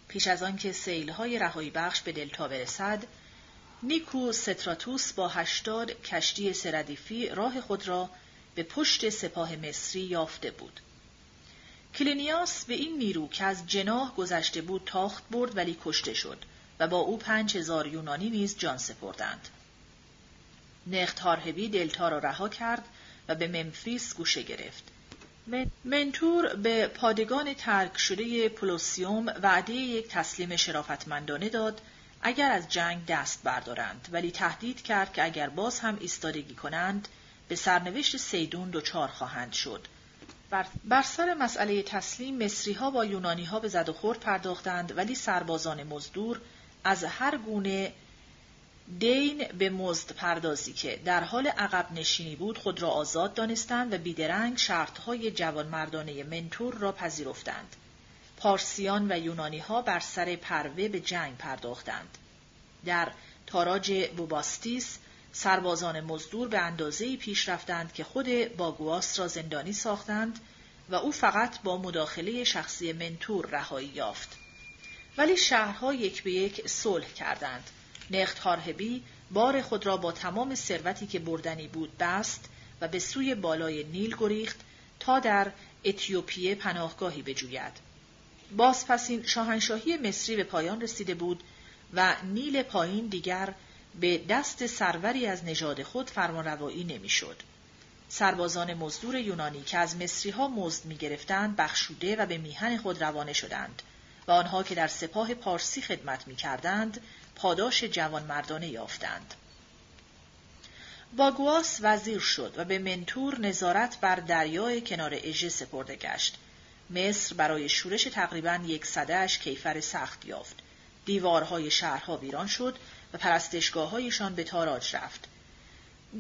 پیش از آنکه سیلهای رهایی بخش به دلتا برسد نیکو ستراتوس با هشتاد کشتی سردیفی راه خود را به پشت سپاه مصری یافته بود. کلینیاس به این نیرو که از جناه گذشته بود تاخت برد ولی کشته شد و با او پنج هزار یونانی نیز جان سپردند. نخت‌هارهبی دلتا را رها کرد و به ممفیس گوشه گرفت. منتور به پادگان ترک شده پلوسیوم وعده یک تسلیم شرافتمندانه داد اگر از جنگ دست بردارند ولی تهدید کرد که اگر باز هم ایستادگی کنند به سرنوشت سیدون دچار خواهند شد. بر, بر سر مسئله تسلیم مصری ها با یونانی ها به زد و خورد پرداختند ولی سربازان مزدور از هر گونه دین به مزد پردازی که در حال عقب نشینی بود خود را آزاد دانستند و بیدرنگ شرطهای جوان مردانه منتور را پذیرفتند. پارسیان و یونانی ها بر سر پروه به جنگ پرداختند. در تاراج بوباستیس سربازان مزدور به اندازه‌ای پیش رفتند که خود باگواس را زندانی ساختند و او فقط با مداخله شخصی منتور رهایی یافت. ولی شهرها یک به یک صلح کردند. نخت هارهبی بار خود را با تمام ثروتی که بردنی بود بست و به سوی بالای نیل گریخت تا در اتیوپیه پناهگاهی بجوید. باز پس این شاهنشاهی مصری به پایان رسیده بود و نیل پایین دیگر به دست سروری از نژاد خود فرمانروایی نمی‌شد. سربازان مزدور یونانی که از مصری ها مزد می گرفتند بخشوده و به میهن خود روانه شدند و آنها که در سپاه پارسی خدمت می کردند پاداش جوان مردانه یافتند. باگواس وزیر شد و به منتور نظارت بر دریای کنار اژه سپرده گشت. مصر برای شورش تقریبا یک صدهش کیفر سخت یافت. دیوارهای شهرها ویران شد و پرستشگاههایشان به تاراج رفت.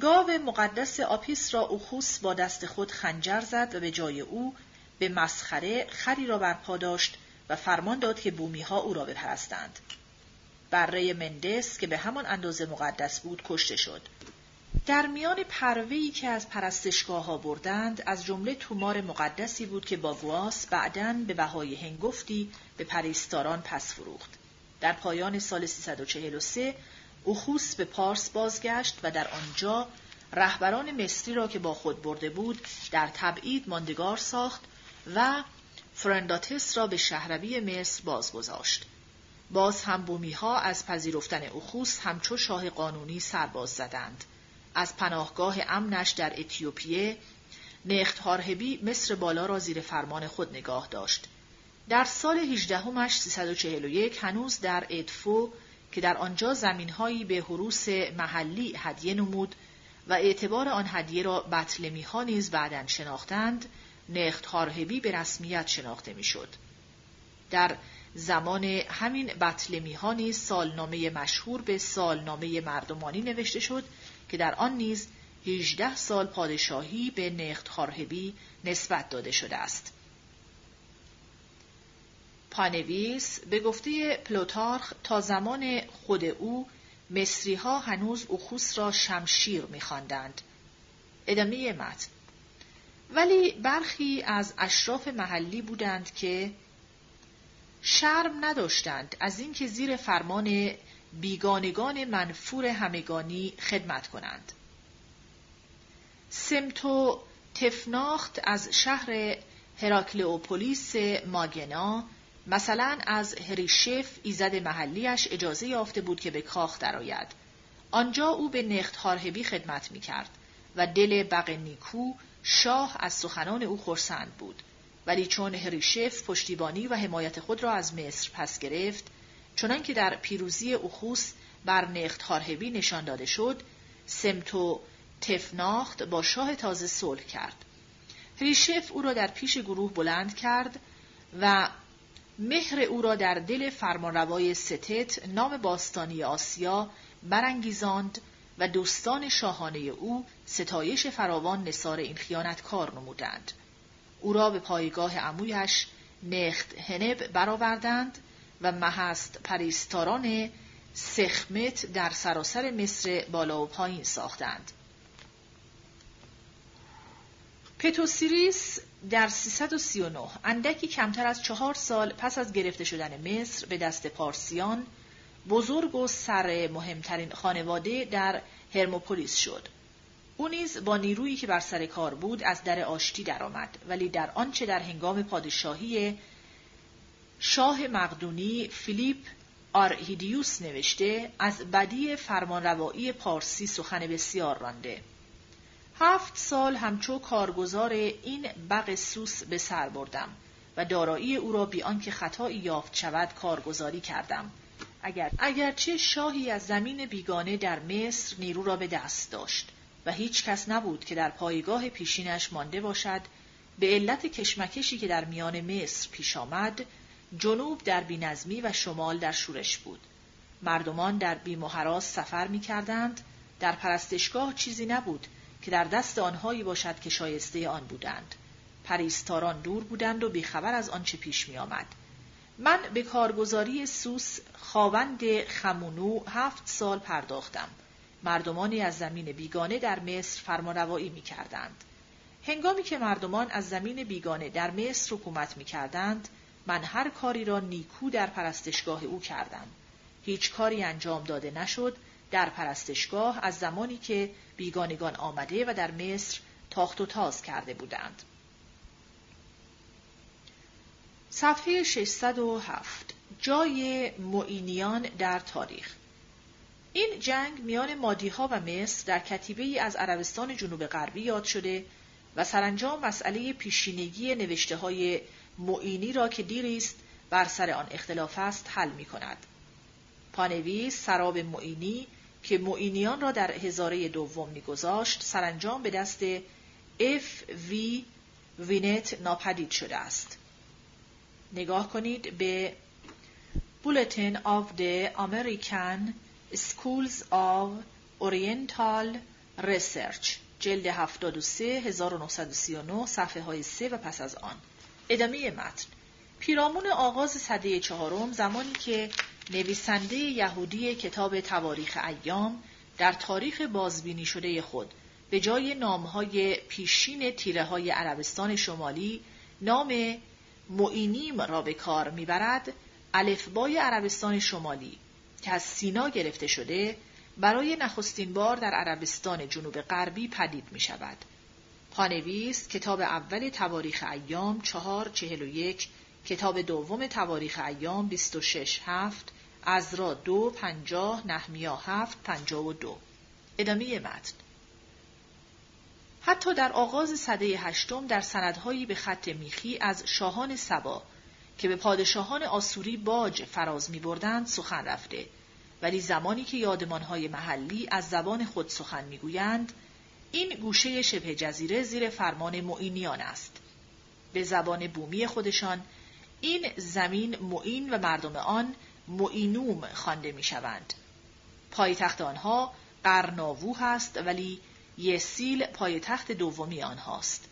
گاو مقدس آپیس را اوخوس با دست خود خنجر زد و به جای او به مسخره خری را برپا داشت و فرمان داد که بومیها او را بپرستند. بره مندس که به همان اندازه مقدس بود کشته شد. در میان پروهی که از پرستشگاه ها بردند از جمله تومار مقدسی بود که باگواس بعدا به بهای هنگفتی به پریستاران پس فروخت. در پایان سال 343 اوخوس به پارس بازگشت و در آنجا رهبران مصری را که با خود برده بود در تبعید ماندگار ساخت و فرنداتس را به شهروی مصر بازگذاشت. باز هم بومی ها از پذیرفتن اخوس همچو شاه قانونی سرباز زدند. از پناهگاه امنش در اتیوپیه نخت هارهبی مصر بالا را زیر فرمان خود نگاه داشت. در سال 18 همش 341 هنوز در ادفو که در آنجا زمینهایی به حروس محلی هدیه نمود و اعتبار آن هدیه را بطلمی ها نیز بعدا شناختند، نخت هارهبی به رسمیت شناخته می‌شد. در زمان همین بطلمی ها نیز سالنامه مشهور به سالنامه مردمانی نوشته شد که در آن نیز 18 سال پادشاهی به نخت خارهبی نسبت داده شده است. پانویس به گفته پلوتارخ تا زمان خود او مصری ها هنوز اخوس را شمشیر می‌خواندند. ادامه متن ولی برخی از اشراف محلی بودند که شرم نداشتند از اینکه زیر فرمان بیگانگان منفور همگانی خدمت کنند. سمتو تفناخت از شهر هراکلئوپولیس ماگنا مثلا از هریشف ایزد محلیش اجازه یافته بود که به کاخ درآید. آنجا او به نخت هارهبی خدمت می کرد و دل بق نیکو شاه از سخنان او خرسند بود. ولی چون هریشف پشتیبانی و حمایت خود را از مصر پس گرفت چنان که در پیروزی اخوس بر نخت نشان داده شد سمتو تفناخت با شاه تازه صلح کرد. هریشف او را در پیش گروه بلند کرد و مهر او را در دل فرمانروای ستت نام باستانی آسیا برانگیزاند و دوستان شاهانه او ستایش فراوان نصار این خیانتکار نمودند. او را به پایگاه عمویش نخت هنب برآوردند و محست پریستاران سخمت در سراسر مصر بالا و پایین ساختند. پتوسیریس در 339 اندکی کمتر از چهار سال پس از گرفته شدن مصر به دست پارسیان بزرگ و سر مهمترین خانواده در هرموپولیس شد. او نیز با نیرویی که بر سر کار بود از در آشتی درآمد ولی در آنچه در هنگام پادشاهی شاه مقدونی فیلیپ آرهیدیوس نوشته از بدی فرمانروایی پارسی سخن بسیار رانده. هفت سال همچو کارگزار این بق سوس به سر بردم و دارایی او را بی آنکه خطایی یافت شود کارگزاری کردم. اگر اگرچه شاهی از زمین بیگانه در مصر نیرو را به دست داشت. و هیچ کس نبود که در پایگاه پیشینش مانده باشد به علت کشمکشی که در میان مصر پیش آمد جنوب در بینظمی و شمال در شورش بود. مردمان در بیم و سفر می کردند در پرستشگاه چیزی نبود که در دست آنهایی باشد که شایسته آن بودند. پریستاران دور بودند و بیخبر از آنچه پیش می آمد. من به کارگزاری سوس خاوند خمونو هفت سال پرداختم. مردمانی از زمین بیگانه در مصر فرمانروایی می کردند. هنگامی که مردمان از زمین بیگانه در مصر حکومت می کردند، من هر کاری را نیکو در پرستشگاه او کردم. هیچ کاری انجام داده نشد در پرستشگاه از زمانی که بیگانگان آمده و در مصر تاخت و تاز کرده بودند. صفحه 607 جای معینیان در تاریخ این جنگ میان مادیها و مصر در کتیبه ای از عربستان جنوب غربی یاد شده و سرانجام مسئله پیشینگی نوشته های معینی را که دیریست بر سر آن اختلاف است حل می کند. پانویس سراب معینی که معینیان را در هزاره دوم میگذاشت سرانجام به دست اف وی وینت ناپدید شده است. نگاه کنید به Bulletin of the American Schools of Oriental Research جلد 73 1939 صفحه های 3 و پس از آن. ادامه متن. پیرامون آغاز صده چهارم زمانی که نویسنده یهودی کتاب تواریخ ایام در تاریخ بازبینی شده خود به جای نامهای پیشین تیره های عربستان شمالی نام معینیم را به کار می‌برد الفبای عربستان شمالی. که از سینا گرفته شده برای نخستین بار در عربستان جنوب غربی پدید می شود. پانویس کتاب اول تواریخ ایام چهار چهل و یک کتاب دوم تواریخ ایام بیست و شش هفت ازرا دو پنجاه نحمیا هفت پنجاه و دو. ادامه متن. حتی در آغاز صده هشتم در سندهایی به خط میخی از شاهان سبا که به پادشاهان آسوری باج فراز می بردند سخن رفته. ولی زمانی که یادمانهای محلی از زبان خود سخن می‌گویند این گوشه شبه جزیره زیر فرمان معینیان است. به زبان بومی خودشان این زمین معین و مردم آن معینوم خوانده می‌شوند. پایتخت آنها قرناوو هست ولی یسیل پایتخت دومی آنهاست.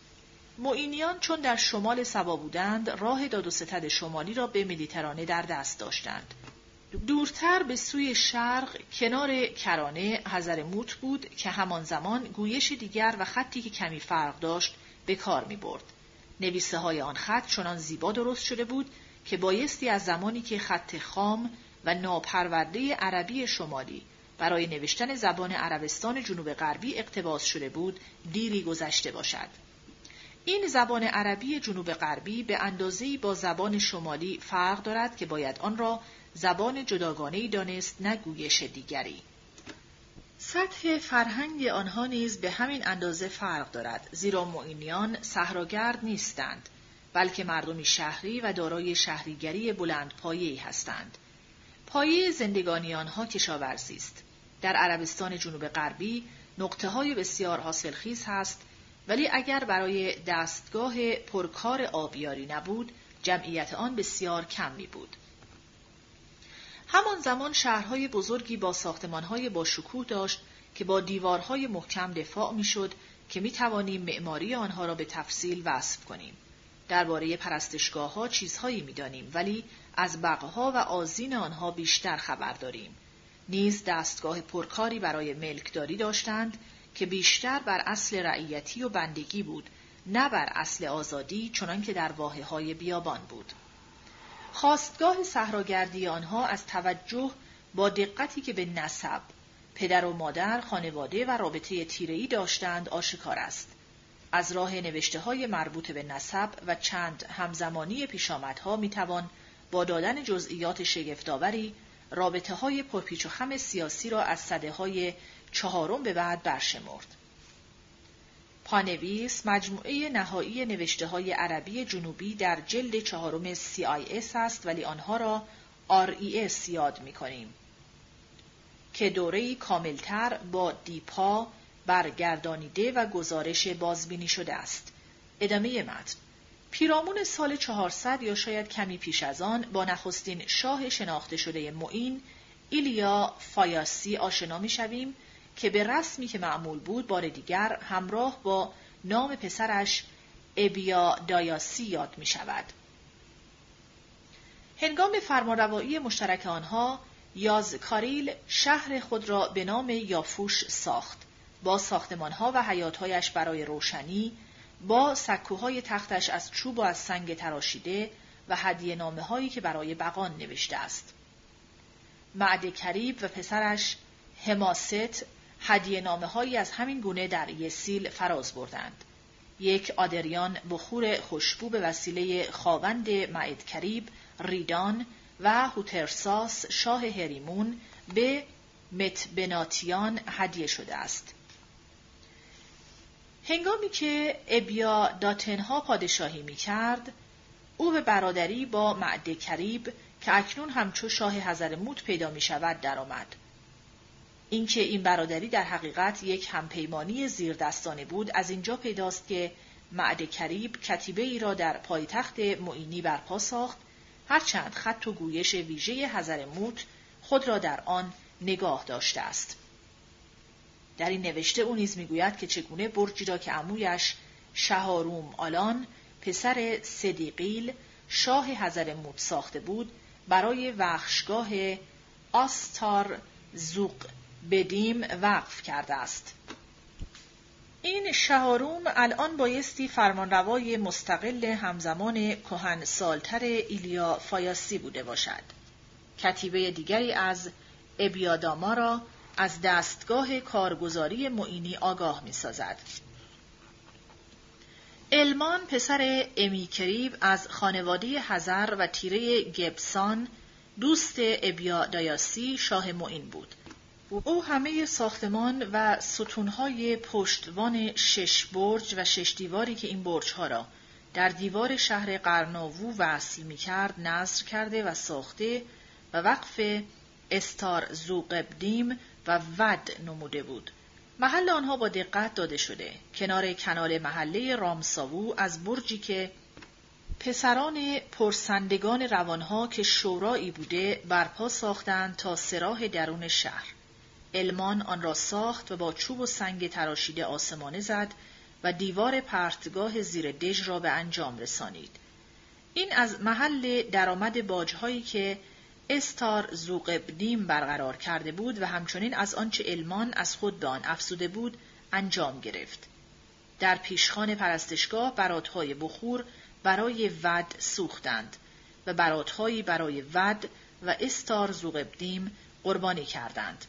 معینیان چون در شمال سبا بودند راه داد و ستد شمالی را به مدیترانه در دست داشتند. دورتر به سوی شرق کنار کرانه حضر موت بود که همان زمان گویش دیگر و خطی که کمی فرق داشت به کار می برد. نویسه های آن خط چنان زیبا درست شده بود که بایستی از زمانی که خط خام و ناپرورده عربی شمالی برای نوشتن زبان عربستان جنوب غربی اقتباس شده بود دیری گذشته باشد. این زبان عربی جنوب غربی به اندازه‌ای با زبان شمالی فرق دارد که باید آن را زبان جداگانه دانست نگویش دیگری. سطح فرهنگ آنها نیز به همین اندازه فرق دارد زیرا معینیان صحراگرد نیستند بلکه مردمی شهری و دارای شهریگری بلند پایه‌ای هستند. پایه زندگانی آنها کشاورزی است. در عربستان جنوب غربی نقطه های بسیار حاصلخیز هست ولی اگر برای دستگاه پرکار آبیاری نبود جمعیت آن بسیار کم می بود. همان زمان شهرهای بزرگی با ساختمانهای با شکوه داشت که با دیوارهای محکم دفاع می‌شد که می توانیم معماری آنها را به تفصیل وصف کنیم. درباره پرستشگاه ها چیزهایی می دانیم ولی از بقها و آزین آنها بیشتر خبر داریم. نیز دستگاه پرکاری برای ملکداری داشتند که بیشتر بر اصل رعیتی و بندگی بود نه بر اصل آزادی چنان که در واحه های بیابان بود. خواستگاه صحراگردی آنها از توجه با دقتی که به نسب، پدر و مادر، خانواده و رابطه تیرهی داشتند آشکار است. از راه نوشته های مربوط به نسب و چند همزمانی پیشامدها می‌توان با دادن جزئیات شگفتآوری رابطه های پرپیچ و خم سیاسی را از صده های چهارم به بعد برشمرد. پانویس مجموعه نهایی نوشته های عربی جنوبی در جلد چهارم CIS است ولی آنها را RES یاد می کنیم. که دوره کاملتر با دیپا برگردانیده و گزارش بازبینی شده است. ادامه متن پیرامون سال 400 یا شاید کمی پیش از آن با نخستین شاه شناخته شده معین ایلیا فایاسی آشنا می شویم که به رسمی که معمول بود بار دیگر همراه با نام پسرش ابیا دایاسی یاد می شود. هنگام فرمانروایی مشترک آنها یازکاریل شهر خود را به نام یافوش ساخت با ساختمانها و حیاتهایش برای روشنی با سکوهای تختش از چوب و از سنگ تراشیده و هدیه نامه هایی که برای بقان نوشته است. معد کریب و پسرش حماست هدیه نامه هایی از همین گونه در یسیل فراز بردند. یک آدریان بخور خوشبو به وسیله خاوند معد کریب ریدان و هوترساس شاه هریمون به متبناتیان هدیه شده است. هنگامی که ابیا داتنها پادشاهی می کرد، او به برادری با معد کریب که اکنون همچو شاه حضرموت پیدا می شود درآمد. اینکه این برادری در حقیقت یک همپیمانی زیردستانه بود از اینجا پیداست که معد کریب کتیبه ای را در پایتخت معینی برپا ساخت هرچند خط و گویش ویژه حضرموت خود را در آن نگاه داشته است. در این نوشته او نیز می‌گوید که چگونه برجی را که عمویش شهاروم آلان پسر صدیقیل شاه حضرموت ساخته بود برای وخشگاه آستار زوق بدیم وقف کرده است. این شهاروم الان بایستی فرمانروای مستقل همزمان کهن سالتر ایلیا فایاسی بوده باشد. کتیبه دیگری از ابیاداما را از دستگاه کارگزاری معینی آگاه می سازد. المان پسر امیکریب از خانواده هزر و تیره گبسان دوست ابیا دایاسی شاه معین بود. او همه ساختمان و ستونهای پشتوان شش برج و شش دیواری که این برجها را در دیوار شهر قرناوو وصل می کرد نظر کرده و ساخته و وقف استار زوقبدیم و ود نموده بود. محل آنها با دقت داده شده. کنار کنال محله رامساوو از برجی که پسران پرسندگان روانها که شورایی بوده برپا ساختند تا سراح درون شهر. المان آن را ساخت و با چوب و سنگ تراشیده آسمانه زد و دیوار پرتگاه زیر دژ را به انجام رسانید. این از محل درآمد باجهایی که استار زوقبدیم برقرار کرده بود و همچنین از آنچه المان از خود به آن افسوده بود انجام گرفت. در پیشخان پرستشگاه براتهای بخور برای ود سوختند و براتهایی برای ود و استار زوقبدیم قربانی کردند.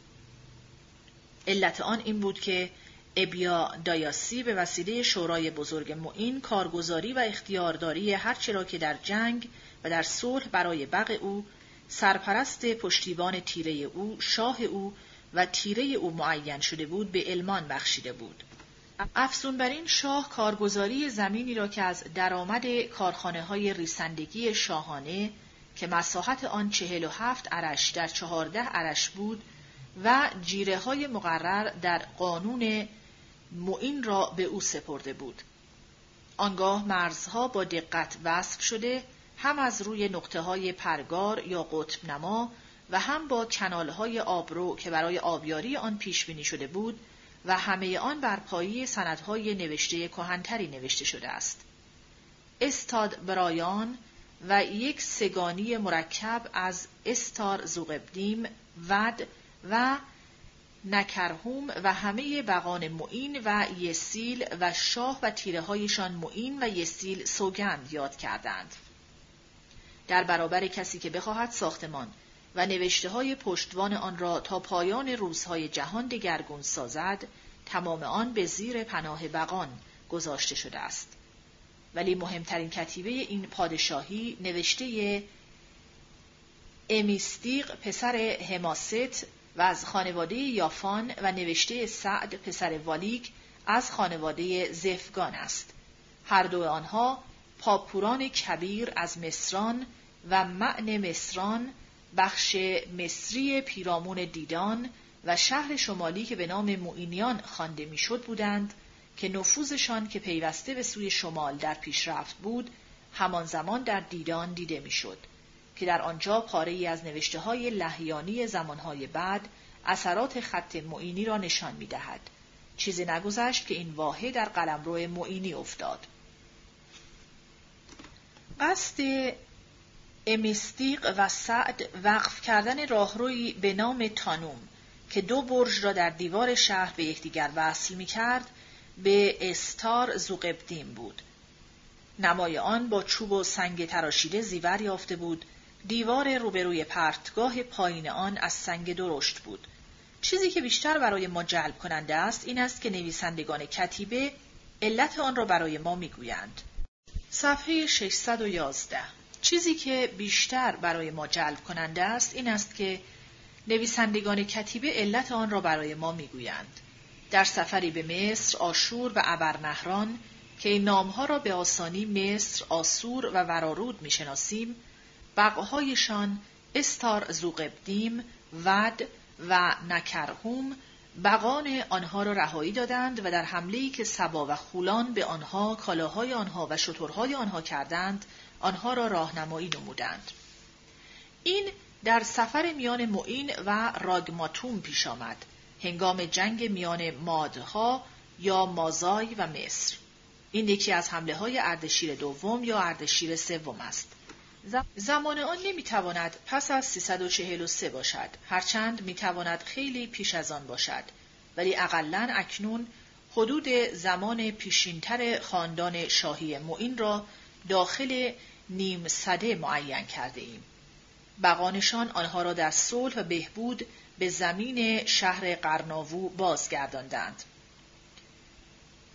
علت آن این بود که ابیا دایاسی به وسیله شورای بزرگ معین کارگزاری و اختیارداری هرچه را که در جنگ و در صلح برای بق او سرپرست پشتیبان تیره او شاه او و تیره او معین شده بود به علمان بخشیده بود. افزون بر این شاه کارگزاری زمینی را که از درآمد کارخانه های ریسندگی شاهانه که مساحت آن چهل و هفت عرش در چهارده عرش بود و جیره های مقرر در قانون معین را به او سپرده بود. آنگاه مرزها با دقت وصف شده هم از روی نقطه های پرگار یا قطب نما و هم با کنال های آبرو که برای آبیاری آن پیش بینی شده بود و همه آن بر پایی سندهای نوشته کهنتری نوشته شده است. استاد برایان و یک سگانی مرکب از استار زوقبدیم ود و نکرهوم و همه بقان معین و یسیل و شاه و تیره هایشان معین و یسیل سوگند یاد کردند. در برابر کسی که بخواهد ساختمان و نوشته های پشتوان آن را تا پایان روزهای جهان دگرگون سازد تمام آن به زیر پناه بقان گذاشته شده است ولی مهمترین کتیبه این پادشاهی نوشته امیستیق پسر حماست و از خانواده یافان و نوشته سعد پسر والیک از خانواده زفگان است. هر دو آنها پاپوران کبیر از مصران و معن مصران بخش مصری پیرامون دیدان و شهر شمالی که به نام موینیان خوانده می‌شد بودند که نفوذشان که پیوسته به سوی شمال در پیشرفت بود همان زمان در دیدان دیده می‌شد که در آنجا پاره ای از نوشته های لحیانی زمانهای بعد اثرات خط معینی را نشان می دهد. چیزی نگذشت که این واحد در قلمرو معینی افتاد. قصد امیستیق و سعد وقف کردن راهروی به نام تانوم که دو برج را در دیوار شهر به یکدیگر وصل می کرد به استار زوقبدیم بود. نمای آن با چوب و سنگ تراشیده زیور یافته بود دیوار روبروی پرتگاه پایین آن از سنگ درشت بود. چیزی که بیشتر برای ما جلب کننده است این است که نویسندگان کتیبه علت آن را برای ما می‌گویند. صفحه 611 چیزی که بیشتر برای ما جلب کننده است این است که نویسندگان کتیبه علت آن را برای ما می‌گویند. در سفری به مصر، آشور و ابرنهران که این نامها را به آسانی مصر، آسور و ورارود می‌شناسیم، بقاهایشان استار زوقبدیم، ود و نکرهوم بقان آنها را رهایی دادند و در حمله‌ای که سبا و خولان به آنها کالاهای آنها و شترهای آنها کردند آنها را راهنمایی نمودند. این در سفر میان معین و راگماتوم پیش آمد هنگام جنگ میان مادها یا مازای و مصر. این یکی از حمله های اردشیر دوم یا اردشیر سوم است. زمان آن نمی‌تواند پس از 343 باشد هرچند می‌تواند خیلی پیش از آن باشد ولی اقلا اکنون حدود زمان پیشینتر خاندان شاهی معین را داخل نیم صده معین کرده ایم. بقانشان آنها را در صلح و بهبود به زمین شهر قرناوو بازگرداندند.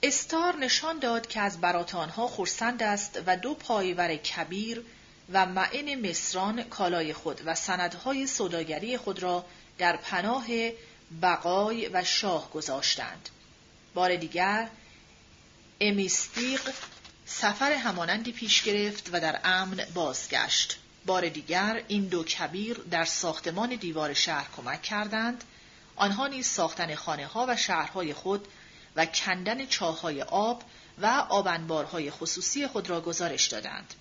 استار نشان داد که از برات آنها خورسند است و دو پایور کبیر و معین مصران کالای خود و سندهای سوداگری خود را در پناه بقای و شاه گذاشتند. بار دیگر امیستیق سفر همانندی پیش گرفت و در امن بازگشت. بار دیگر این دو کبیر در ساختمان دیوار شهر کمک کردند. آنها نیز ساختن خانه ها و شهرهای خود و کندن چاهای آب و آبنبارهای خصوصی خود را گزارش دادند.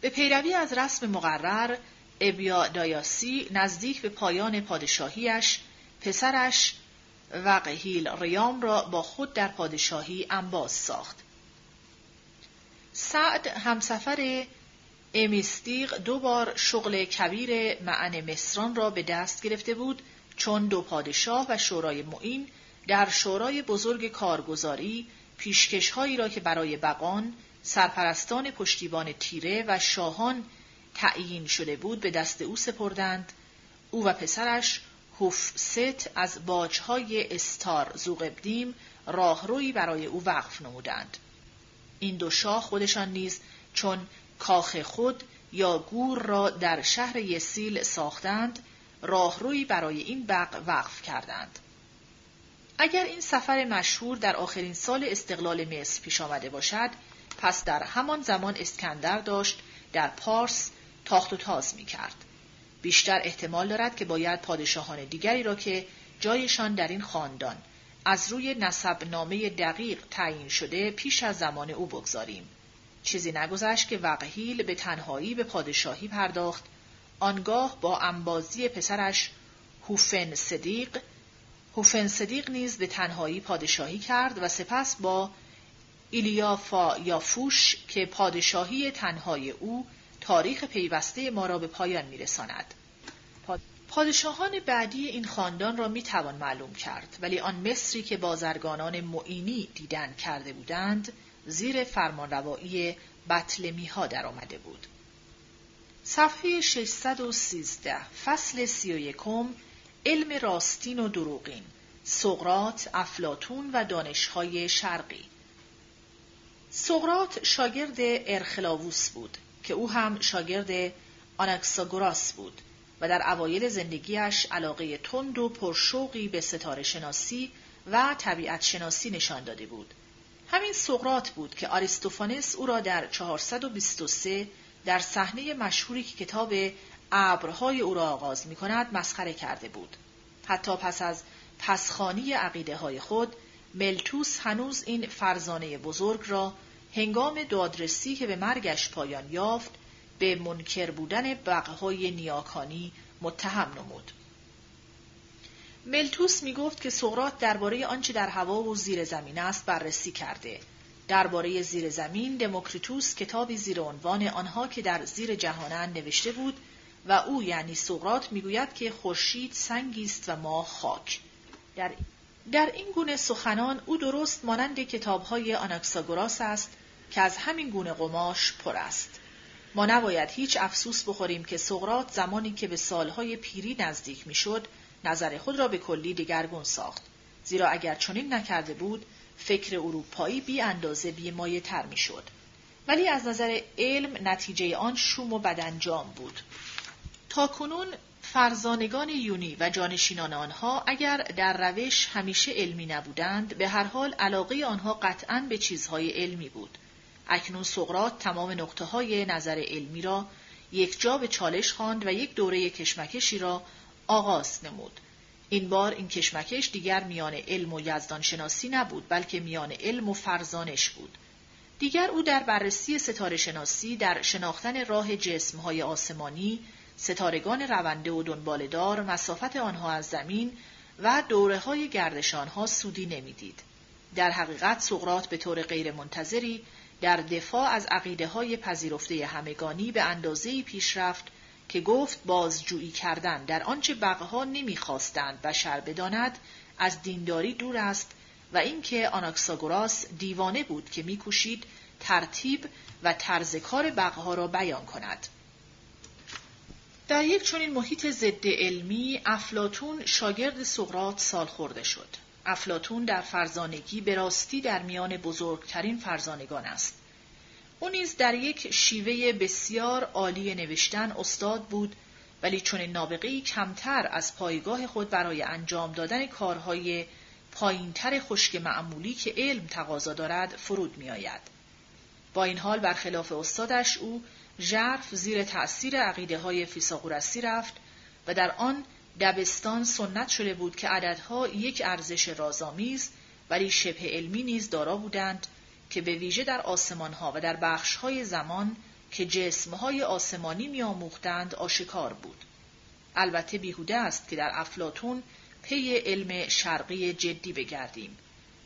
به پیروی از رسم مقرر ابیا دایاسی نزدیک به پایان پادشاهیش پسرش وقهیل ریام را با خود در پادشاهی انباز ساخت. سعد همسفر امیستیق دو بار شغل کبیر معن مصران را به دست گرفته بود چون دو پادشاه و شورای معین در شورای بزرگ کارگزاری پیشکشهایی را که برای بقان سرپرستان پشتیبان تیره و شاهان تعیین شده بود به دست او سپردند. او و پسرش ست از باجهای استار زوقبدیم راهروی برای او وقف نمودند. این دو شاه خودشان نیز چون کاخ خود یا گور را در شهر یسیل ساختند راهروی برای این بق وقف کردند. اگر این سفر مشهور در آخرین سال استقلال مصر پیش آمده باشد پس در همان زمان اسکندر داشت در پارس تاخت و تاز می کرد. بیشتر احتمال دارد که باید پادشاهان دیگری را که جایشان در این خاندان از روی نسب نامه دقیق تعیین شده پیش از زمان او بگذاریم. چیزی نگذشت که وقهیل به تنهایی به پادشاهی پرداخت آنگاه با انبازی پسرش هوفن صدیق هوفن صدیق نیز به تنهایی پادشاهی کرد و سپس با ایلیافا یافوش که پادشاهی تنهای او تاریخ پیوسته ما را به پایان میرساند. پادشاهان بعدی این خاندان را می توان معلوم کرد ولی آن مصری که بازرگانان معینی دیدن کرده بودند زیر فرمانروایی بطلمی ها در آمده بود. صفحه 613 فصل 31 علم راستین و دروغین سقرات، افلاتون و دانشهای شرقی سقرات شاگرد ارخلاووس بود که او هم شاگرد آنکساگوراس بود و در اوایل زندگیش علاقه تند و پرشوقی به ستاره شناسی و طبیعت شناسی نشان داده بود. همین سقرات بود که آریستوفانس او را در 423 در صحنه مشهوری که کتاب ابرهای او را آغاز می کند مسخره کرده بود. حتی پس از پسخانی عقیده های خود ملتوس هنوز این فرزانه بزرگ را هنگام دادرسی که به مرگش پایان یافت به منکر بودن بقهای نیاکانی متهم نمود. ملتوس می گفت که سقرات درباره آنچه در هوا و زیر زمین است بررسی کرده. درباره زیر زمین دموکریتوس کتابی زیر عنوان آنها که در زیر جهانند نوشته بود و او یعنی سقرات می‌گوید که خورشید سنگی است و ما خاک. در در این گونه سخنان او درست مانند کتابهای آناکساگوراس است که از همین گونه قماش پر است. ما نباید هیچ افسوس بخوریم که سقرات زمانی که به سالهای پیری نزدیک می‌شد نظر خود را به کلی دگرگون ساخت. زیرا اگر چنین نکرده بود فکر اروپایی بی اندازه بی مایه تر می شد. ولی از نظر علم نتیجه آن شوم و بدانجام بود. تا کنون فرزانگان یونی و جانشینان آنها اگر در روش همیشه علمی نبودند به هر حال علاقه آنها قطعا به چیزهای علمی بود. اکنون سقرات تمام نقطه های نظر علمی را یک جا به چالش خواند و یک دوره کشمکشی را آغاز نمود. این بار این کشمکش دیگر میان علم و یزدان شناسی نبود بلکه میان علم و فرزانش بود. دیگر او در بررسی ستاره شناسی در شناختن راه جسمهای آسمانی ستارگان رونده و دنبالدار مسافت آنها از زمین و دوره های گردش آنها سودی نمی‌دید. در حقیقت سقرات به طور غیرمنتظری در دفاع از عقیده های پذیرفته همگانی به اندازه‌ای پیشرفت که گفت بازجویی کردن در آنچه بقها نمی‌خواستند بشر بداند از دینداری دور است و اینکه آناکساگوراس دیوانه بود که میکوشید ترتیب و طرز کار بقها را بیان کند. در یک چنین محیط ضد علمی افلاتون شاگرد سال خورده شد. افلاتون در فرزانگی به راستی در میان بزرگترین فرزانگان است. او نیز در یک شیوه بسیار عالی نوشتن استاد بود ولی چون نابغه‌ای کمتر از پایگاه خود برای انجام دادن کارهای پایینتر خشک معمولی که علم تقاضا دارد فرود میآید. با این حال برخلاف استادش او ژرف زیر تأثیر عقیده های فیساغورسی رفت و در آن دبستان سنت شده بود که عددها یک ارزش رازآمیز ولی شبه علمی نیز دارا بودند که به ویژه در آسمانها و در بخشهای زمان که جسمهای آسمانی میآموختند آشکار بود. البته بیهوده است که در افلاتون پی علم شرقی جدی بگردیم.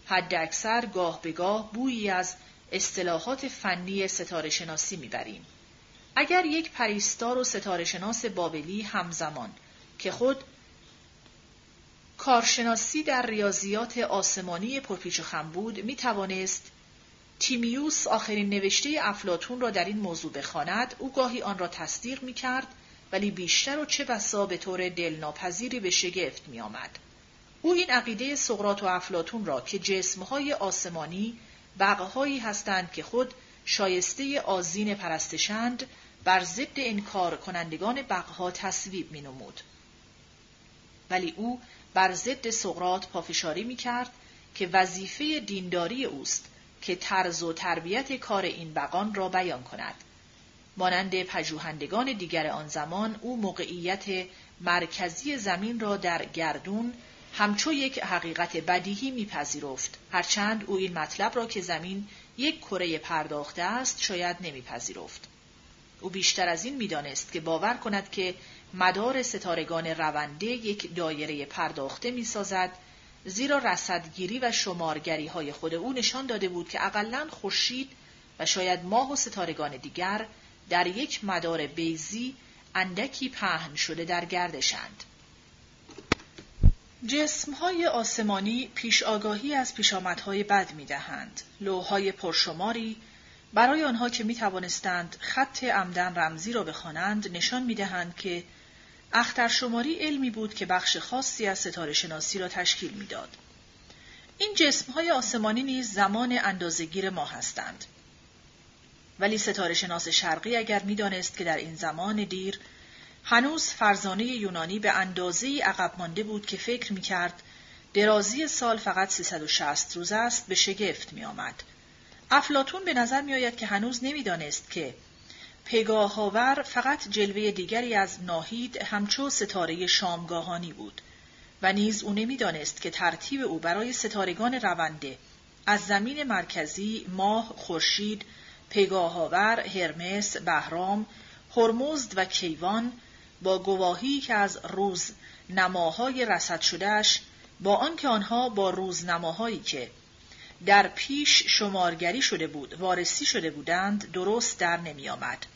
حد اکثر گاه به گاه بویی از اصطلاحات فنی ستاره شناسی می‌بریم. اگر یک پریستار و ستاره شناس بابلی همزمان که خود کارشناسی در ریاضیات آسمانی پرپیچ و خم بود می توانست تیمیوس آخرین نوشته افلاتون را در این موضوع بخواند او گاهی آن را تصدیق می کرد ولی بیشتر و چه بسا به طور دلناپذیری به شگفت می آمد. او این عقیده سقرات و افلاتون را که جسمهای آسمانی بقهایی هستند که خود شایسته آزین پرستشند بر ضد انکار کنندگان بقها تصویب می نمود. ولی او بر ضد سقرات پافشاری می کرد که وظیفه دینداری اوست که طرز و تربیت کار این بقان را بیان کند. مانند پژوهندگان دیگر آن زمان او موقعیت مرکزی زمین را در گردون همچو یک حقیقت بدیهی میپذیرفت هرچند او این مطلب را که زمین یک کره پرداخته است شاید نمیپذیرفت او بیشتر از این می‌دانست که باور کند که مدار ستارگان رونده یک دایره پرداخته می‌سازد زیرا رصدگیری و شمارگری های خود او نشان داده بود که اقلا خورشید و شاید ماه و ستارگان دیگر در یک مدار بیزی اندکی پهن شده در گردشند. های آسمانی پیش آگاهی از پیشامدهای بد می دهند. لوهای پرشماری برای آنها که می توانستند خط عمدن رمزی را بخوانند نشان می دهند که اخترشماری علمی بود که بخش خاصی از ستاره شناسی را تشکیل می‌داد. این های آسمانی نیز زمان اندازگیر ما هستند. ولی ستاره شناس شرقی اگر می‌دانست که در این زمان دیر هنوز فرزانه یونانی به اندازه عقب مانده بود که فکر می کرد درازی سال فقط 360 روز است به شگفت می آمد. افلاتون به نظر می آید که هنوز نمی‌دانست که پگاهاور فقط جلوه دیگری از ناهید همچو ستاره شامگاهانی بود و نیز او نمی‌دانست که ترتیب او برای ستارگان رونده از زمین مرکزی ماه خورشید پگاهاور هرمس بهرام هرمزد و کیوان با گواهی که از روز نماهای رسد شدهش با آنکه آنها با روزنماهایی که در پیش شمارگری شده بود وارسی شده بودند درست در نمی آمد.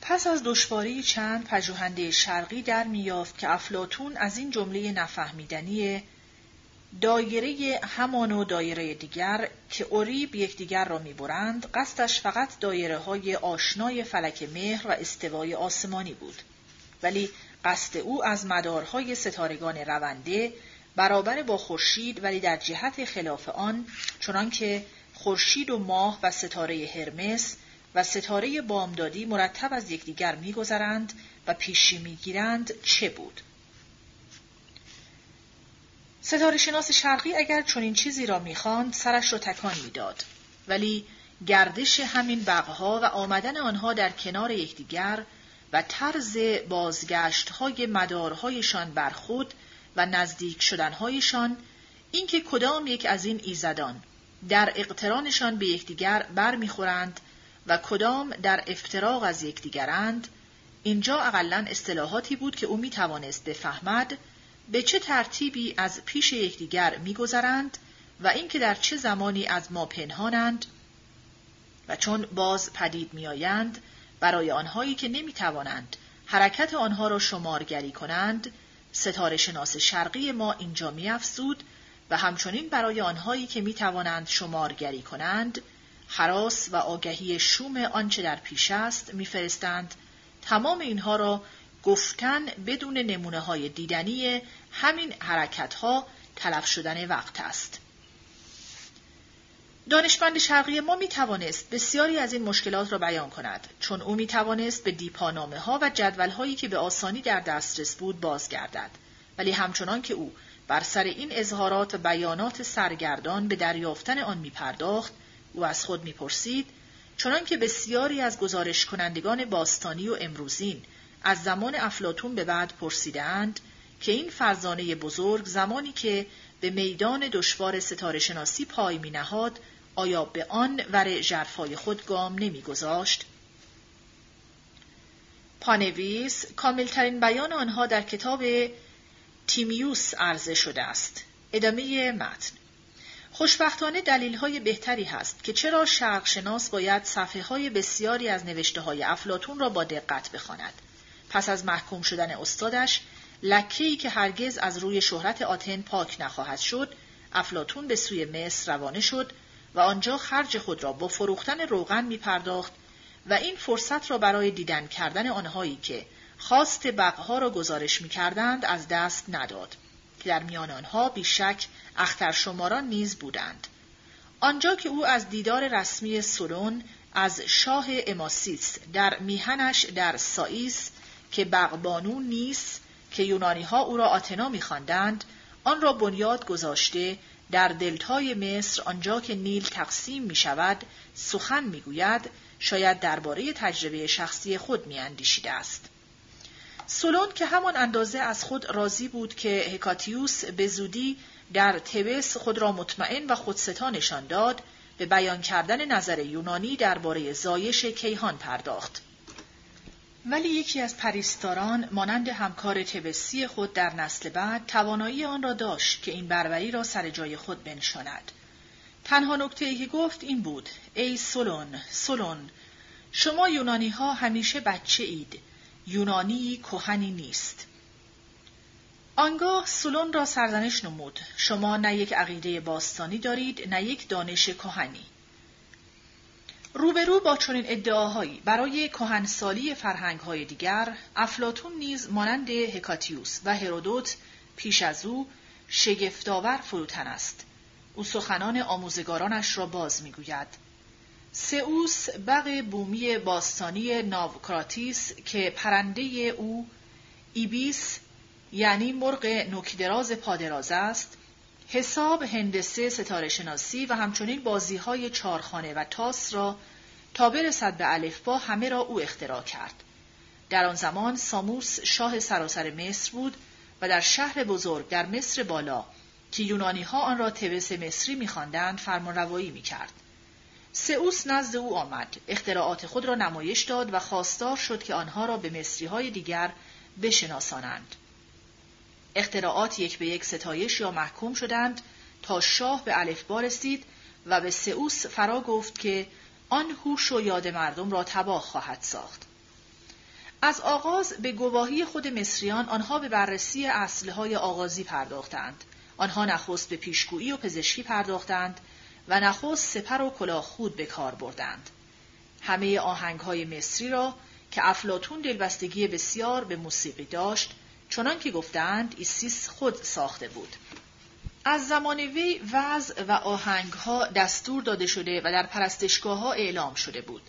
پس از دشواری چند پژوهنده شرقی در میافت که افلاتون از این جمله نفهمیدنی دایره همان و دایره دیگر که اوریب یکدیگر را می‌برند قصدش فقط دایره های آشنای فلک مهر و استوای آسمانی بود ولی قصد او از مدارهای ستارگان رونده برابر با خورشید ولی در جهت خلاف آن چنانکه خورشید و ماه و ستاره هرمس و ستاره بامدادی مرتب از یکدیگر میگذرند و پیشی می‌گیرند چه بود؟ ستاره شناس شرقی اگر چنین چیزی را می‌خواند سرش را تکان می‌داد. ولی گردش همین بقها و آمدن آنها در کنار یکدیگر و طرز بازگشت های مدارهایشان بر خود و نزدیک شدنهایشان اینکه کدام یک از این ایزدان در اقترانشان به یکدیگر برمیخورند و کدام در افتراق از یکدیگرند اینجا اقلا اصطلاحاتی بود که او می توانست بفهمد به چه ترتیبی از پیش یکدیگر میگذرند و اینکه در چه زمانی از ما پنهانند و چون باز پدید میآیند برای آنهایی که نمی توانند حرکت آنها را شمارگری کنند ستاره شناس شرقی ما اینجا میافزود و همچنین برای آنهایی که می توانند شمارگری کنند حراس و آگهی شوم آنچه در پیش است میفرستند تمام اینها را گفتن بدون نمونه های دیدنی همین حرکت ها تلف شدن وقت است. دانشمند شرقی ما می توانست بسیاری از این مشکلات را بیان کند چون او می توانست به دیپانامه ها و جدول هایی که به آسانی در دسترس بود بازگردد. ولی همچنان که او بر سر این اظهارات و بیانات سرگردان به دریافتن آن می پرداخت او از خود می‌پرسید چنان که بسیاری از گزارش کنندگان باستانی و امروزین از زمان افلاتون به بعد پرسیدند که این فرزانه بزرگ زمانی که به میدان دشوار ستاره شناسی پای می نهاد آیا به آن ور جرفای خود گام نمیگذاشت؟ پانویس کاملترین بیان آنها در کتاب تیمیوس عرضه شده است. ادامه متن خوشبختانه دلیل های بهتری هست که چرا شرقشناس باید صفحه های بسیاری از نوشته های افلاتون را با دقت بخواند. پس از محکوم شدن استادش لکه‌ای که هرگز از روی شهرت آتن پاک نخواهد شد افلاتون به سوی مصر روانه شد و آنجا خرج خود را با فروختن روغن می پرداخت و این فرصت را برای دیدن کردن آنهایی که خواست بقها را گزارش می کردند از دست نداد که در میان آنها بیشک اخترشماران نیز بودند. آنجا که او از دیدار رسمی سولون از شاه اماسیس در میهنش در سائیس که بغبانو نیست که یونانی ها او را آتنا میخواندند آن را بنیاد گذاشته در دلتای مصر آنجا که نیل تقسیم می شود سخن می گوید شاید درباره تجربه شخصی خود می اندیشیده است. سولون که همان اندازه از خود راضی بود که هکاتیوس به زودی در تبس خود را مطمئن و خودستا نشان داد به بیان کردن نظر یونانی درباره زایش کیهان پرداخت. ولی یکی از پریستاران مانند همکار تبسی خود در نسل بعد توانایی آن را داشت که این بربری را سر جای خود بنشاند. تنها نکته ای که گفت این بود ای سولون سولون شما یونانی ها همیشه بچه اید یونانی کهنی نیست. آنگاه سولون را سرزنش نمود. شما نه یک عقیده باستانی دارید نه یک دانش کهنی. روبرو با چنین ادعاهایی برای کهنسالی فرهنگهای دیگر افلاتون نیز مانند هکاتیوس و هرودوت پیش از او شگفتآور فروتن است. او سخنان آموزگارانش را باز می‌گوید. سئوس بغ بومی باستانی ناوکراتیس که پرنده او ایبیس یعنی مرغ نوکیدراز پادراز است حساب هندسه ستاره شناسی و همچنین بازی های چارخانه و تاس را تا برسد به الفبا همه را او اختراع کرد. در آن زمان ساموس شاه سراسر مصر بود و در شهر بزرگ در مصر بالا که یونانی ها آن را توس مصری میخواندند فرمانروایی می‌کرد. سئوس نزد او آمد، اختراعات خود را نمایش داد و خواستار شد که آنها را به مصری های دیگر بشناسانند. اختراعات یک به یک ستایش یا محکوم شدند تا شاه به الفبا رسید و به سئوس فرا گفت که آن هوش و یاد مردم را تباه خواهد ساخت. از آغاز به گواهی خود مصریان آنها به بررسی اصلهای آغازی پرداختند. آنها نخست به پیشگویی و پزشکی پرداختند و نخست سپر و کلاه خود به کار بردند. همه آهنگهای مصری را که افلاتون دلبستگی بسیار به موسیقی داشت چنان که گفتند ایسیس خود ساخته بود. از زمان وی وضع و آهنگها دستور داده شده و در پرستشگاه ها اعلام شده بود.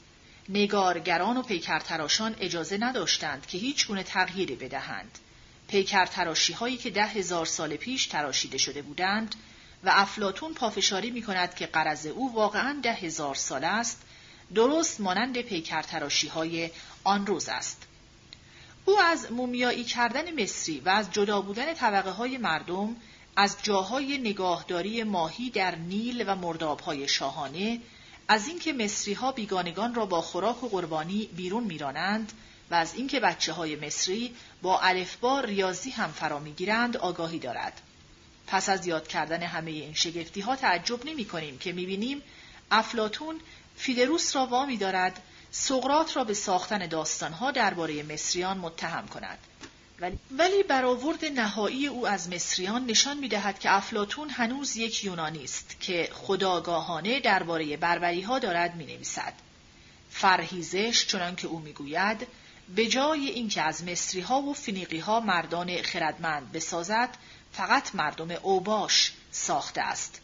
نگارگران و پیکرتراشان اجازه نداشتند که هیچ گونه تغییری بدهند. پیکرتراشی هایی که ده هزار سال پیش تراشیده شده بودند و افلاتون پافشاری می کند که قرض او واقعا ده هزار سال است، درست مانند پیکرتراشی های آن روز است. او از مومیایی کردن مصری و از جدا بودن طبقه های مردم از جاهای نگاهداری ماهی در نیل و مردابهای شاهانه از اینکه مصری ها بیگانگان را با خوراک و قربانی بیرون میرانند و از اینکه بچه های مصری با الفبا ریاضی هم فرا می‌گیرند آگاهی دارد. پس از یاد کردن همه این شگفتی ها تعجب نمی کنیم که می بینیم افلاتون فیدروس را وامی دارد سقرات را به ساختن داستانها درباره مصریان متهم کند. ولی, برآورد نهایی او از مصریان نشان می دهد که افلاتون هنوز یک یونانی است که خداگاهانه درباره بربری ها دارد می نویسد. فرهیزش چنان که او می‌گوید به جای اینکه از مصری ها و فنیقی ها مردان خردمند بسازد فقط مردم اوباش ساخته است.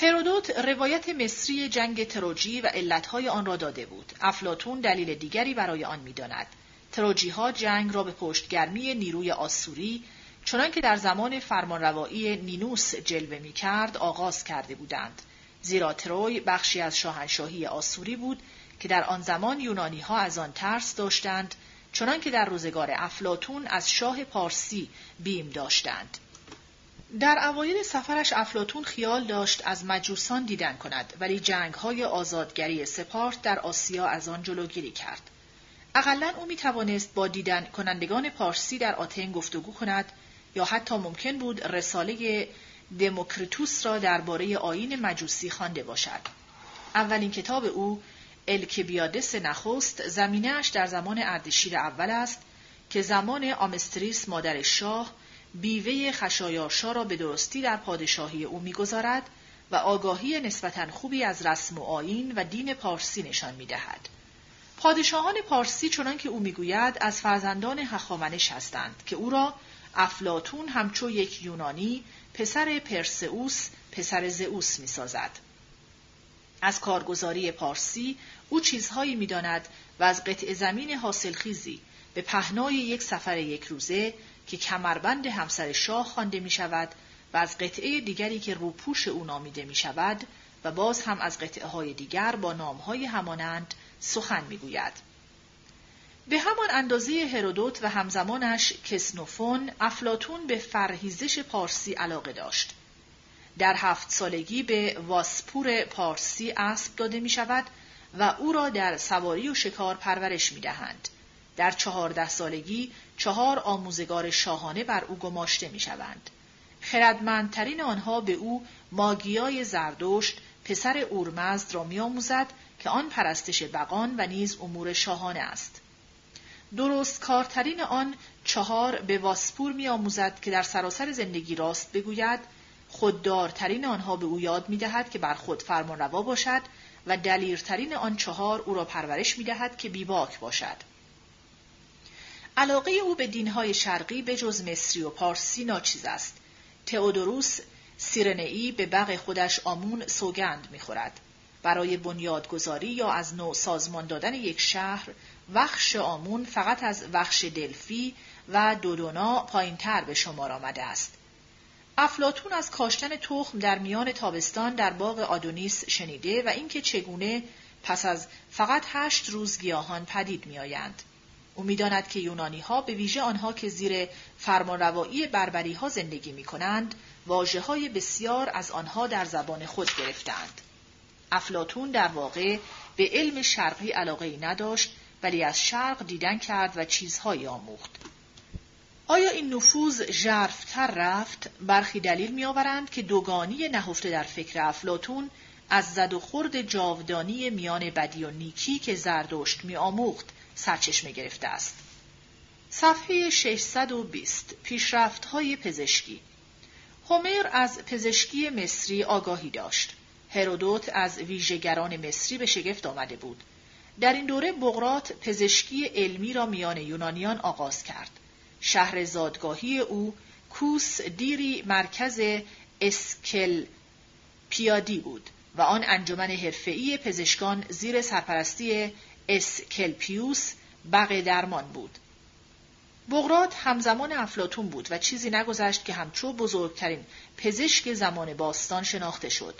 هرودوت روایت مصری جنگ تروجی و علتهای آن را داده بود. افلاتون دلیل دیگری برای آن می‌داند. تروجی ها جنگ را به پشتگرمی نیروی آسوری چنان که در زمان فرمانروایی نینوس جلوه می کرد آغاز کرده بودند. زیرا تروی بخشی از شاهنشاهی آسوری بود که در آن زمان یونانی ها از آن ترس داشتند چنان که در روزگار افلاتون از شاه پارسی بیم داشتند. در اوایل سفرش افلاتون خیال داشت از مجوسان دیدن کند ولی جنگ های آزادگری سپارت در آسیا از آن جلوگیری کرد. اقلا او می توانست با دیدن کنندگان پارسی در آتن گفتگو کند یا حتی ممکن بود رساله دموکریتوس را درباره آین مجوسی خوانده باشد. اولین کتاب او الکبیادس نخست زمینهش در زمان اردشیر اول است که زمان آمستریس مادر شاه بیوه خشایارشا را به درستی در پادشاهی او می‌گذارد و آگاهی نسبتا خوبی از رسم و آین و دین پارسی نشان می‌دهد. پادشاهان پارسی چنان که او می‌گوید از فرزندان هخامنش هستند که او را افلاتون همچو یک یونانی پسر پرسئوس پسر زئوس می‌سازد. از کارگزاری پارسی او چیزهایی می‌داند و از قطع زمین حاصلخیزی به پهنای یک سفر یک روزه که کمربند همسر شاه خوانده می شود و از قطعه دیگری که روپوش او نامیده می شود و باز هم از قطعه های دیگر با نامهای همانند سخن می گوید. به همان اندازه هرودوت و همزمانش کسنوفون افلاتون به فرهیزش پارسی علاقه داشت. در هفت سالگی به واسپور پارسی اسب داده می شود و او را در سواری و شکار پرورش می دهند. در چهارده سالگی چهار آموزگار شاهانه بر او گماشته می شوند. خردمندترین آنها به او ماگیای زردشت پسر اورمزد را میآموزد که آن پرستش بقان و نیز امور شاهانه است. درست کارترین آن چهار به واسپور میآموزد که در سراسر زندگی راست بگوید خوددارترین آنها به او یاد می‌دهد که بر خود فرمان روا باشد و دلیرترین آن چهار او را پرورش می‌دهد که بیباک باشد. علاقه او به دینهای شرقی به جز مصری و پارسی ناچیز است. تئودوروس سیرنئی به بغ خودش آمون سوگند می‌خورد. برای بنیادگذاری یا از نوع سازمان دادن یک شهر وخش آمون فقط از وخش دلفی و دودونا پایینتر به شمار آمده است. افلاتون از کاشتن تخم در میان تابستان در باغ آدونیس شنیده و اینکه چگونه پس از فقط هشت روز گیاهان پدید میآیند. او می‌داند که یونانی ها به ویژه آنها که زیر فرمانروایی بربری ها زندگی می کنند واجه های بسیار از آنها در زبان خود گرفتند. افلاتون در واقع به علم شرقی علاقه ای نداشت ولی از شرق دیدن کرد و چیزهایی آموخت. آیا این نفوذ ژرفتر رفت؟ برخی دلیل میآورند که دوگانی نهفته در فکر افلاتون از زد و خورد جاودانی میان بدی و نیکی که زردشت میآموخت سرچشمه گرفته است. صفحه 620 پیشرفت های پزشکی هومر از پزشکی مصری آگاهی داشت. هرودوت از ویژگران مصری به شگفت آمده بود. در این دوره بغرات پزشکی علمی را میان یونانیان آغاز کرد. شهر زادگاهی او کوس دیری مرکز اسکل پیادی بود و آن انجمن حرفه‌ای پزشکان زیر سرپرستی اسکلپیوس بقی درمان بود. بغرات همزمان افلاتون بود و چیزی نگذشت که همچو بزرگترین پزشک زمان باستان شناخته شد.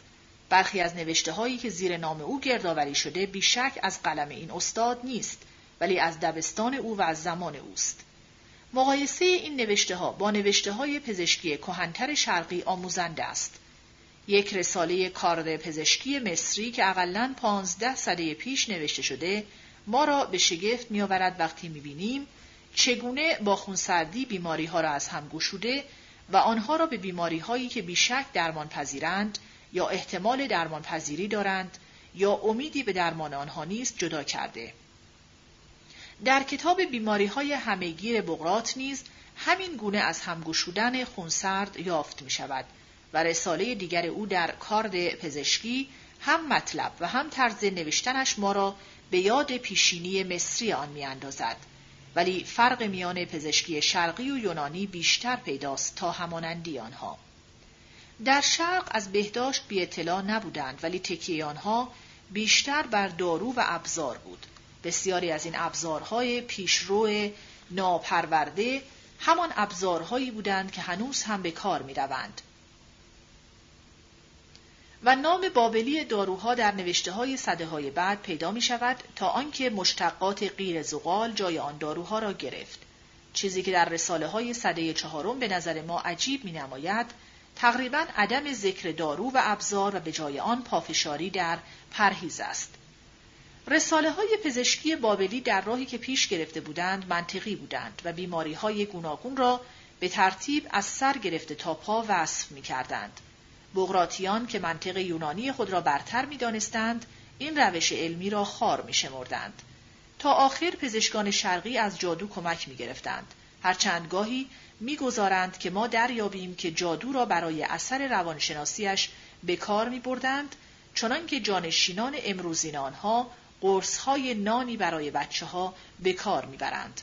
برخی از نوشته هایی که زیر نام او گردآوری شده بیشک از قلم این استاد نیست ولی از دبستان او و از زمان اوست. مقایسه این نوشته ها با نوشته های پزشکی کهنتر شرقی آموزنده است. یک رساله کارد پزشکی مصری که اقلا پانزده سده پیش نوشته شده ما را به شگفت میآورد وقتی می‌بینیم چگونه با خونسردی بیماری ها را از هم گشوده و آنها را به بیماری هایی که بیشک درمان پذیرند یا احتمال درمان پذیری دارند یا امیدی به درمان آنها نیست جدا کرده. در کتاب بیماری های همهگیر بغرات نیز همین گونه از همگشودن خونسرد یافت می شود و رساله دیگر او در کارد پزشکی هم مطلب و هم طرز نوشتنش ما را به یاد پیشینی مصری آن می اندازد. ولی فرق میان پزشکی شرقی و یونانی بیشتر پیداست تا همانندی آنها. در شرق از بهداشت بی اطلاع نبودند ولی تکیه آنها بیشتر بر دارو و ابزار بود. بسیاری از این ابزارهای پیشرو ناپرورده همان ابزارهایی بودند که هنوز هم به کار می روند. و نام بابلی داروها در نوشته های صده های بعد پیدا می شود تا آنکه مشتقات غیر زغال جای آن داروها را گرفت. چیزی که در رساله های صده چهارم به نظر ما عجیب می نماید تقریبا عدم ذکر دارو و ابزار و به جای آن پافشاری در پرهیز است. رساله های پزشکی بابلی در راهی که پیش گرفته بودند منطقی بودند و بیماری های گوناگون را به ترتیب از سر گرفته تا پا وصف می کردند. بغراتیان که منطق یونانی خود را برتر می دانستند، این روش علمی را خار می شمردند. تا آخر پزشکان شرقی از جادو کمک می گرفتند. هرچند گاهی می‌گذارند که ما دریابیم که جادو را برای اثر روانشناسیش به کار می بردند چنان که جانشینان امروزین آنها های نانی برای بچه ها به کار می‌برند.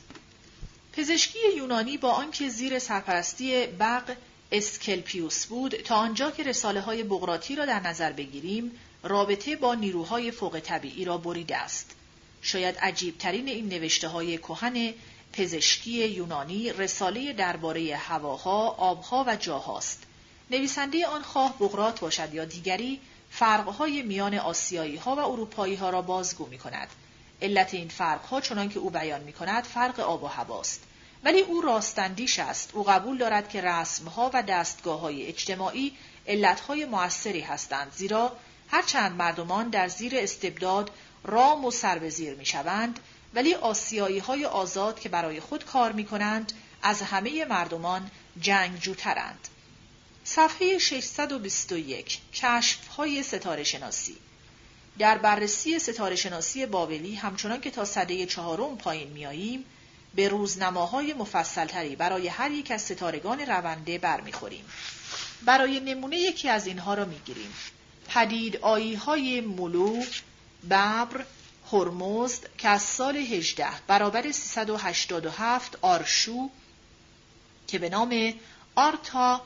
پزشکی یونانی با آنکه زیر سرپرستی بق اسکلپیوس بود تا آنجا که رساله های بغراتی را در نظر بگیریم رابطه با نیروهای فوق طبیعی را بریده است. شاید عجیبترین این نوشته های کهن پزشکی یونانی رساله درباره هواها، آبها و جاهاست. نویسنده آن خواه بغرات باشد یا دیگری فرقهای میان آسیایی ها و اروپایی ها را بازگو می کند. علت این فرقها چنان که او بیان می کند فرق آب و هواست. ولی او راستندیش است. او قبول دارد که رسمها و دستگاه های اجتماعی علتهای موثری هستند. زیرا هرچند مردمان در زیر استبداد رام و سر زیر می شوند، ولی آسیایی های آزاد که برای خود کار می کنند از همه مردمان جنگجوترند. صفحه 621 کشف های ستاره شناسی در بررسی ستاره شناسی بابلی همچنان که تا صده چهارم پایین میاییم به روزنماهای مفصلتری برای هر یک از ستارگان رونده برمیخوریم. برای نمونه یکی از اینها را می‌گیریم. پدید آیی های ملو، ببر، هرمزد که از سال 18 برابر 387 آرشو که به نام آرتا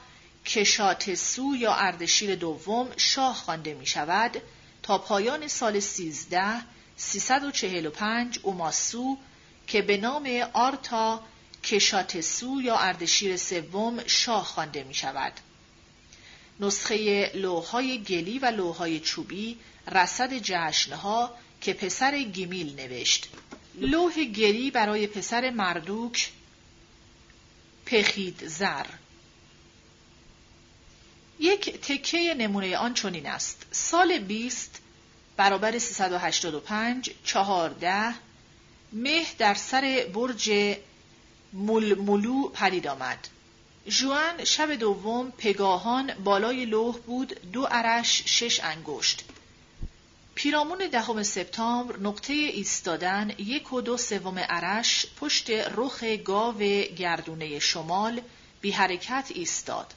کشاتسو یا اردشیر دوم شاه خوانده می شود تا پایان سال 13 345 اوماسو که به نام آرتا کشاتسو یا اردشیر سوم شاه خوانده می شود. نسخه لوهای گلی و لوهای چوبی رصد جشن‌ها که پسر گیمیل نوشت. لوح گلی برای پسر مردوک پخید زر یک تکه نمونه آن چنین است سال 20 برابر 385 14 مه در سر برج ملمولو پدید آمد. جوان شب دوم پگاهان بالای لوح بود دو عرش شش انگشت. پیرامون دهم سپتامبر نقطه ایستادن یک و دو سوم عرش پشت رخ گاو گردونه شمال بی حرکت ایستاد.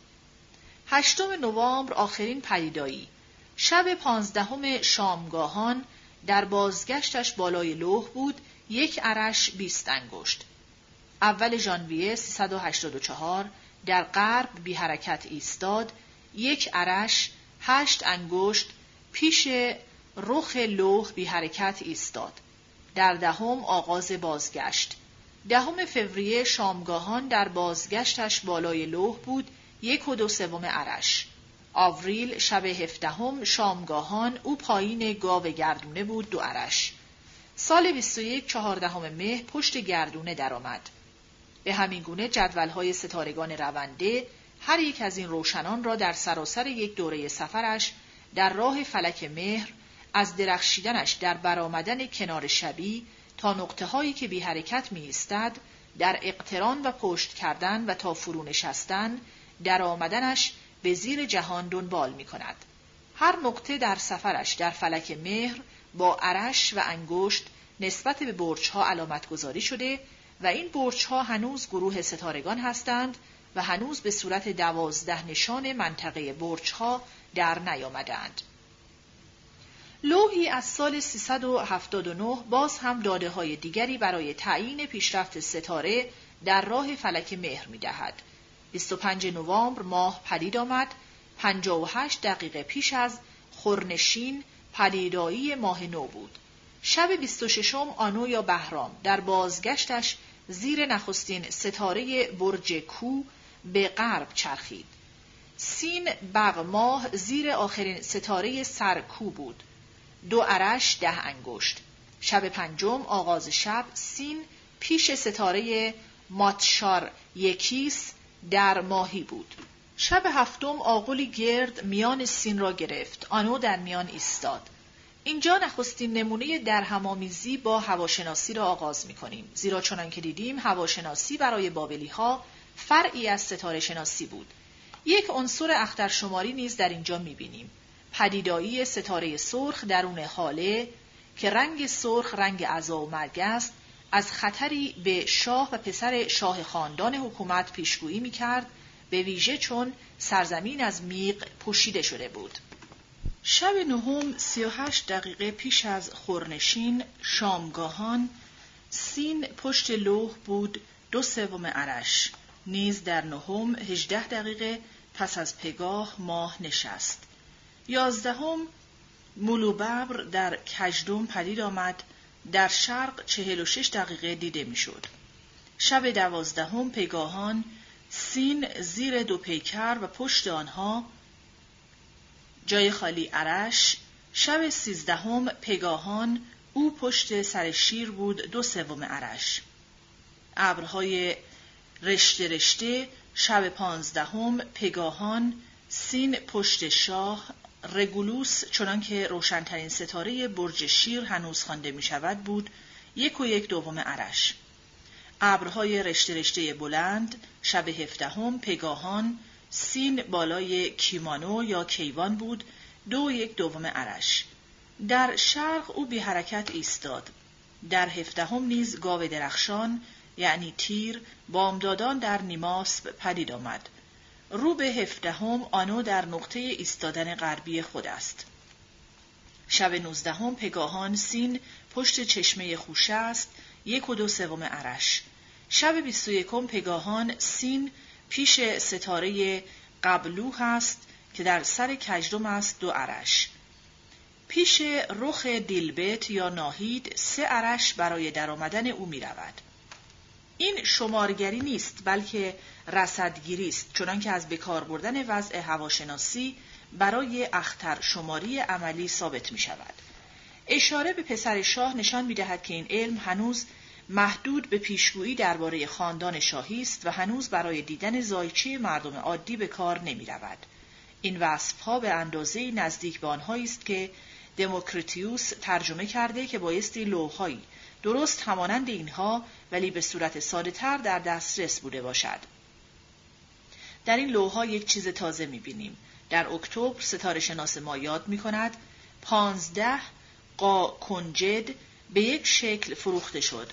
هشتم نوامبر آخرین پدیدایی شب پانزدهم شامگاهان در بازگشتش بالای لوح بود یک عرش بیست انگشت. اول ژانویه 384 در غرب بی حرکت ایستاد یک عرش هشت انگشت پیش رخ لوح بی حرکت ایستاد. در دهم آغاز بازگشت. دهم فوریه شامگاهان در بازگشتش بالای لوح بود یک و دو سوم عرش. آوریل شب هفدهم شامگاهان او پایین گاو گردونه بود دو عرش. سال 21 چهاردهم مه پشت گردونه درآمد به همین گونه جدولهای ستارگان رونده هر یک از این روشنان را در سراسر یک دوره سفرش در راه فلک مهر از درخشیدنش در برآمدن کنار شبی تا نقطه هایی که بی حرکت می ایستد در اقتران و پشت کردن و تا فرو نشستن در آمدنش به زیر جهان دنبال می کند. هر نقطه در سفرش در فلک مهر با عرش و انگشت نسبت به برج ها علامت گذاری شده و این برج ها هنوز گروه ستارگان هستند و هنوز به صورت دوازده نشان منطقه برج ها در نیامدند. لوحی از سال 379 باز هم داده های دیگری برای تعیین پیشرفت ستاره در راه فلک مهر می دهد. 25 نوامبر ماه پدید آمد 58 دقیقه پیش از خورنشین پدیدایی ماه نو بود. شب 26 آنو یا بهرام در بازگشتش زیر نخستین ستاره برج کو به غرب چرخید. سین بغ ماه زیر آخرین ستاره سرکو بود. دو عرش ده انگشت. شب پنجم آغاز شب سین پیش ستاره ماتشار یکیس در ماهی بود. شب هفتم آقلی گرد میان سین را گرفت. آنو در میان ایستاد. اینجا نخستین نمونه در همامیزی با هواشناسی را آغاز می کنیم. زیرا چنان که دیدیم هواشناسی برای بابلی ها فرعی از ستاره شناسی بود. یک عنصر اخترشماری نیز در اینجا می‌بینیم. پدیدایی ستاره سرخ درون حاله که رنگ سرخ رنگ عزا و مرگ است از خطری به شاه و پسر شاه خاندان حکومت پیشگویی می‌کرد به ویژه چون سرزمین از میق پوشیده شده بود. شب نهم سی و هشت دقیقه پیش از خورنشین شامگاهان سین پشت لوح بود دو سوم عرش نیز در نهم هجده دقیقه پس از پگاه ماه نشست یازدهم مولوببر در کجدوم پدید آمد در شرق چهل و شش دقیقه دیده می‌شد. شب دوازدهم پگاهان سین زیر دو پیکر و پشت آنها جای خالی عرش شب سیزدهم پگاهان او پشت سر شیر بود دو سوم عرش. ابرهای رشته رشته شب پانزدهم پگاهان سین پشت شاه رگولوس چنانکه روشنترین ستاره برج شیر هنوز خوانده می شود بود یک و یک دوم عرش. ابرهای رشته رشته بلند شب هفدهم پگاهان سین بالای کیمانو یا کیوان بود دو یک دوم عرش. در شرق او بی حرکت ایستاد. در هفدهم نیز گاو درخشان یعنی تیر بامدادان در نیماسب پدید آمد. رو به هفدهم آنو در نقطه ایستادن غربی خود است. شب نوزدهم پگاهان سین پشت چشمه خوشه است یک و دو سوم عرش. شب بیست و یکم پگاهان سین پیش ستاره قبلو هست که در سر کجدم است دو عرش پیش رخ دیلبت یا ناهید سه عرش برای درآمدن او می رود. این شمارگری نیست بلکه رصدگیری است چنانکه از بکار بردن وضع هواشناسی برای اختر شماری عملی ثابت می شود. اشاره به پسر شاه نشان می دهد که این علم هنوز محدود به پیشگویی درباره خاندان شاهی است و هنوز برای دیدن زایچه مردم عادی به کار نمی رود. این وصفها به اندازه نزدیک به آنهایی است که دموکریتیوس ترجمه کرده که بایستی لوحهایی درست همانند اینها ولی به صورت ساده تر در دسترس بوده باشد. در این لوحها یک چیز تازه می‌بینیم. در اکتبر ستاره شناس ما یاد می کند پانزده قا کنجد به یک شکل فروخته شد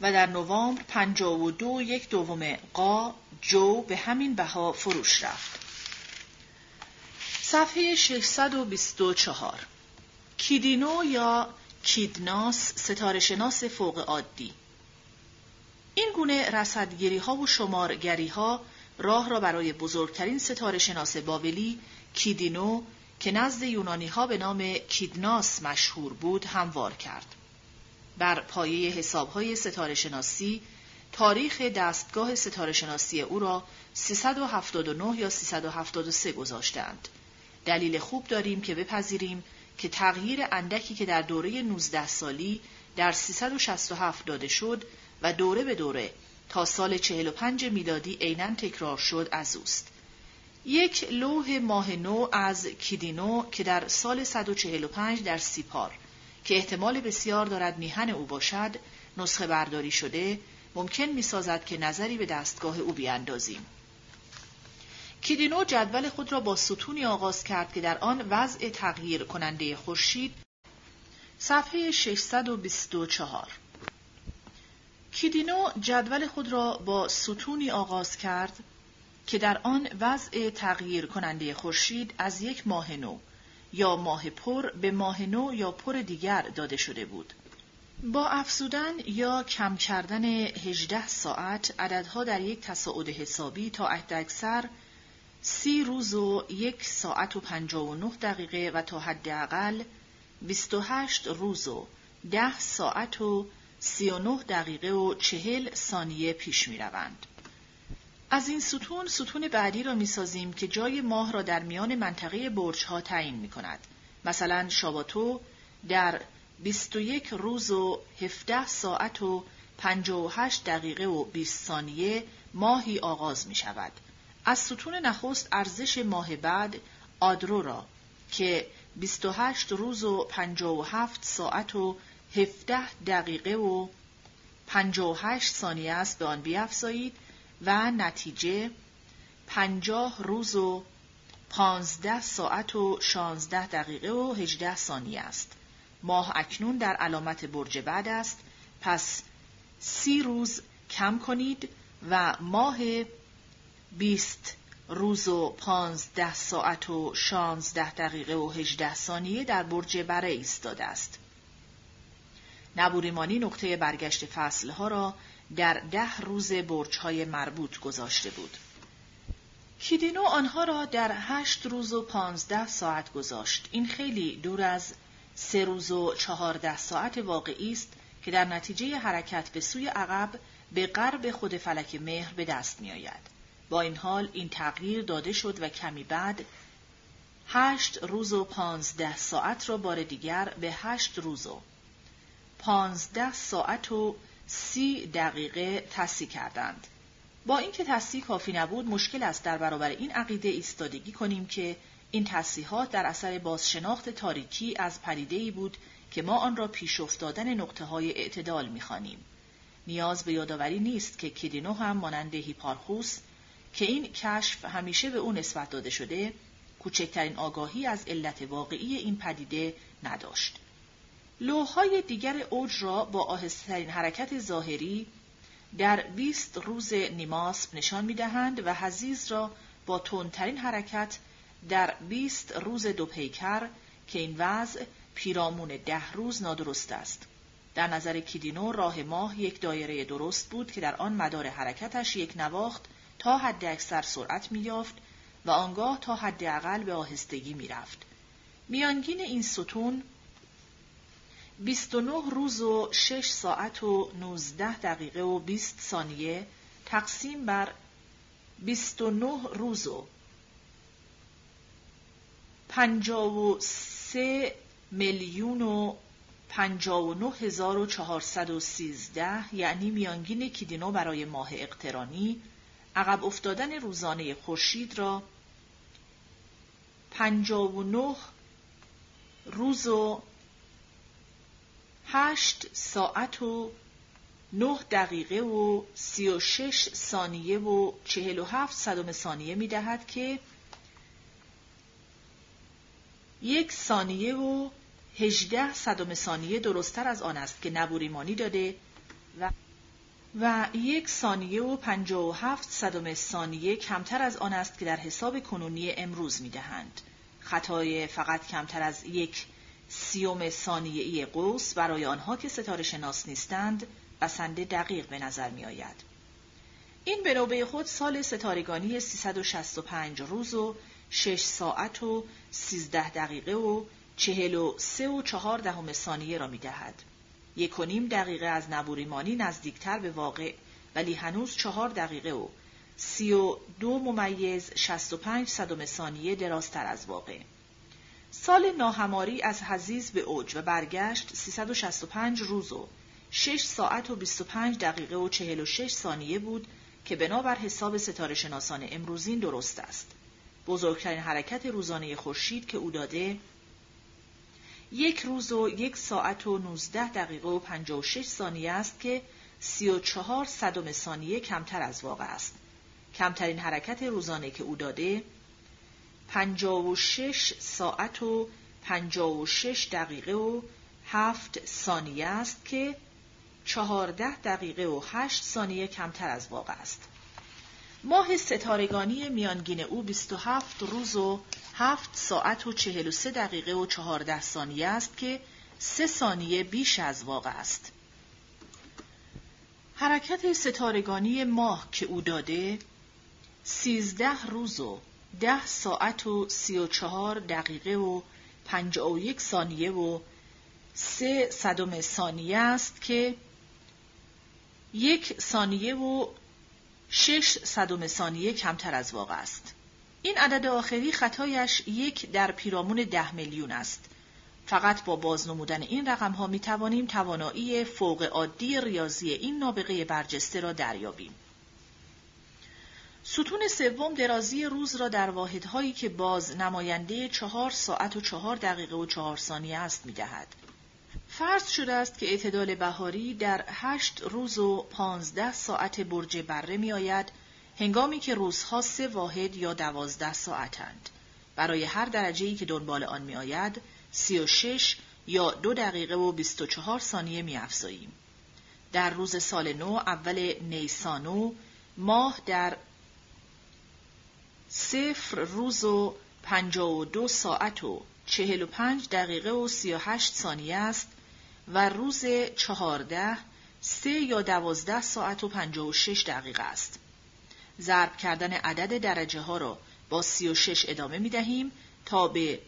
و در نوامبر پنجاه و دو یک دوم قا جو به همین بها فروش رفت. صفحه 624 کیدینو یا کیدناس ستاره شناس فوق عادی این گونه رصدگیری ها و شمارگری ها راه را برای بزرگترین ستاره شناس بابلی کیدینو که نزد یونانی ها به نام کیدناس مشهور بود هموار کرد. بر پایه حساب های ستاره شناسی تاریخ دستگاه ستاره شناسی او را 379 یا 373 گذاشتند. دلیل خوب داریم که بپذیریم که تغییر اندکی که در دوره 19 سالی در 367 داده شد و دوره به دوره تا سال 45 میلادی عینا تکرار شد از اوست. یک لوح ماه نو از کیدینو که در سال 145 در سیپار که احتمال بسیار دارد میهن او باشد نسخه برداری شده ممکن می سازد که نظری به دستگاه او بیاندازیم. کیدینو جدول خود را با ستونی آغاز کرد که در آن وضع تغییر کننده خورشید صفحه 624 کیدینو جدول خود را با ستونی آغاز کرد که در آن وضع تغییر کننده خورشید از یک ماه نو یا ماه پر به ماه نو یا پر دیگر داده شده بود. با افزودن یا کم کردن 18 ساعت عددها در یک تصاعد حسابی تا اکثر سی روز و یک ساعت و پنجاه و نه دقیقه و تا حداقل بیست و هشت روز و ده ساعت و سی و نه دقیقه و چهل ثانیه پیش می. از این ستون ستون بعدی را می سازیم که جای ماه را در میان منطقه برج ها تعیین می کند. مثلا شاباتو در 21 روز و 17 ساعت و 58 دقیقه و 20 ثانیه ماهی آغاز می شود. از ستون نخست ارزش ماه بعد آدرو را که 28 روز و 57 ساعت و 17 دقیقه و 58 ثانیه است به آن بیافزایید و نتیجه پنجاه روز و پانزده ساعت و شانزده دقیقه و هجده ثانیه است. ماه اکنون در علامت برج بعد است پس سی روز کم کنید و ماه بیست روز و پانزده ساعت و شانزده دقیقه و هجده ثانیه در برج بره ایستاده است. نبوریمانی نقطه برگشت فصلها را در ده روز برجهای مربوط گذاشته بود. کیدینو آنها را در هشت روز و پانزده ساعت گذاشت. این خیلی دور از سه روز و چهارده ساعت واقعی است که در نتیجه حرکت به سوی عقب به غرب خود فلک مهر به دست می آید. با این حال این تغییر داده شد و کمی بعد هشت روز و پانزده ساعت را بار دیگر به هشت روز و پانزده ساعت و سی دقیقه تصحیح کردند. با اینکه تصحیح کافی نبود مشکل است در برابر این عقیده ایستادگی کنیم که این تصحیحات در اثر بازشناخت تاریکی از پدیده بود که ما آن را پیش افتادن نقطه های اعتدال می‌خوانیم. نیاز به یادآوری نیست که کیدینو هم مانند هیپارخوس که این کشف همیشه به او نسبت داده شده کوچکترین آگاهی از علت واقعی این پدیده نداشت. لوهای دیگر اوج را با آهسته‌ترین حرکت ظاهری در 20 روز نیماسب نشان می‌دهند و حزیز را با تندترین حرکت در 20 روز دو پیکر که این وضع پیرامون ده روز نادرست است. در نظر کیدینو راه ماه یک دایره درست بود که در آن مدار حرکتش یک نواخت تا حد اکثر سرعت می‌یافت و آنگاه تا حد اقل به آهستگی می‌رفت. میانگین این ستون 29 روز و 6 ساعت و 19 دقیقه و 20 ثانیه تقسیم بر 29 روز و 53 میلیون و 59413 یعنی میانگین کیدینو برای ماه اقترانی عقب افتادن روزانه خورشید را 59 روز و هشت ساعت و نه دقیقه و سی و شش ثانیه و چهل و هفت صدم ثانیه می دهد که یک ثانیه و هجده صدم ثانیه درستتر از آن است که نبوریمانی داده و و یک ثانیه و پنجاه و هفت صدم ثانیه کمتر از آن است که در حساب کنونی امروز می دهند. خطای فقط کمتر از یک سیوم ثانیه‌ای قوس برای آنها که ستاره شناس نیستند بسنده دقیق به نظر می آید. این به نوبه خود سال ستارگانی 365 روز و 6 ساعت و 13 دقیقه و 43 و 4 دهم ثانیه را می دهد. یک و نیم دقیقه از نبوریمانی نزدیکتر به واقع ولی هنوز چهار دقیقه و سی و دو ممیز 65 صدم ثانیه درازتر از واقع. سال ناهماری از حزیز به اوج و برگشت 365 روز و 6 ساعت و 25 دقیقه و 46 ثانیه بود که بنابر حساب ستاره شناسان امروزین درست است. بزرگترین حرکت روزانه خورشید که او داده یک روز و یک ساعت و 19 دقیقه و 56 ثانیه است که 34 صدم ثانیه کمتر از واقع است. کمترین حرکت روزانه که او داده پنجاه و شش ساعت و پنجاه و شش دقیقه و هفت ثانیه است که چهارده دقیقه و هشت ثانیه کمتر از واقع است. ماه ستارگانی میانگین او 27 روز و هفت ساعت و چهل و سه دقیقه و چهارده ثانیه است که سه ثانیه بیش از واقع است. حرکت ستارگانی ماه که او داده سیزده روز و ده ساعت و سی و چهار دقیقه و پنجاه و یک ثانیه و سه صدم ثانیه است که یک ثانیه و شش صدم ثانیه کمتر از واقع است. این عدد آخری خطایش یک در پیرامون ده میلیون است. فقط با بازنمودن این رقم ها می توانیم توانایی فوق عادی ریاضی این نابغه برجسته را دریابیم. ستون سوم درازی روز را در واحدهایی که باز نماینده چهار ساعت و چهار دقیقه و چهار ثانیه است می دهد. فرض شده است که اعتدال بهاری در هشت روز و پانزده ساعت برج بره می آید هنگامی که روزها سه واحد یا دوازده ساعتند. برای هر درجه ای که دنبال آن می آید، سی و شش یا دو دقیقه و بیست و چهار ثانیه می افزاییم. در روز سال نو اول نیسانو ماه در صفر روز و پنجا و دو ساعت و چهل و پنج دقیقه و سی و هشت ثانیه است و روز چهارده سه یا دوازده ساعت و پنجا و شش دقیقه است. ضرب کردن عدد درجه ها را با سی و شش ادامه می دهیم تا به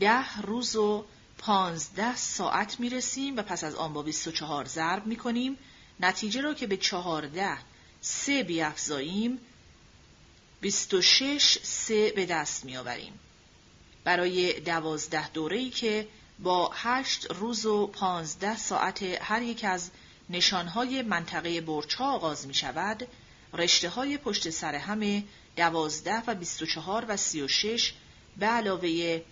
ده روز و پانزده ساعت می رسیم و پس از آن با 24 ضرب می کنیم. نتیجه را که به چهارده سه بیافزاییم 26 سه به دست می آوریم. برای دوازده دوره ای که با هشت روز و پانزده ساعت هر یک از نشانهای منطقه برچها آغاز می شود، رشته های پشت سر همه دوازده و بیست و چهار و سی و شش به علاوه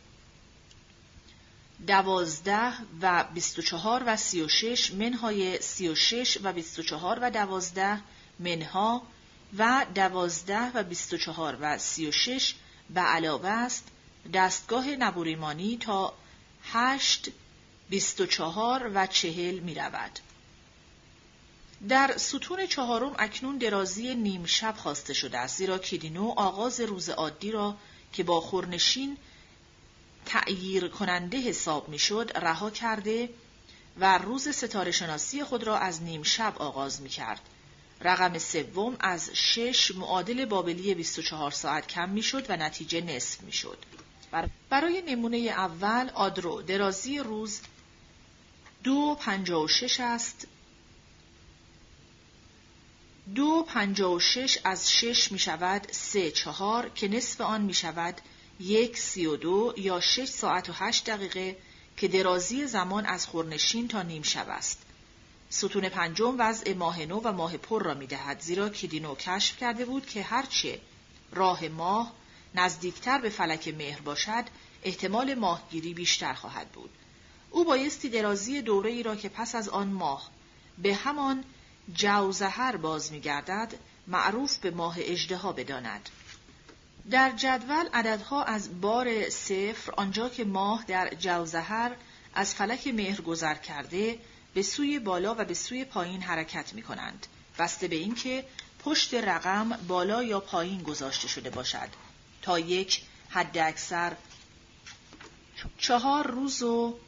دوازده و بیست و چهار و سی و شش منهای سی و شش و بیست و چهار و دوازده منها و دوازده و بیست و چهار و سی و شش به علاوه است دستگاه نبوریمانی تا هشت بیست و چهار و چهل می رود. در ستون چهارم اکنون درازی نیم شب خواسته شده است زیرا کیدینو آغاز روز عادی را که با خورنشین تأییر کننده حساب می‌شد رها کرده و روز ستاره شناسی خود را از نیم شب آغاز می کرد. رقم سوم از شش معادل بابلی 24 ساعت کم می شد و نتیجه نصف می شد. برای نمونه اول آدرو درازی روز دو پنجا و شش است دو پنجا و شش از شش می شود سه چهار که نصف آن می شود یک سی و دو یا شش ساعت و هشت دقیقه که درازی زمان از خورنشین تا نیم شب است. ستون پنجم وضع ماه نو و ماه پر را می دهد زیرا کیدینو کشف کرده بود که هرچه راه ماه نزدیکتر به فلک مهر باشد احتمال ماهگیری بیشتر خواهد بود. او بایستی درازی دوره ای را که پس از آن ماه به همان جوزهر باز می گردد معروف به ماه اجدها بداند. در جدول عددها از بار صفر آنجا که ماه در جوزهر از فلک مهر گذر کرده به سوی بالا و به سوی پایین حرکت می کنند. بسته به اینکه پشت رقم بالا یا پایین گذاشته شده باشد تا یک حد اکثر چهار روز و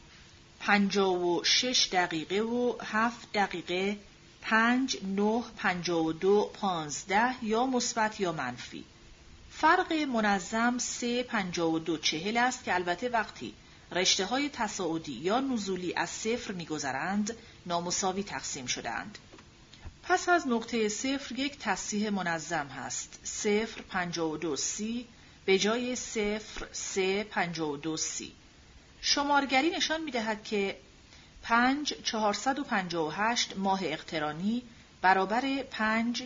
پنجا و شش دقیقه و هفت دقیقه پنج نه پنجا و دو پانزده یا مثبت یا منفی فرق منظم سه پنجا و دو چهل است که البته وقتی رشته های تصاعدی یا نزولی از صفر میگذرند نامساوی تقسیم شدند. پس از نقطه صفر یک تصحیح منظم هست. صفر پنجا و دو سی به جای صفر سه پنجا و دو سی. شمارگری نشان می دهد که پنج چهارصد و پنجا و هشت ماه اقترانی برابر پنج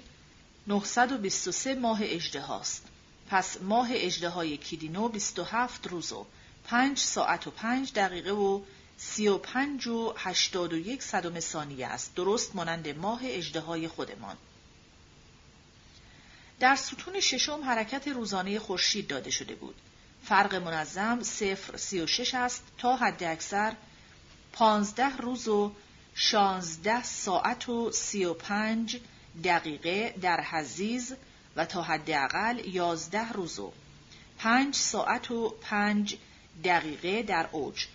نهصد و بیست و سه ماه اجده هاست. پس ماه اجده های کیدینو بیست و هفت روز و پنج ساعت و پنج دقیقه و سی و پنج و هشتاد و یک صدم ثانیه است. درست مانند ماه اجده های خودمان. در ستون ششم حرکت روزانه خورشید داده شده بود. فرق منظم صفر سی و شش است تا حد اکثر پانزده روز و شانزده ساعت و سی و پنج دقیقه در حزیز و تا حداقل یازده روز و پنج ساعت و پنج دقیقه در اوج.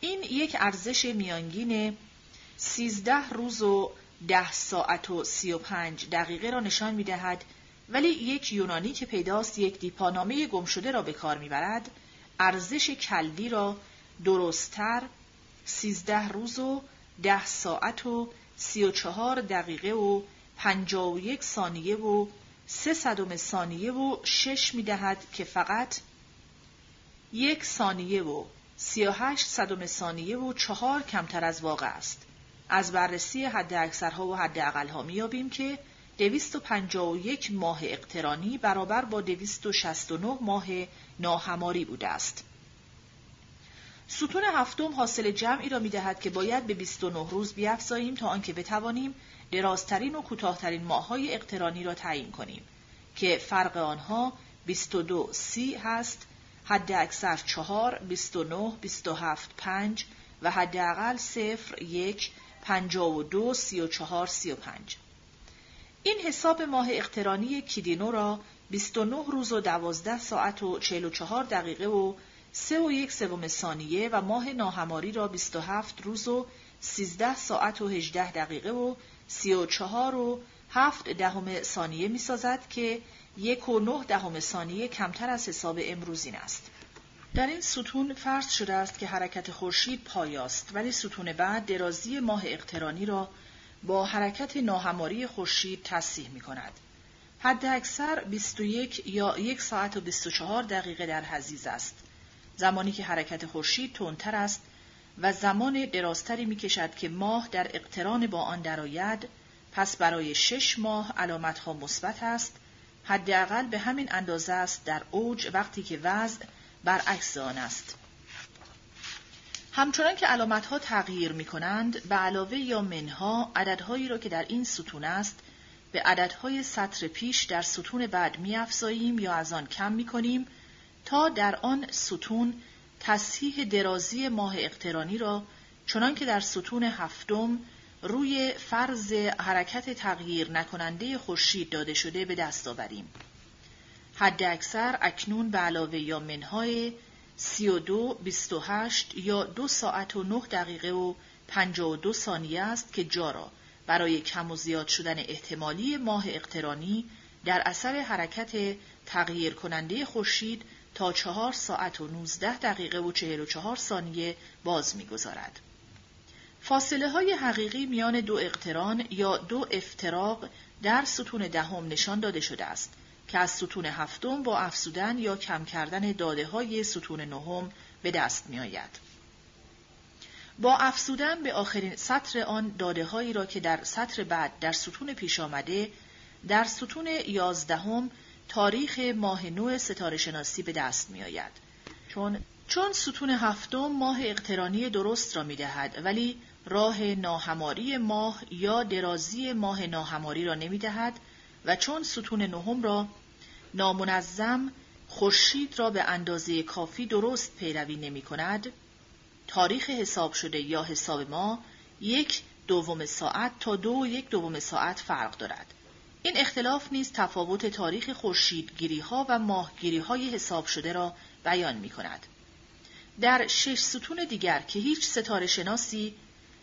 این یک ارزش میانگین سیزده روز و ده ساعت و سی و پنج دقیقه را نشان می دهد ولی یک یونانی که پیداست یک دیپانامه گم شده را به کار می‌برد ارزش کلدی را درستتر سیزده روز و ده ساعت و سی و چهار دقیقه و پنجا و یک ثانیه و سه صدم ثانیه و شش می دهد که فقط یک ثانیه و سی و هشت صدم ثانیه و چهار کمتر از واقع است. از بررسی حد اکثرها و حد اقلها می یابیم که دویست و پنجا و یک ماه اقترانی برابر با دویست و شست و نه ماه ناهماری بوده است. ستون هفتم حاصل جمعی را می دهد که باید به 29 روز بیافزاییم تا آنکه بتوانیم درازترین و کوتاهترین ماههای اقترانی را تعیین کنیم. که فرق آنها 22 سی هست حد اکثر 4 29 27 5 و حداقل 0 1 52 34 35 این حساب ماه اقترانی کیدینو را 29 روز و 12 ساعت و 44 دقیقه و 3 و یک سوم ثانیه و ماه ناهماری را 27 روز و 13 ساعت و 18 دقیقه و 34 و 7 دهم ثانیه می سازد که یک و نه دهم ثانیه کمتر از حساب امروزین است. در این ستون فرض شده است که حرکت خورشید پایاست ولی ستون بعد درازی ماه اقترانی را با حرکت ناهماری خورشید تصحیح می کند. حد اکثر 21 یا یک ساعت و 24 دقیقه در حزیز است. زمانی که حرکت خورشید تندتر است و زمان درازتری می کشد که ماه در اقتران با آن درآید پس برای شش ماه علامتها مثبت است حداقل به همین اندازه است در اوج وقتی که وضع برعکس آن است. همچنان که علامت ها تغییر می کنند به علاوه یا منها عددهایی را که در این ستون است به عددهای سطر پیش در ستون بعد می افزاییم یا از آن کم می کنیم تا در آن ستون تصحیح درازی ماه اقترانی را چنان که در ستون هفتم روی فرض حرکت تغییر نکننده خورشید داده شده به دست آوریم. حد اکثر اکنون به علاوه یا منهای 32, 28 یا دو ساعت و 9 دقیقه و 52 ثانیه است که جا را برای کم و زیاد شدن احتمالی ماه اقترانی در اثر حرکت تغییر کننده خورشید تا چهار ساعت و 19 دقیقه و 44 ثانیه باز می‌گذارد. فاصله های حقیقی میان دو اقتران یا دو افتراق در ستون دهم نشان داده شده است که از ستون هفتم با افزودن یا کم کردن داده های ستون نهم به دست می آید. با افزودن به آخرین سطر آن داده هایی را که در سطر بعد در ستون پیش آمده در ستون یازدهم تاریخ ماه نو ستاره شناسی به دست می آید. چون چون ستون هفتم ماه اقترانی درست را می دهد ولی راه ناهماری ماه یا درازی ماه ناهماری را نمی دهد و چون ستون نهم را نامنظم خورشید را به اندازه کافی درست پیروی نمی کند تاریخ حساب شده یا حساب ما یک دوم ساعت تا دو یک دوم ساعت فرق دارد این اختلاف نیز تفاوت تاریخ خورشیدگیری ها و ماهگیری های حساب شده را بیان می کند. در شش ستون دیگر که هیچ ستاره شناسی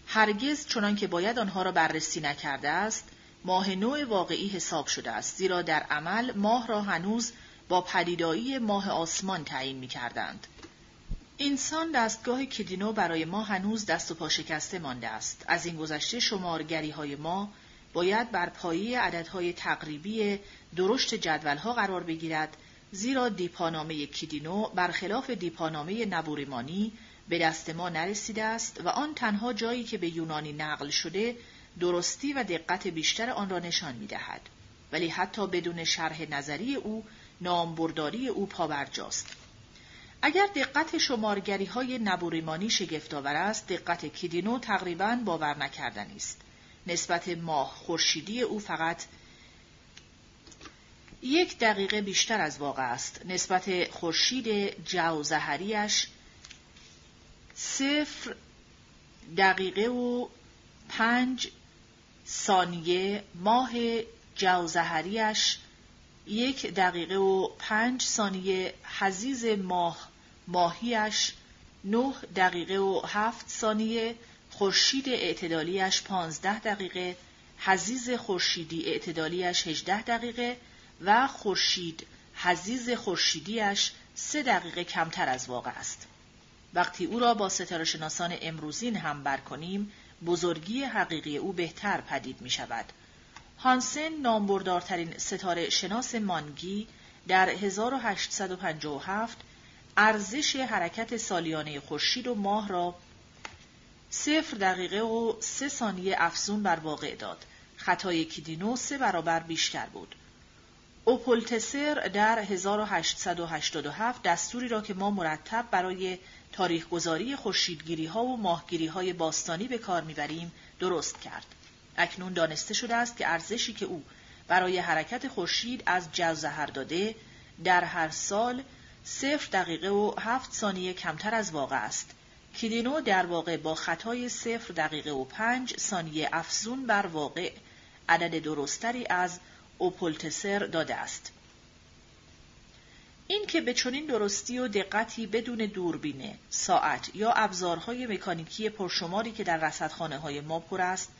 هرگز چنان که باید آنها را بررسی نکرده است ماه نوع واقعی حساب شده است زیرا در عمل ماه را هنوز با پدیدایی ماه آسمان تعیین می کردند. اینسان دستگاه کدینو برای ما هنوز دست و پا شکسته مانده است. از این گذشته شمارگری های ما باید بر پایه عددهای تقریبی درشت جدولها قرار بگیرد زیرا دیپانامه کیدینو برخلاف دیپانامه نبوریمانی به دست ما نرسیده است و آن تنها جایی که به یونانی نقل شده درستی و دقت بیشتر آن را نشان می دهد. ولی حتی بدون شرح نظری او نامبرداری او پابرجاست. اگر دقت شمارگری های نبوریمانی شگفتآور است دقت کیدینو تقریبا باور نکردنی است نسبت ماه خورشیدی او فقط یک دقیقه بیشتر از واقع است نسبت خورشید جوزهریش صفر دقیقه و پنج ثانیه ماه جوزهریش یک دقیقه و پنج ثانیه حزیز ماه ماهیش نه دقیقه و هفت ثانیه خورشید اعتدالیش پانزده دقیقه حزیز خورشیدی اعتدالیش هجده دقیقه و خورشید حزیز خورشیدیش سه دقیقه کمتر از واقع است. وقتی او را با ستاره شناسان امروزین هم بر کنیم بزرگی حقیقی او بهتر پدید می شود. هانسن نامبردارترین ستاره شناس مانگی در 1857 ارزش حرکت سالیانه خورشید و ماه را صفر دقیقه و سه ثانیه افزون بر واقع داد. خطای کیدینو سه برابر بیشتر بود. اوپولتسر در 1887 دستوری را که ما مرتب برای تاریخ گذاری خورشیدگیری ها و ماهگیری های باستانی به کار می‌بریم درست کرد. اکنون دانسته شده است که ارزشی که او برای حرکت خورشید از جوزهر داده در هر سال صفر دقیقه و هفت ثانیه کمتر از واقع است. کیدینو در واقع با خطای صفر دقیقه و پنج ثانیه افزون بر واقع عدد درستری از اوپولتسر داده است. این که به چنین درستی و دقتی بدون دوربینه، ساعت یا ابزارهای مکانیکی پرشماری که در رصدخانه های ما پر است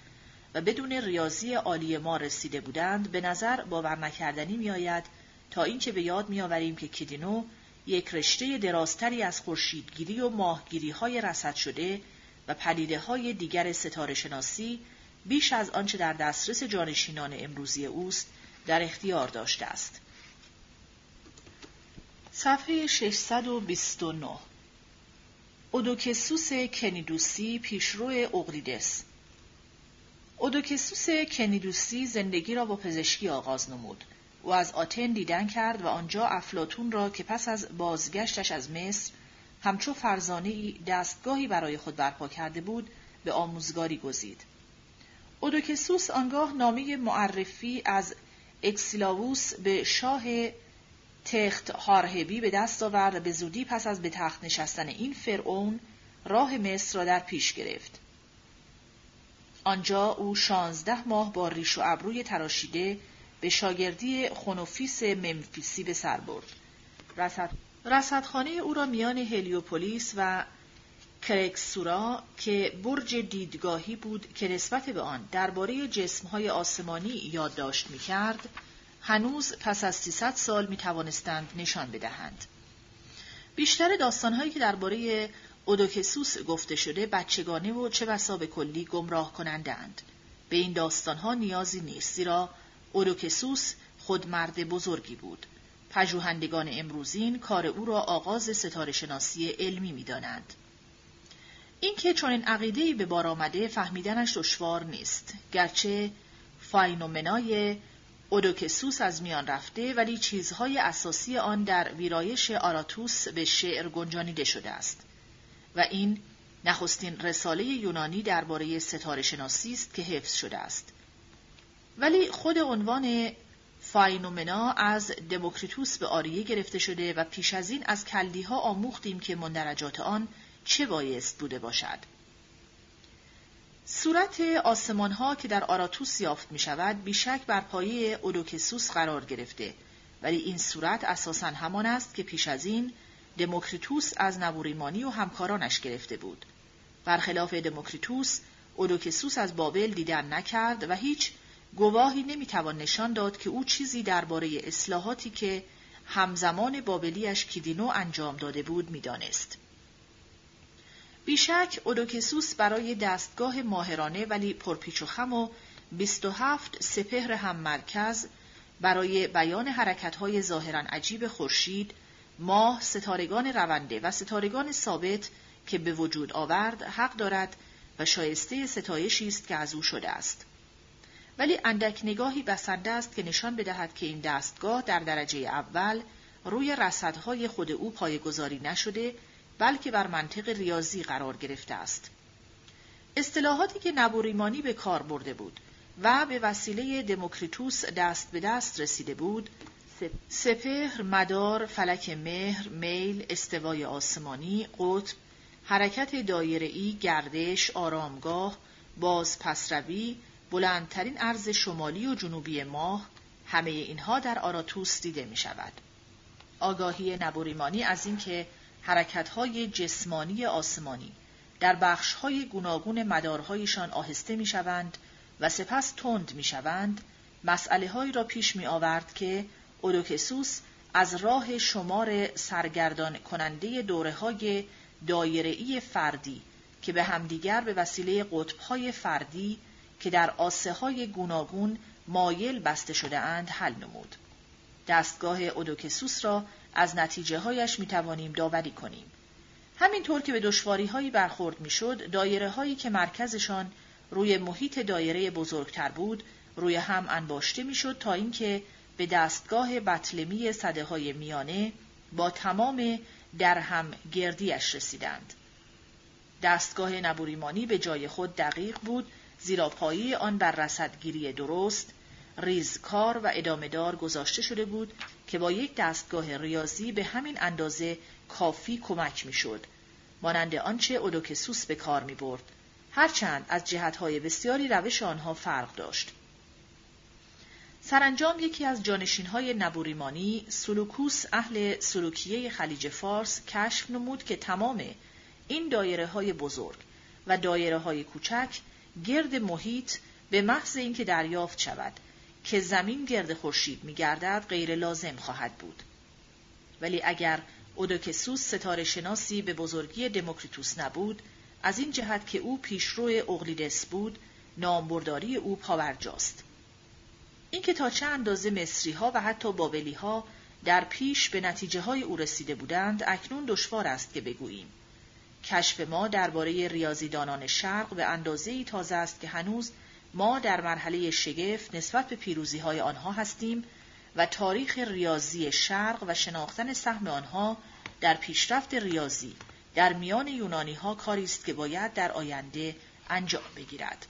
و بدون ریاضی عالی ما رسیده بودند به نظر باور نکردنی میآید تا اینکه به یاد میآوریم که کیدینو یک رشته درازتری از خورشیدگیری و ماهگیری های رصد شده و پدیده های دیگر ستاره شناسی بیش از آنچه در دسترس جانشینان امروزی اوست در اختیار داشته است. صفحه 629 اودوکسوس کنیدوسی پیشرو اقلیدس اودوکسوس کنیدوسی زندگی را با پزشکی آغاز نمود. او از آتن دیدن کرد و آنجا افلاتون را که پس از بازگشتش از مصر همچو فرزانه دستگاهی برای خود برپا کرده بود به آموزگاری گزید. اودوکسوس آنگاه نامه معرفی از اکسیلاووس به شاه تخت هارهبی به دست آورد و به زودی پس از به تخت نشستن این فرعون راه مصر را در پیش گرفت. آنجا او شانزده ماه با ریش و ابروی تراشیده به شاگردی خونوفیس ممفیسی به سر برد. رسد... رسدخانه او را میان هلیوپولیس و کرکسورا که برج دیدگاهی بود که نسبت به آن درباره جسمهای آسمانی یادداشت می‌کرد هنوز پس از 300 سال می توانستند نشان بدهند. بیشتر داستانهایی که درباره اودوکسوس گفته شده بچگانه و چه بسا به کلی گمراه کنندند. به این داستانها نیازی نیست زیرا اودوکسوس خود مرد بزرگی بود. پژوهندگان امروزین کار او را آغاز ستاره شناسی علمی می دانند. اینکه چون این عقیده به بار آمده فهمیدنش دشوار نیست. گرچه فاینومنای اودوکسوس از میان رفته ولی چیزهای اساسی آن در ویرایش آراتوس به شعر گنجانیده شده است. و این نخستین رساله یونانی درباره ستاره شناسی است که حفظ شده است. ولی خود عنوان فاینومنا از دموکریتوس به عاریه گرفته شده و پیش از این از کلدیها آموختیم که مندرجات آن چه بایست بوده باشد؟ صورت آسمان ها که در آراتوس یافت می شود بیشک بر پایه اودوکسوس قرار گرفته. ولی این صورت اساسا همان است که پیش از این دموکریتوس از نبوریمانی و همکارانش گرفته بود. برخلاف دموکریتوس اودوکسوس از بابل دیدن نکرد و هیچ گواهی نمی‌توان نشان داد که او چیزی درباره اصلاحاتی که همزمان بابلیش کیدینو انجام داده بود می‌دانست. بیشک اودوکسوس برای دستگاه ماهرانه ولی پرپیچ و خم و 27 سپهر هم مرکز برای بیان حرکتهای ظاهرا عجیب خورشید، ماه، ستارگان رونده و ستارگان ثابت که به وجود آورد حق دارد و شایسته ستایشی است که از او شده است. ولی اندک نگاهی بسنده است که نشان بدهد که این دستگاه در درجه اول روی رصدهای خود او پایگذاری نشده بلکه بر منطق ریاضی قرار گرفته است. اصطلاحاتی که نبوریمانی به کار برده بود و به وسیله دموکریتوس دست به دست رسیده بود سپهر، مدار، فلک مهر، میل، استوای آسمانی، قطب، حرکت دایره‌ای، گردش، آرامگاه، باز پسروی، بلندترین عرض شمالی و جنوبی ماه، همه اینها در آراتوس دیده می شود. آگاهی نبوریمانی از اینکه حرکتهای جسمانی آسمانی در بخشهای گوناگون مدارهایشان آهسته می شوند و سپس تند می شوند، مسئله هایی را پیش می آورد که اودوکسوس از راه شمار سرگردان کننده دوره های دایره‌ای فردی که به همدیگر به وسیله قطبهای فردی که در آسه های گوناگون مایل بسته شده اند حل نمود. دستگاه اودوکسوس را از نتیجه هایش می توانیم داوری کنیم. همینطور که به دشواری هایی برخورد می شد، دایره هایی که مرکزشان روی محیط دایره بزرگتر بود، روی هم انباشته می شد تا اینکه به دستگاه بطلمی صده های میانه با تمام در هم گردیش رسیدند. دستگاه نبوریمانی به جای خود دقیق بود زیرا پایی آن بر رصدگیری درست ریزکار و ادامهدار گذاشته شده بود که با یک دستگاه ریاضی به همین اندازه کافی کمک می‌شد مانند آنچه اودوکسوس به کار می برد. هرچند از جهتهای بسیاری روش آنها فرق داشت. سرانجام یکی از جانشینهای نبوریمانی سلوکوس اهل سلوکیه خلیج فارس کشف نمود که تمام این دایره های بزرگ و دایره های کوچک گرد محیط به محض اینکه دریافت شود که زمین گرد خورشید میگردد غیر لازم خواهد بود. ولی اگر اودوکسوس ستاره شناسی به بزرگی دموکریتوس نبود از این جهت که او پیشرو اقلیدس بود نامبرداری او پاورجاست. اینکه تا چه اندازه مصری ها و حتی بابلی ها در پیش به نتیجه های او رسیده بودند اکنون دشوار است که بگوییم. کشف ما درباره ریاضیدانان شرق به اندازه ای تازه است که هنوز ما در مرحله شگفت نسبت به پیروزی های آنها هستیم و تاریخ ریاضی شرق و شناختن سهم آنها در پیشرفت ریاضی در میان یونانی ها کاری است که باید در آینده انجام بگیرد.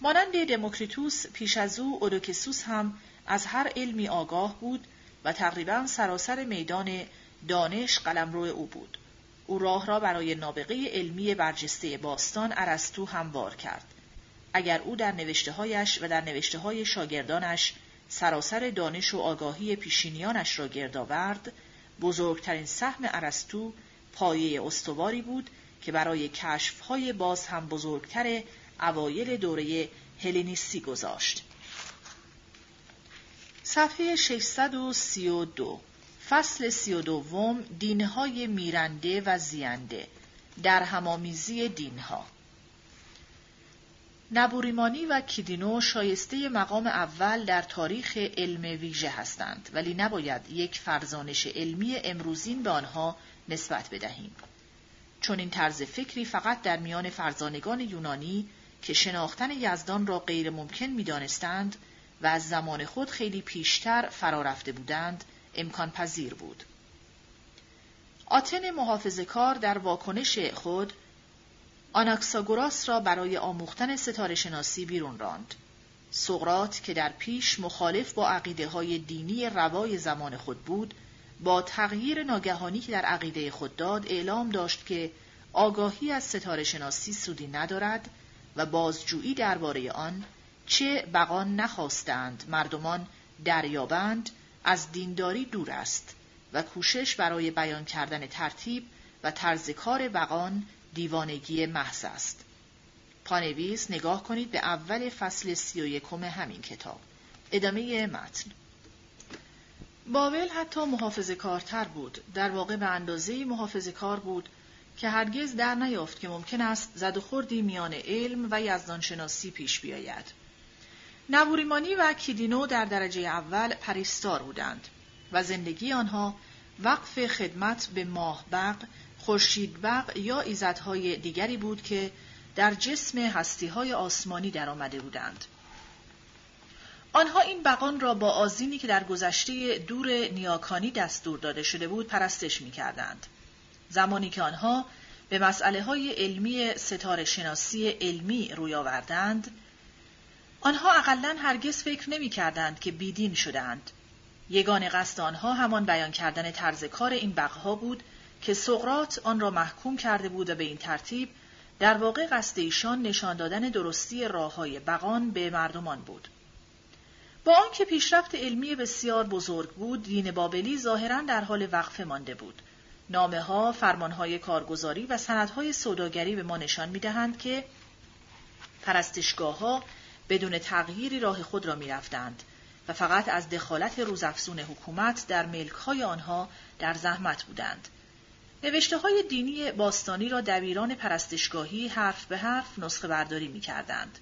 مانند دموکریتوس پیش از او اودوکسوس هم از هر علمی آگاه بود و تقریبا سراسر میدان دانش قلمرو او بود. او راه را برای نابغه علمی برجسته باستان ارسطو هموار کرد. اگر او در نوشتههایش و در نوشته شاگردانش سراسر دانش و آگاهی پیشینیانش را گرد آورد بزرگترین سهم ارسطو پایه استواری بود که برای کشفهای باز هم بزرگتر اوایل دوره هلنیستی گذاشت. صفحه 632 فصل سی و دوم دینهای میرنده و زینده در همامیزی دینها نبوریمانی و کیدینو شایسته مقام اول در تاریخ علم ویژه هستند ولی نباید یک فرزانش علمی امروزین به آنها نسبت بدهیم چون این طرز فکری فقط در میان فرزانگان یونانی که شناختن یزدان را غیر ممکن می دانستند و از زمان خود خیلی پیشتر فرا رفته بودند امکان پذیر بود. آتن محافظ کار در واکنش خود آناکساگوراس را برای آموختن ستاره شناسی بیرون راند. سقرات که در پیش مخالف با عقیده های دینی روای زمان خود بود، با تغییر ناگهانی که در عقیده خود داد اعلام داشت که آگاهی از ستاره شناسی سودی ندارد و بازجویی درباره آن چه بقان نخواستند مردمان دریابند از دینداری دور است و کوشش برای بیان کردن ترتیب و طرز کار بقان دیوانگی محض است. پانویس نگاه کنید به اول فصل سی و یکم همین کتاب. ادامه متن بابل حتی محافظ کارتر بود. در واقع به اندازه محافظ کار بود که هرگز در نیافت که ممکن است زد و خوردی میان علم و یزدانشناسی پیش بیاید. نبوریمانی و کیدینو در درجه اول پریستار بودند و زندگی آنها وقف خدمت به ماه بق، خورشید بق یا ایزدهای دیگری بود که در جسم هستیهای آسمانی در آمده بودند. آنها این بقان را با آزینی که در گذشته دور نیاکانی دستور داده شده بود پرستش می کردند. زمانی که آنها به مسئله های علمی ستاره شناسی علمی روی آوردند، آنها اقلا هرگز فکر نمی کردند که بیدین شدند. یگان قصد آنها همان بیان کردن طرز کار این بقها بود که سقرات آن را محکوم کرده بود و به این ترتیب در واقع قصد ایشان نشان دادن درستی راه های بقان به مردمان بود. با آنکه پیشرفت علمی بسیار بزرگ بود، دین بابلی ظاهرا در حال وقفه مانده بود. نامه ها، فرمان های کارگزاری و سندهای سوداگری به ما نشان می دهند که پرستشگاه ها بدون تغییری راه خود را می رفتند و فقط از دخالت روزافزون حکومت در ملک های آنها در زحمت بودند. نوشته های دینی باستانی را دبیران پرستشگاهی حرف به حرف نسخه برداری می کردند.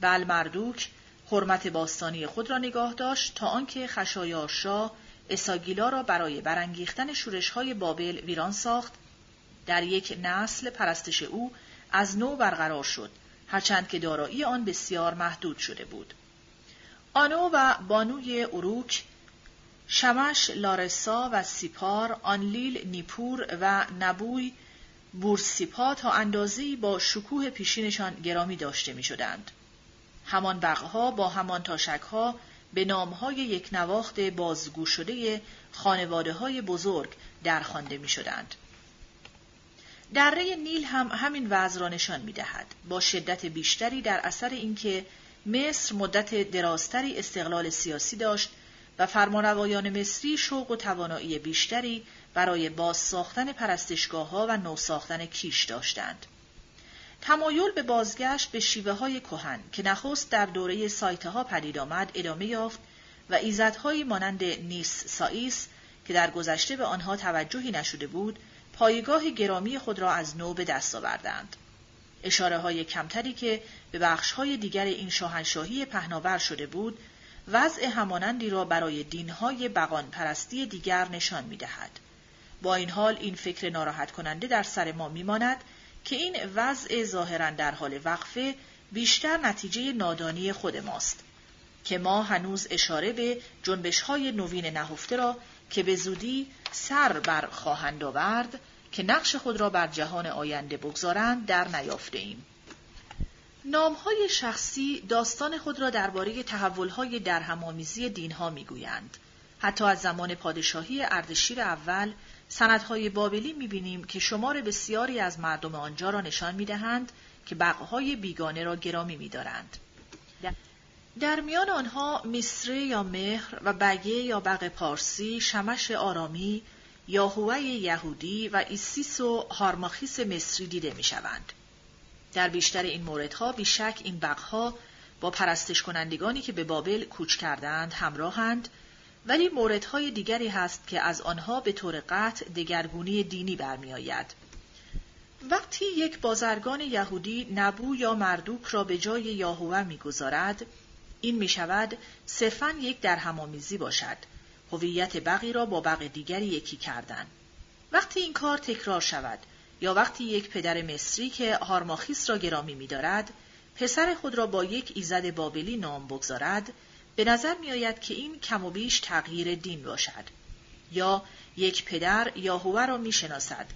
بل مردوک حرمت باستانی خود را نگاه داشت تا آنکه خشایارشا اساگیلا را برای برانگیختن شورش های بابل ویران ساخت در یک نسل پرستش او از نو برقرار شد هرچند که دارایی آن بسیار محدود شده بود آنو و بانوی اروک شمش لارسا و سیپار آنلیل نیپور و نبوی بورسیپا تا اندازه‌ای با شکوه پیشینشان گرامی داشته می شدند. همان بقها با همان تاشکها به نامهای یک نواخت بازگو شده خانواده های بزرگ درخوانده می شدند. دره نیل هم همین وضع را نشان می دهد. با شدت بیشتری در اثر اینکه مصر مدت درازتری استقلال سیاسی داشت و فرمانروایان مصری شوق و توانایی بیشتری برای باز ساختن پرستشگاه ها و نو ساختن کیش داشتند. تمایل به بازگشت به شیوه های کهن که نخست در دوره سایته ها پدید آمد ادامه یافت و ایزدهایی مانند نیس سائیس که در گذشته به آنها توجهی نشده بود پایگاه گرامی خود را از نو به دست آوردند. اشاره های کمتری که به بخش های دیگر این شاهنشاهی پهناور شده بود وضع همانندی را برای دینهای بقان پرستی دیگر نشان می دهد. با این حال این فکر ناراحت کننده در سر ما می ماند که این وضع ظاهرا در حال وقفه بیشتر نتیجه نادانی خود ماست که ما هنوز اشاره به جنبش های نوین نهفته را که به زودی سر بر خواهند آورد که نقش خود را بر جهان آینده بگذارند در نیافته ایم. نامهای شخصی داستان خود را درباره تحولهای درهمآمیزی دینها می‌گویند. حتی از زمان پادشاهی اردشیر اول سندهای بابلی می‌بینیم که شمار بسیاری از مردم آنجا را نشان می‌دهند که بقهای بیگانه را گرامی میدارند. در میان آنها مصره یا مهر و بگه یا بق پارسی، شمش آرامی، یاهوه یهودی و ایسیس و هارماخیس مصری دیده می شوند. در بیشتر این موردها بیشک این بق‌ها با پرستش کنندگانی که به بابل کوچ کردند همراهند. ولی موردهای دیگری هست که از آنها به طور قطع دگرگونی دینی برمیآید. وقتی یک بازرگان یهودی نبو یا مردوک را به جای یاهوه می‌گذارد این می شود صرفا یک درهمآمیزی باشد. هویت بقی را با بق دیگری یکی کردن. وقتی این کار تکرار شود یا وقتی یک پدر مصری که هارماخیس را گرامی می‌دارد پسر خود را با یک ایزد بابلی نام بگذارد به نظر میآید که این کم و بیش تغییر دین باشد. یا یک پدر یاهوه را می‌شناسد.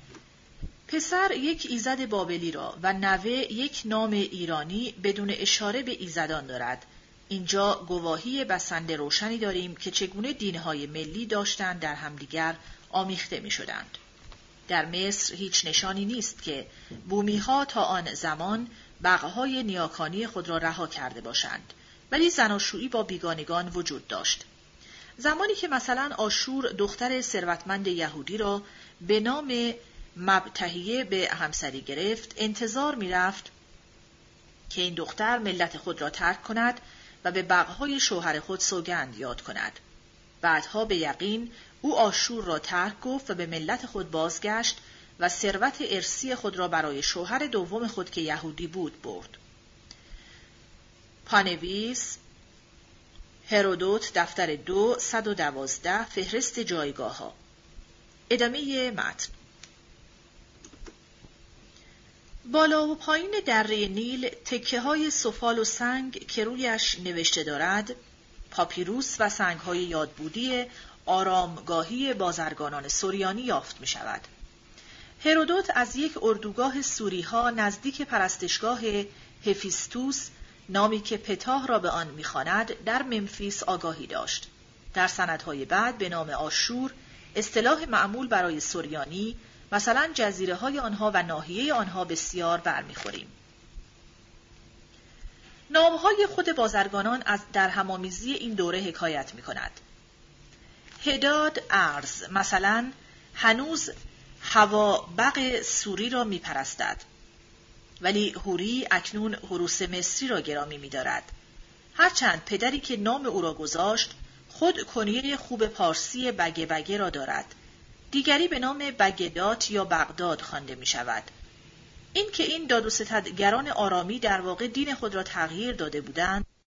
پسر یک ایزد بابلی را و نوه یک نام ایرانی بدون اشاره به ایزدان دارد. اینجا گواهی بسنده روشنی داریم که چگونه دینهای ملی داشتند در همدیگر آمیخته می شدند. در مصر هیچ نشانی نیست که بومیها تا آن زمان بقهای نیاکانی خود را رها کرده باشند ولی زناشویی با بیگانگان وجود داشت زمانی که مثلا آشور دختر ثروتمند یهودی را به نام مبتهیه به همسری گرفت انتظار می‌رفت که این دختر ملت خود را ترک کند و به بقهای شوهر خود سوگند یاد کند. بعدها به یقین او آشور را ترک گفت و به ملت خود بازگشت و ثروت ارسی خود را برای شوهر دوم خود که یهودی بود برد. پانویس هرودوت دفتر دو صد و دوازده فهرست جایگاه ها ادامه متن بالا و پایین دره نیل تکه های سفال و سنگ که رویش نوشته دارد پاپیروس و سنگ های یادبودی آرامگاهی بازرگانان سوریانی یافت می شود. هرودوت از یک اردوگاه سوری ها نزدیک پرستشگاه هفیستوس نامی که پتاه را به آن می‌خواند در ممفیس آگاهی داشت. در سندهای بعد به نام آشور اصطلاح معمول برای سوریانی مثلا جزیره های آنها و ناحیه آنها بسیار برمیخوریم. نامهای خود بازرگانان از در همامیزی این دوره حکایت می کند. هداد ارز مثلا هنوز هوا بق سوری را می پرستد. ولی هوری اکنون حروس مصری را گرامی می دارد. هرچند پدری که نام او را گذاشت خود کنیه خوب پارسی بگه بگه را دارد دیگری به نام بگدات یا بغداد خوانده می شود. این که این داد آرامی در واقع دین خود را تغییر داده بودند